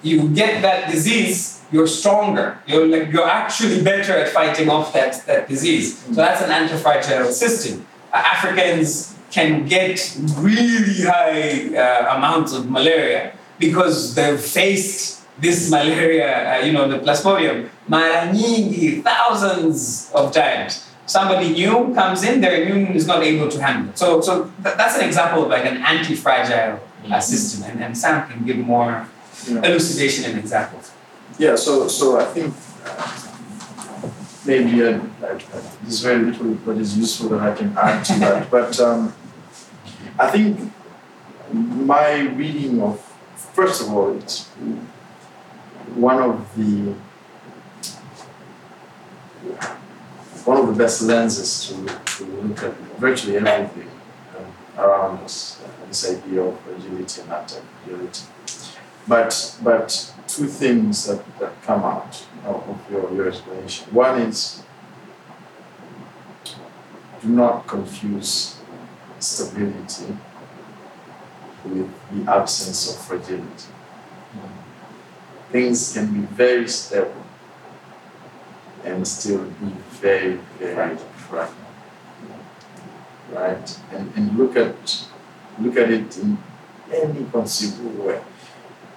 you get that disease, you're stronger. You're like you're actually better at fighting off that, that disease. So that's an anti-fragile system. Uh, Africans can get really high uh, amounts of malaria because they've faced this malaria, uh, you know, the plasmodium, mara nyingi, thousands of times. Somebody new comes in, their immune is not able to handle it. So, so th- that's an example of like an anti-fragile uh, system, and, and Sam can give more Yeah. elucidation and examples. Yeah, so so I think uh, maybe uh, uh, there's very little that is useful that I can add to that. but um, I think my reading of first of all, it's one of the one of the best lenses to, to look at virtually everything um, around us. Uh, this idea of fragility and anti-fragility. But but two things that, that come out of of your, your explanation. One is do not confuse stability with the absence of fragility. Things can be very stable and still be very, very fragile. Right? And, and look at look at it in any conceivable way.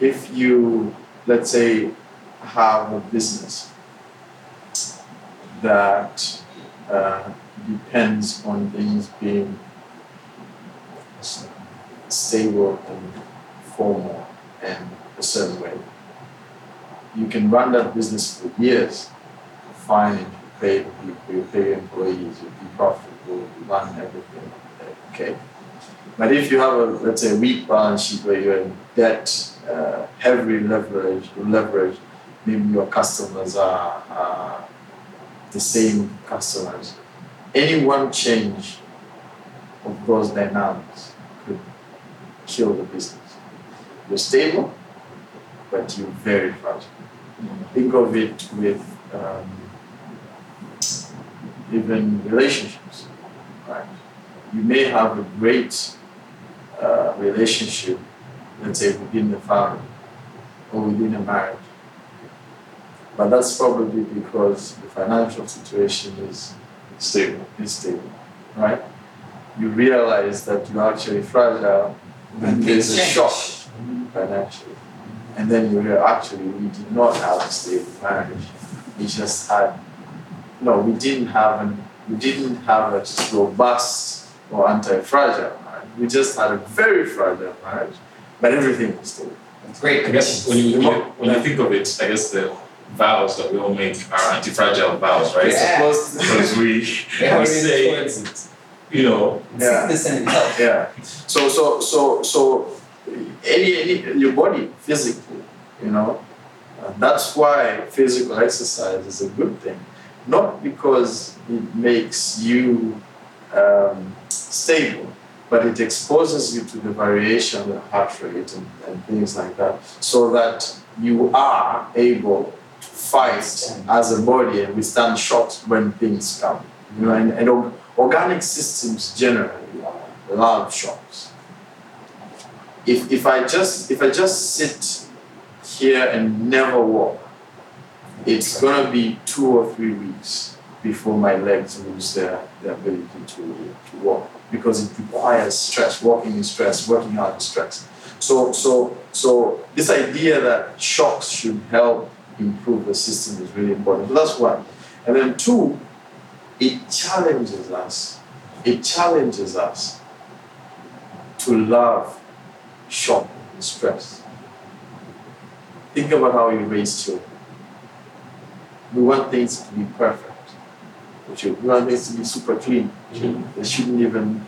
If you, let's say, have a business that uh, depends on things being stable and formal and a certain way. You can run that business for years, fine, and you pay people, you pay employees, you be profitable, you run everything, okay. But if you have a let's say a weak balance sheet where you're in debt, uh, heavy leverage, leverage, maybe your customers are, are the same customers. Any one change of those dynamics could kill the business. You're stable, but you're very fragile. Think of it with um, even relationships, right? You may have a great uh, relationship, let's say within the family or within a marriage, but that's probably because the financial situation is Stable. is stable, right? You realize that you're actually fragile when there's a shock financially. And then you realize actually we did not have a stable marriage. We just had no, we didn't have an we didn't have a robust or anti-fragile marriage. We just had a very fragile marriage, but everything was stable. Great I guess when you, when you when you think of it, I guess the vows that we all make are anti-fragile vows, right? Yeah. Supposed to- Because we Yeah, we say, towards you know, Yeah. Sickness and health. Yeah. So so so so any, any your body physically, you know, uh, that's why physical exercise is a good thing, not because it makes you um, stable, but it exposes you to the variation of the heart rate and, and things like that, so that you are able to fight as a body and withstand shocks when things come. You know, and, and or- organic systems generally love shocks. If, if I just if I just sit here and never walk, it's gonna be two or three weeks before my legs lose their, their ability to, to walk because it requires stress. Walking is stress, working out is stress. So so so this idea that shocks should help improve the system is really important. So that's one. And then two, it challenges us. It challenges us to love shock and stress. Think about how you raise children. We want things to be perfect. We want things to be super clean. Mm-hmm. They shouldn't even,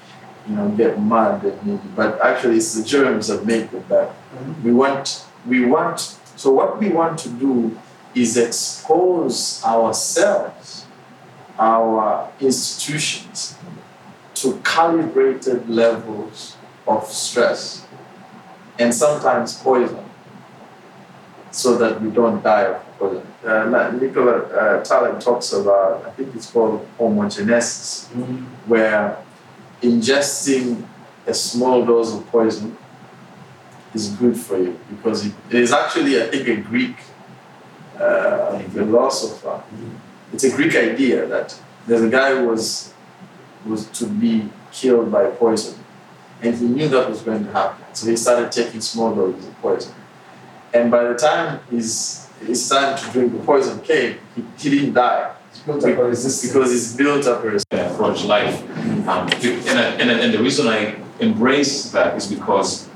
you know, get mud maybe, but actually it's the germs that make it bad. Mm-hmm. We want we want so what we want to do is expose ourselves, our institutions to calibrated levels of stress and sometimes poison so that we don't die of poison. Uh, Nicola uh, Taleb talks about, I think it's called homogenesis, where ingesting a small dose of poison is good for you because it, is actually, I think, a Greek uh, philosopher. It's a Greek idea that there's a guy who was was to be killed by poison, and he knew that was going to happen. So he started taking small doses of poison, and by the time his his time to drink the poison came, he, he didn't die Built up a resistance. because he's built up a resistance. Approach life. Um, and, and, and the reason I embrace that is because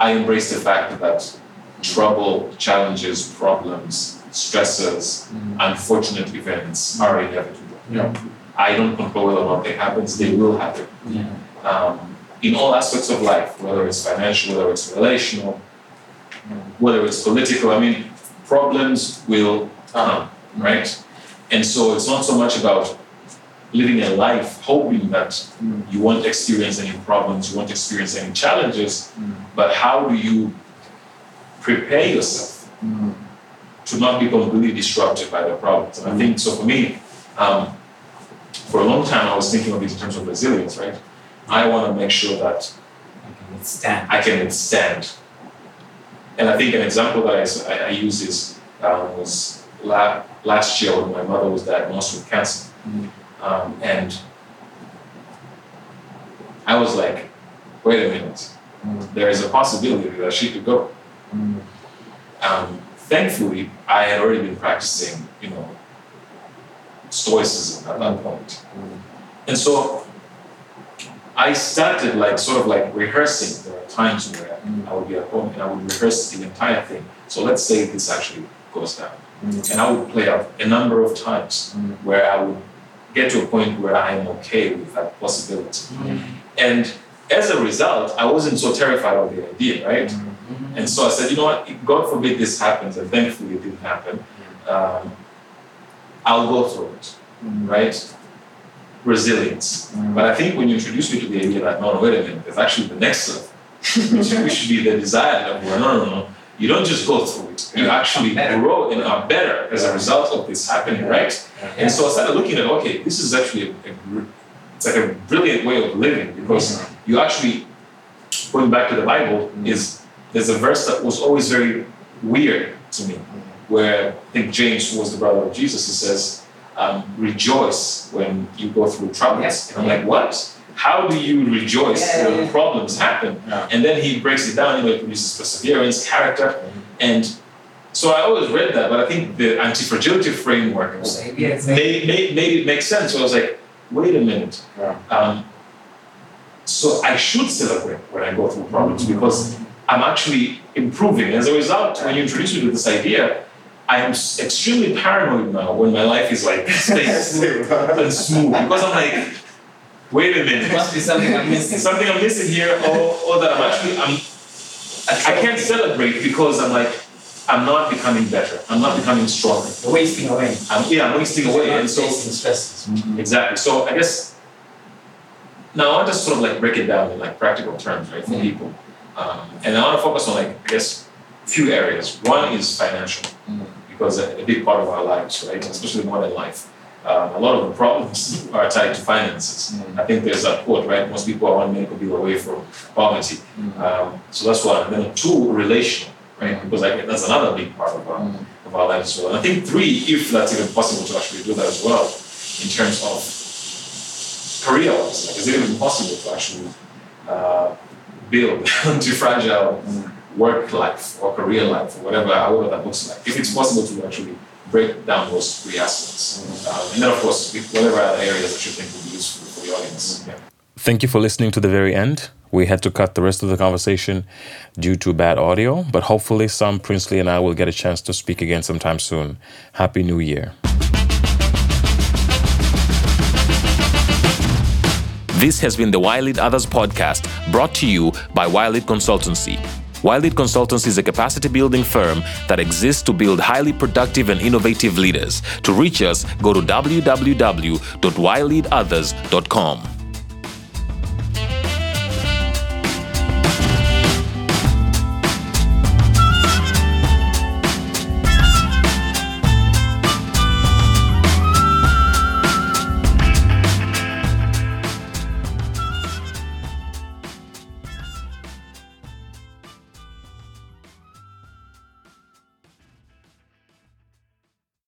I embrace the fact that trouble, challenges, problems, stresses, unfortunate events are inevitable. Yeah. I don't control whether or not they happen, they will happen. Yeah. Um, in all aspects of life, whether it's financial, whether it's relational, whether it's political, I mean, problems will come, right? And so it's not so much about living a life hoping that Mm. you won't experience any problems, you won't experience any challenges, Mm. but how do you prepare yourself Mm. to not be completely disrupted by the problems? And I think so for me, um, for a long time I was thinking of it in terms of resilience, right? I want to make sure that I can withstand. I can withstand. And I think an example that I use is um, was la- last year when my mother was diagnosed with cancer. Um, and I was like, wait a minute, there is a possibility that she could go. Um, thankfully, I had already been practicing, you know, stoicism at that point. And so I started like sort of like rehearsing. There are times where I would be at home and I would rehearse the entire thing. So let's say this actually goes down. Mm. And I would play out a number of times mm. where I would get to a point where I am okay with that possibility. Mm. And as a result, I wasn't so terrified of the idea, right? Mm-hmm. And so I said, you know what, God forbid this happens, and thankfully it didn't happen. Um, I'll go through it, right? Resilience. But I think when you introduce me to the idea that, no, no, wait a minute, there's actually the next level, which, which should be the desired level. No, no, no, you don't just go through it, you actually grow and are better as a result of this happening, right? And so I started looking at, okay, this is actually a, a it's like a brilliant way of living because mm-hmm. you actually, going back to the Bible, mm-hmm. is there's a verse that was always very weird to me, mm-hmm. where I think James, who was the brother of Jesus, he says, um, rejoice when you go through troubles. Yes. And I'm like, what? How do you rejoice Yeah, when yeah. problems happen? Yeah. And then he breaks it down, you know, it produces perseverance, character, and so I always read that, but I think the anti-fragility framework was Yeah, it's like- made, made, made it make sense. So I was like, wait a minute. Yeah. Um, so I should celebrate when I go through problems because I'm actually improving. As a result, when you introduce me to this idea, I am extremely paranoid now when my life is like staying and smooth because I'm like, wait a minute, must be something I'm missing. something I'm missing here, or, or that I'm actually I'm I can't celebrate because I'm like I'm not becoming better. I'm not becoming stronger. You're wasting away. I'm, yeah, I'm wasting away, You're and not so facing stresses. Mm-hmm. Exactly. So I guess now I want to sort of like break it down in like practical terms, right, for mm-hmm. people. Um, and I want to focus on like I guess a few areas. One is financial, mm-hmm. Because a, a big part of our lives, right, especially modern life. Um, a lot of the problems are tied to finances. I think there's that quote, right? Most people are one medical bill away from poverty. Um, so that's one. And then two, relational, right? Because like, that's another big part of our, of our lives as well. And I think three, if that's even possible to actually do that as well, in terms of career wise, like is it even possible to actually uh, build anti-fragile work life or career life or whatever, however that looks like? If it's possible to actually break down those three aspects. Um, and then of course, whatever other areas that you think would be useful for the audience. Yeah. Thank you for listening to the very end. We had to cut the rest of the conversation due to bad audio, but hopefully, Sam Princely and I will get a chance to speak again sometime soon. Happy New Year. This has been the Why Lead Others podcast brought to you by Why Lead Consultancy. Why Consultants is a capacity building firm that exists to build highly productive and innovative leaders. To reach us, go to www.yleadothers.com.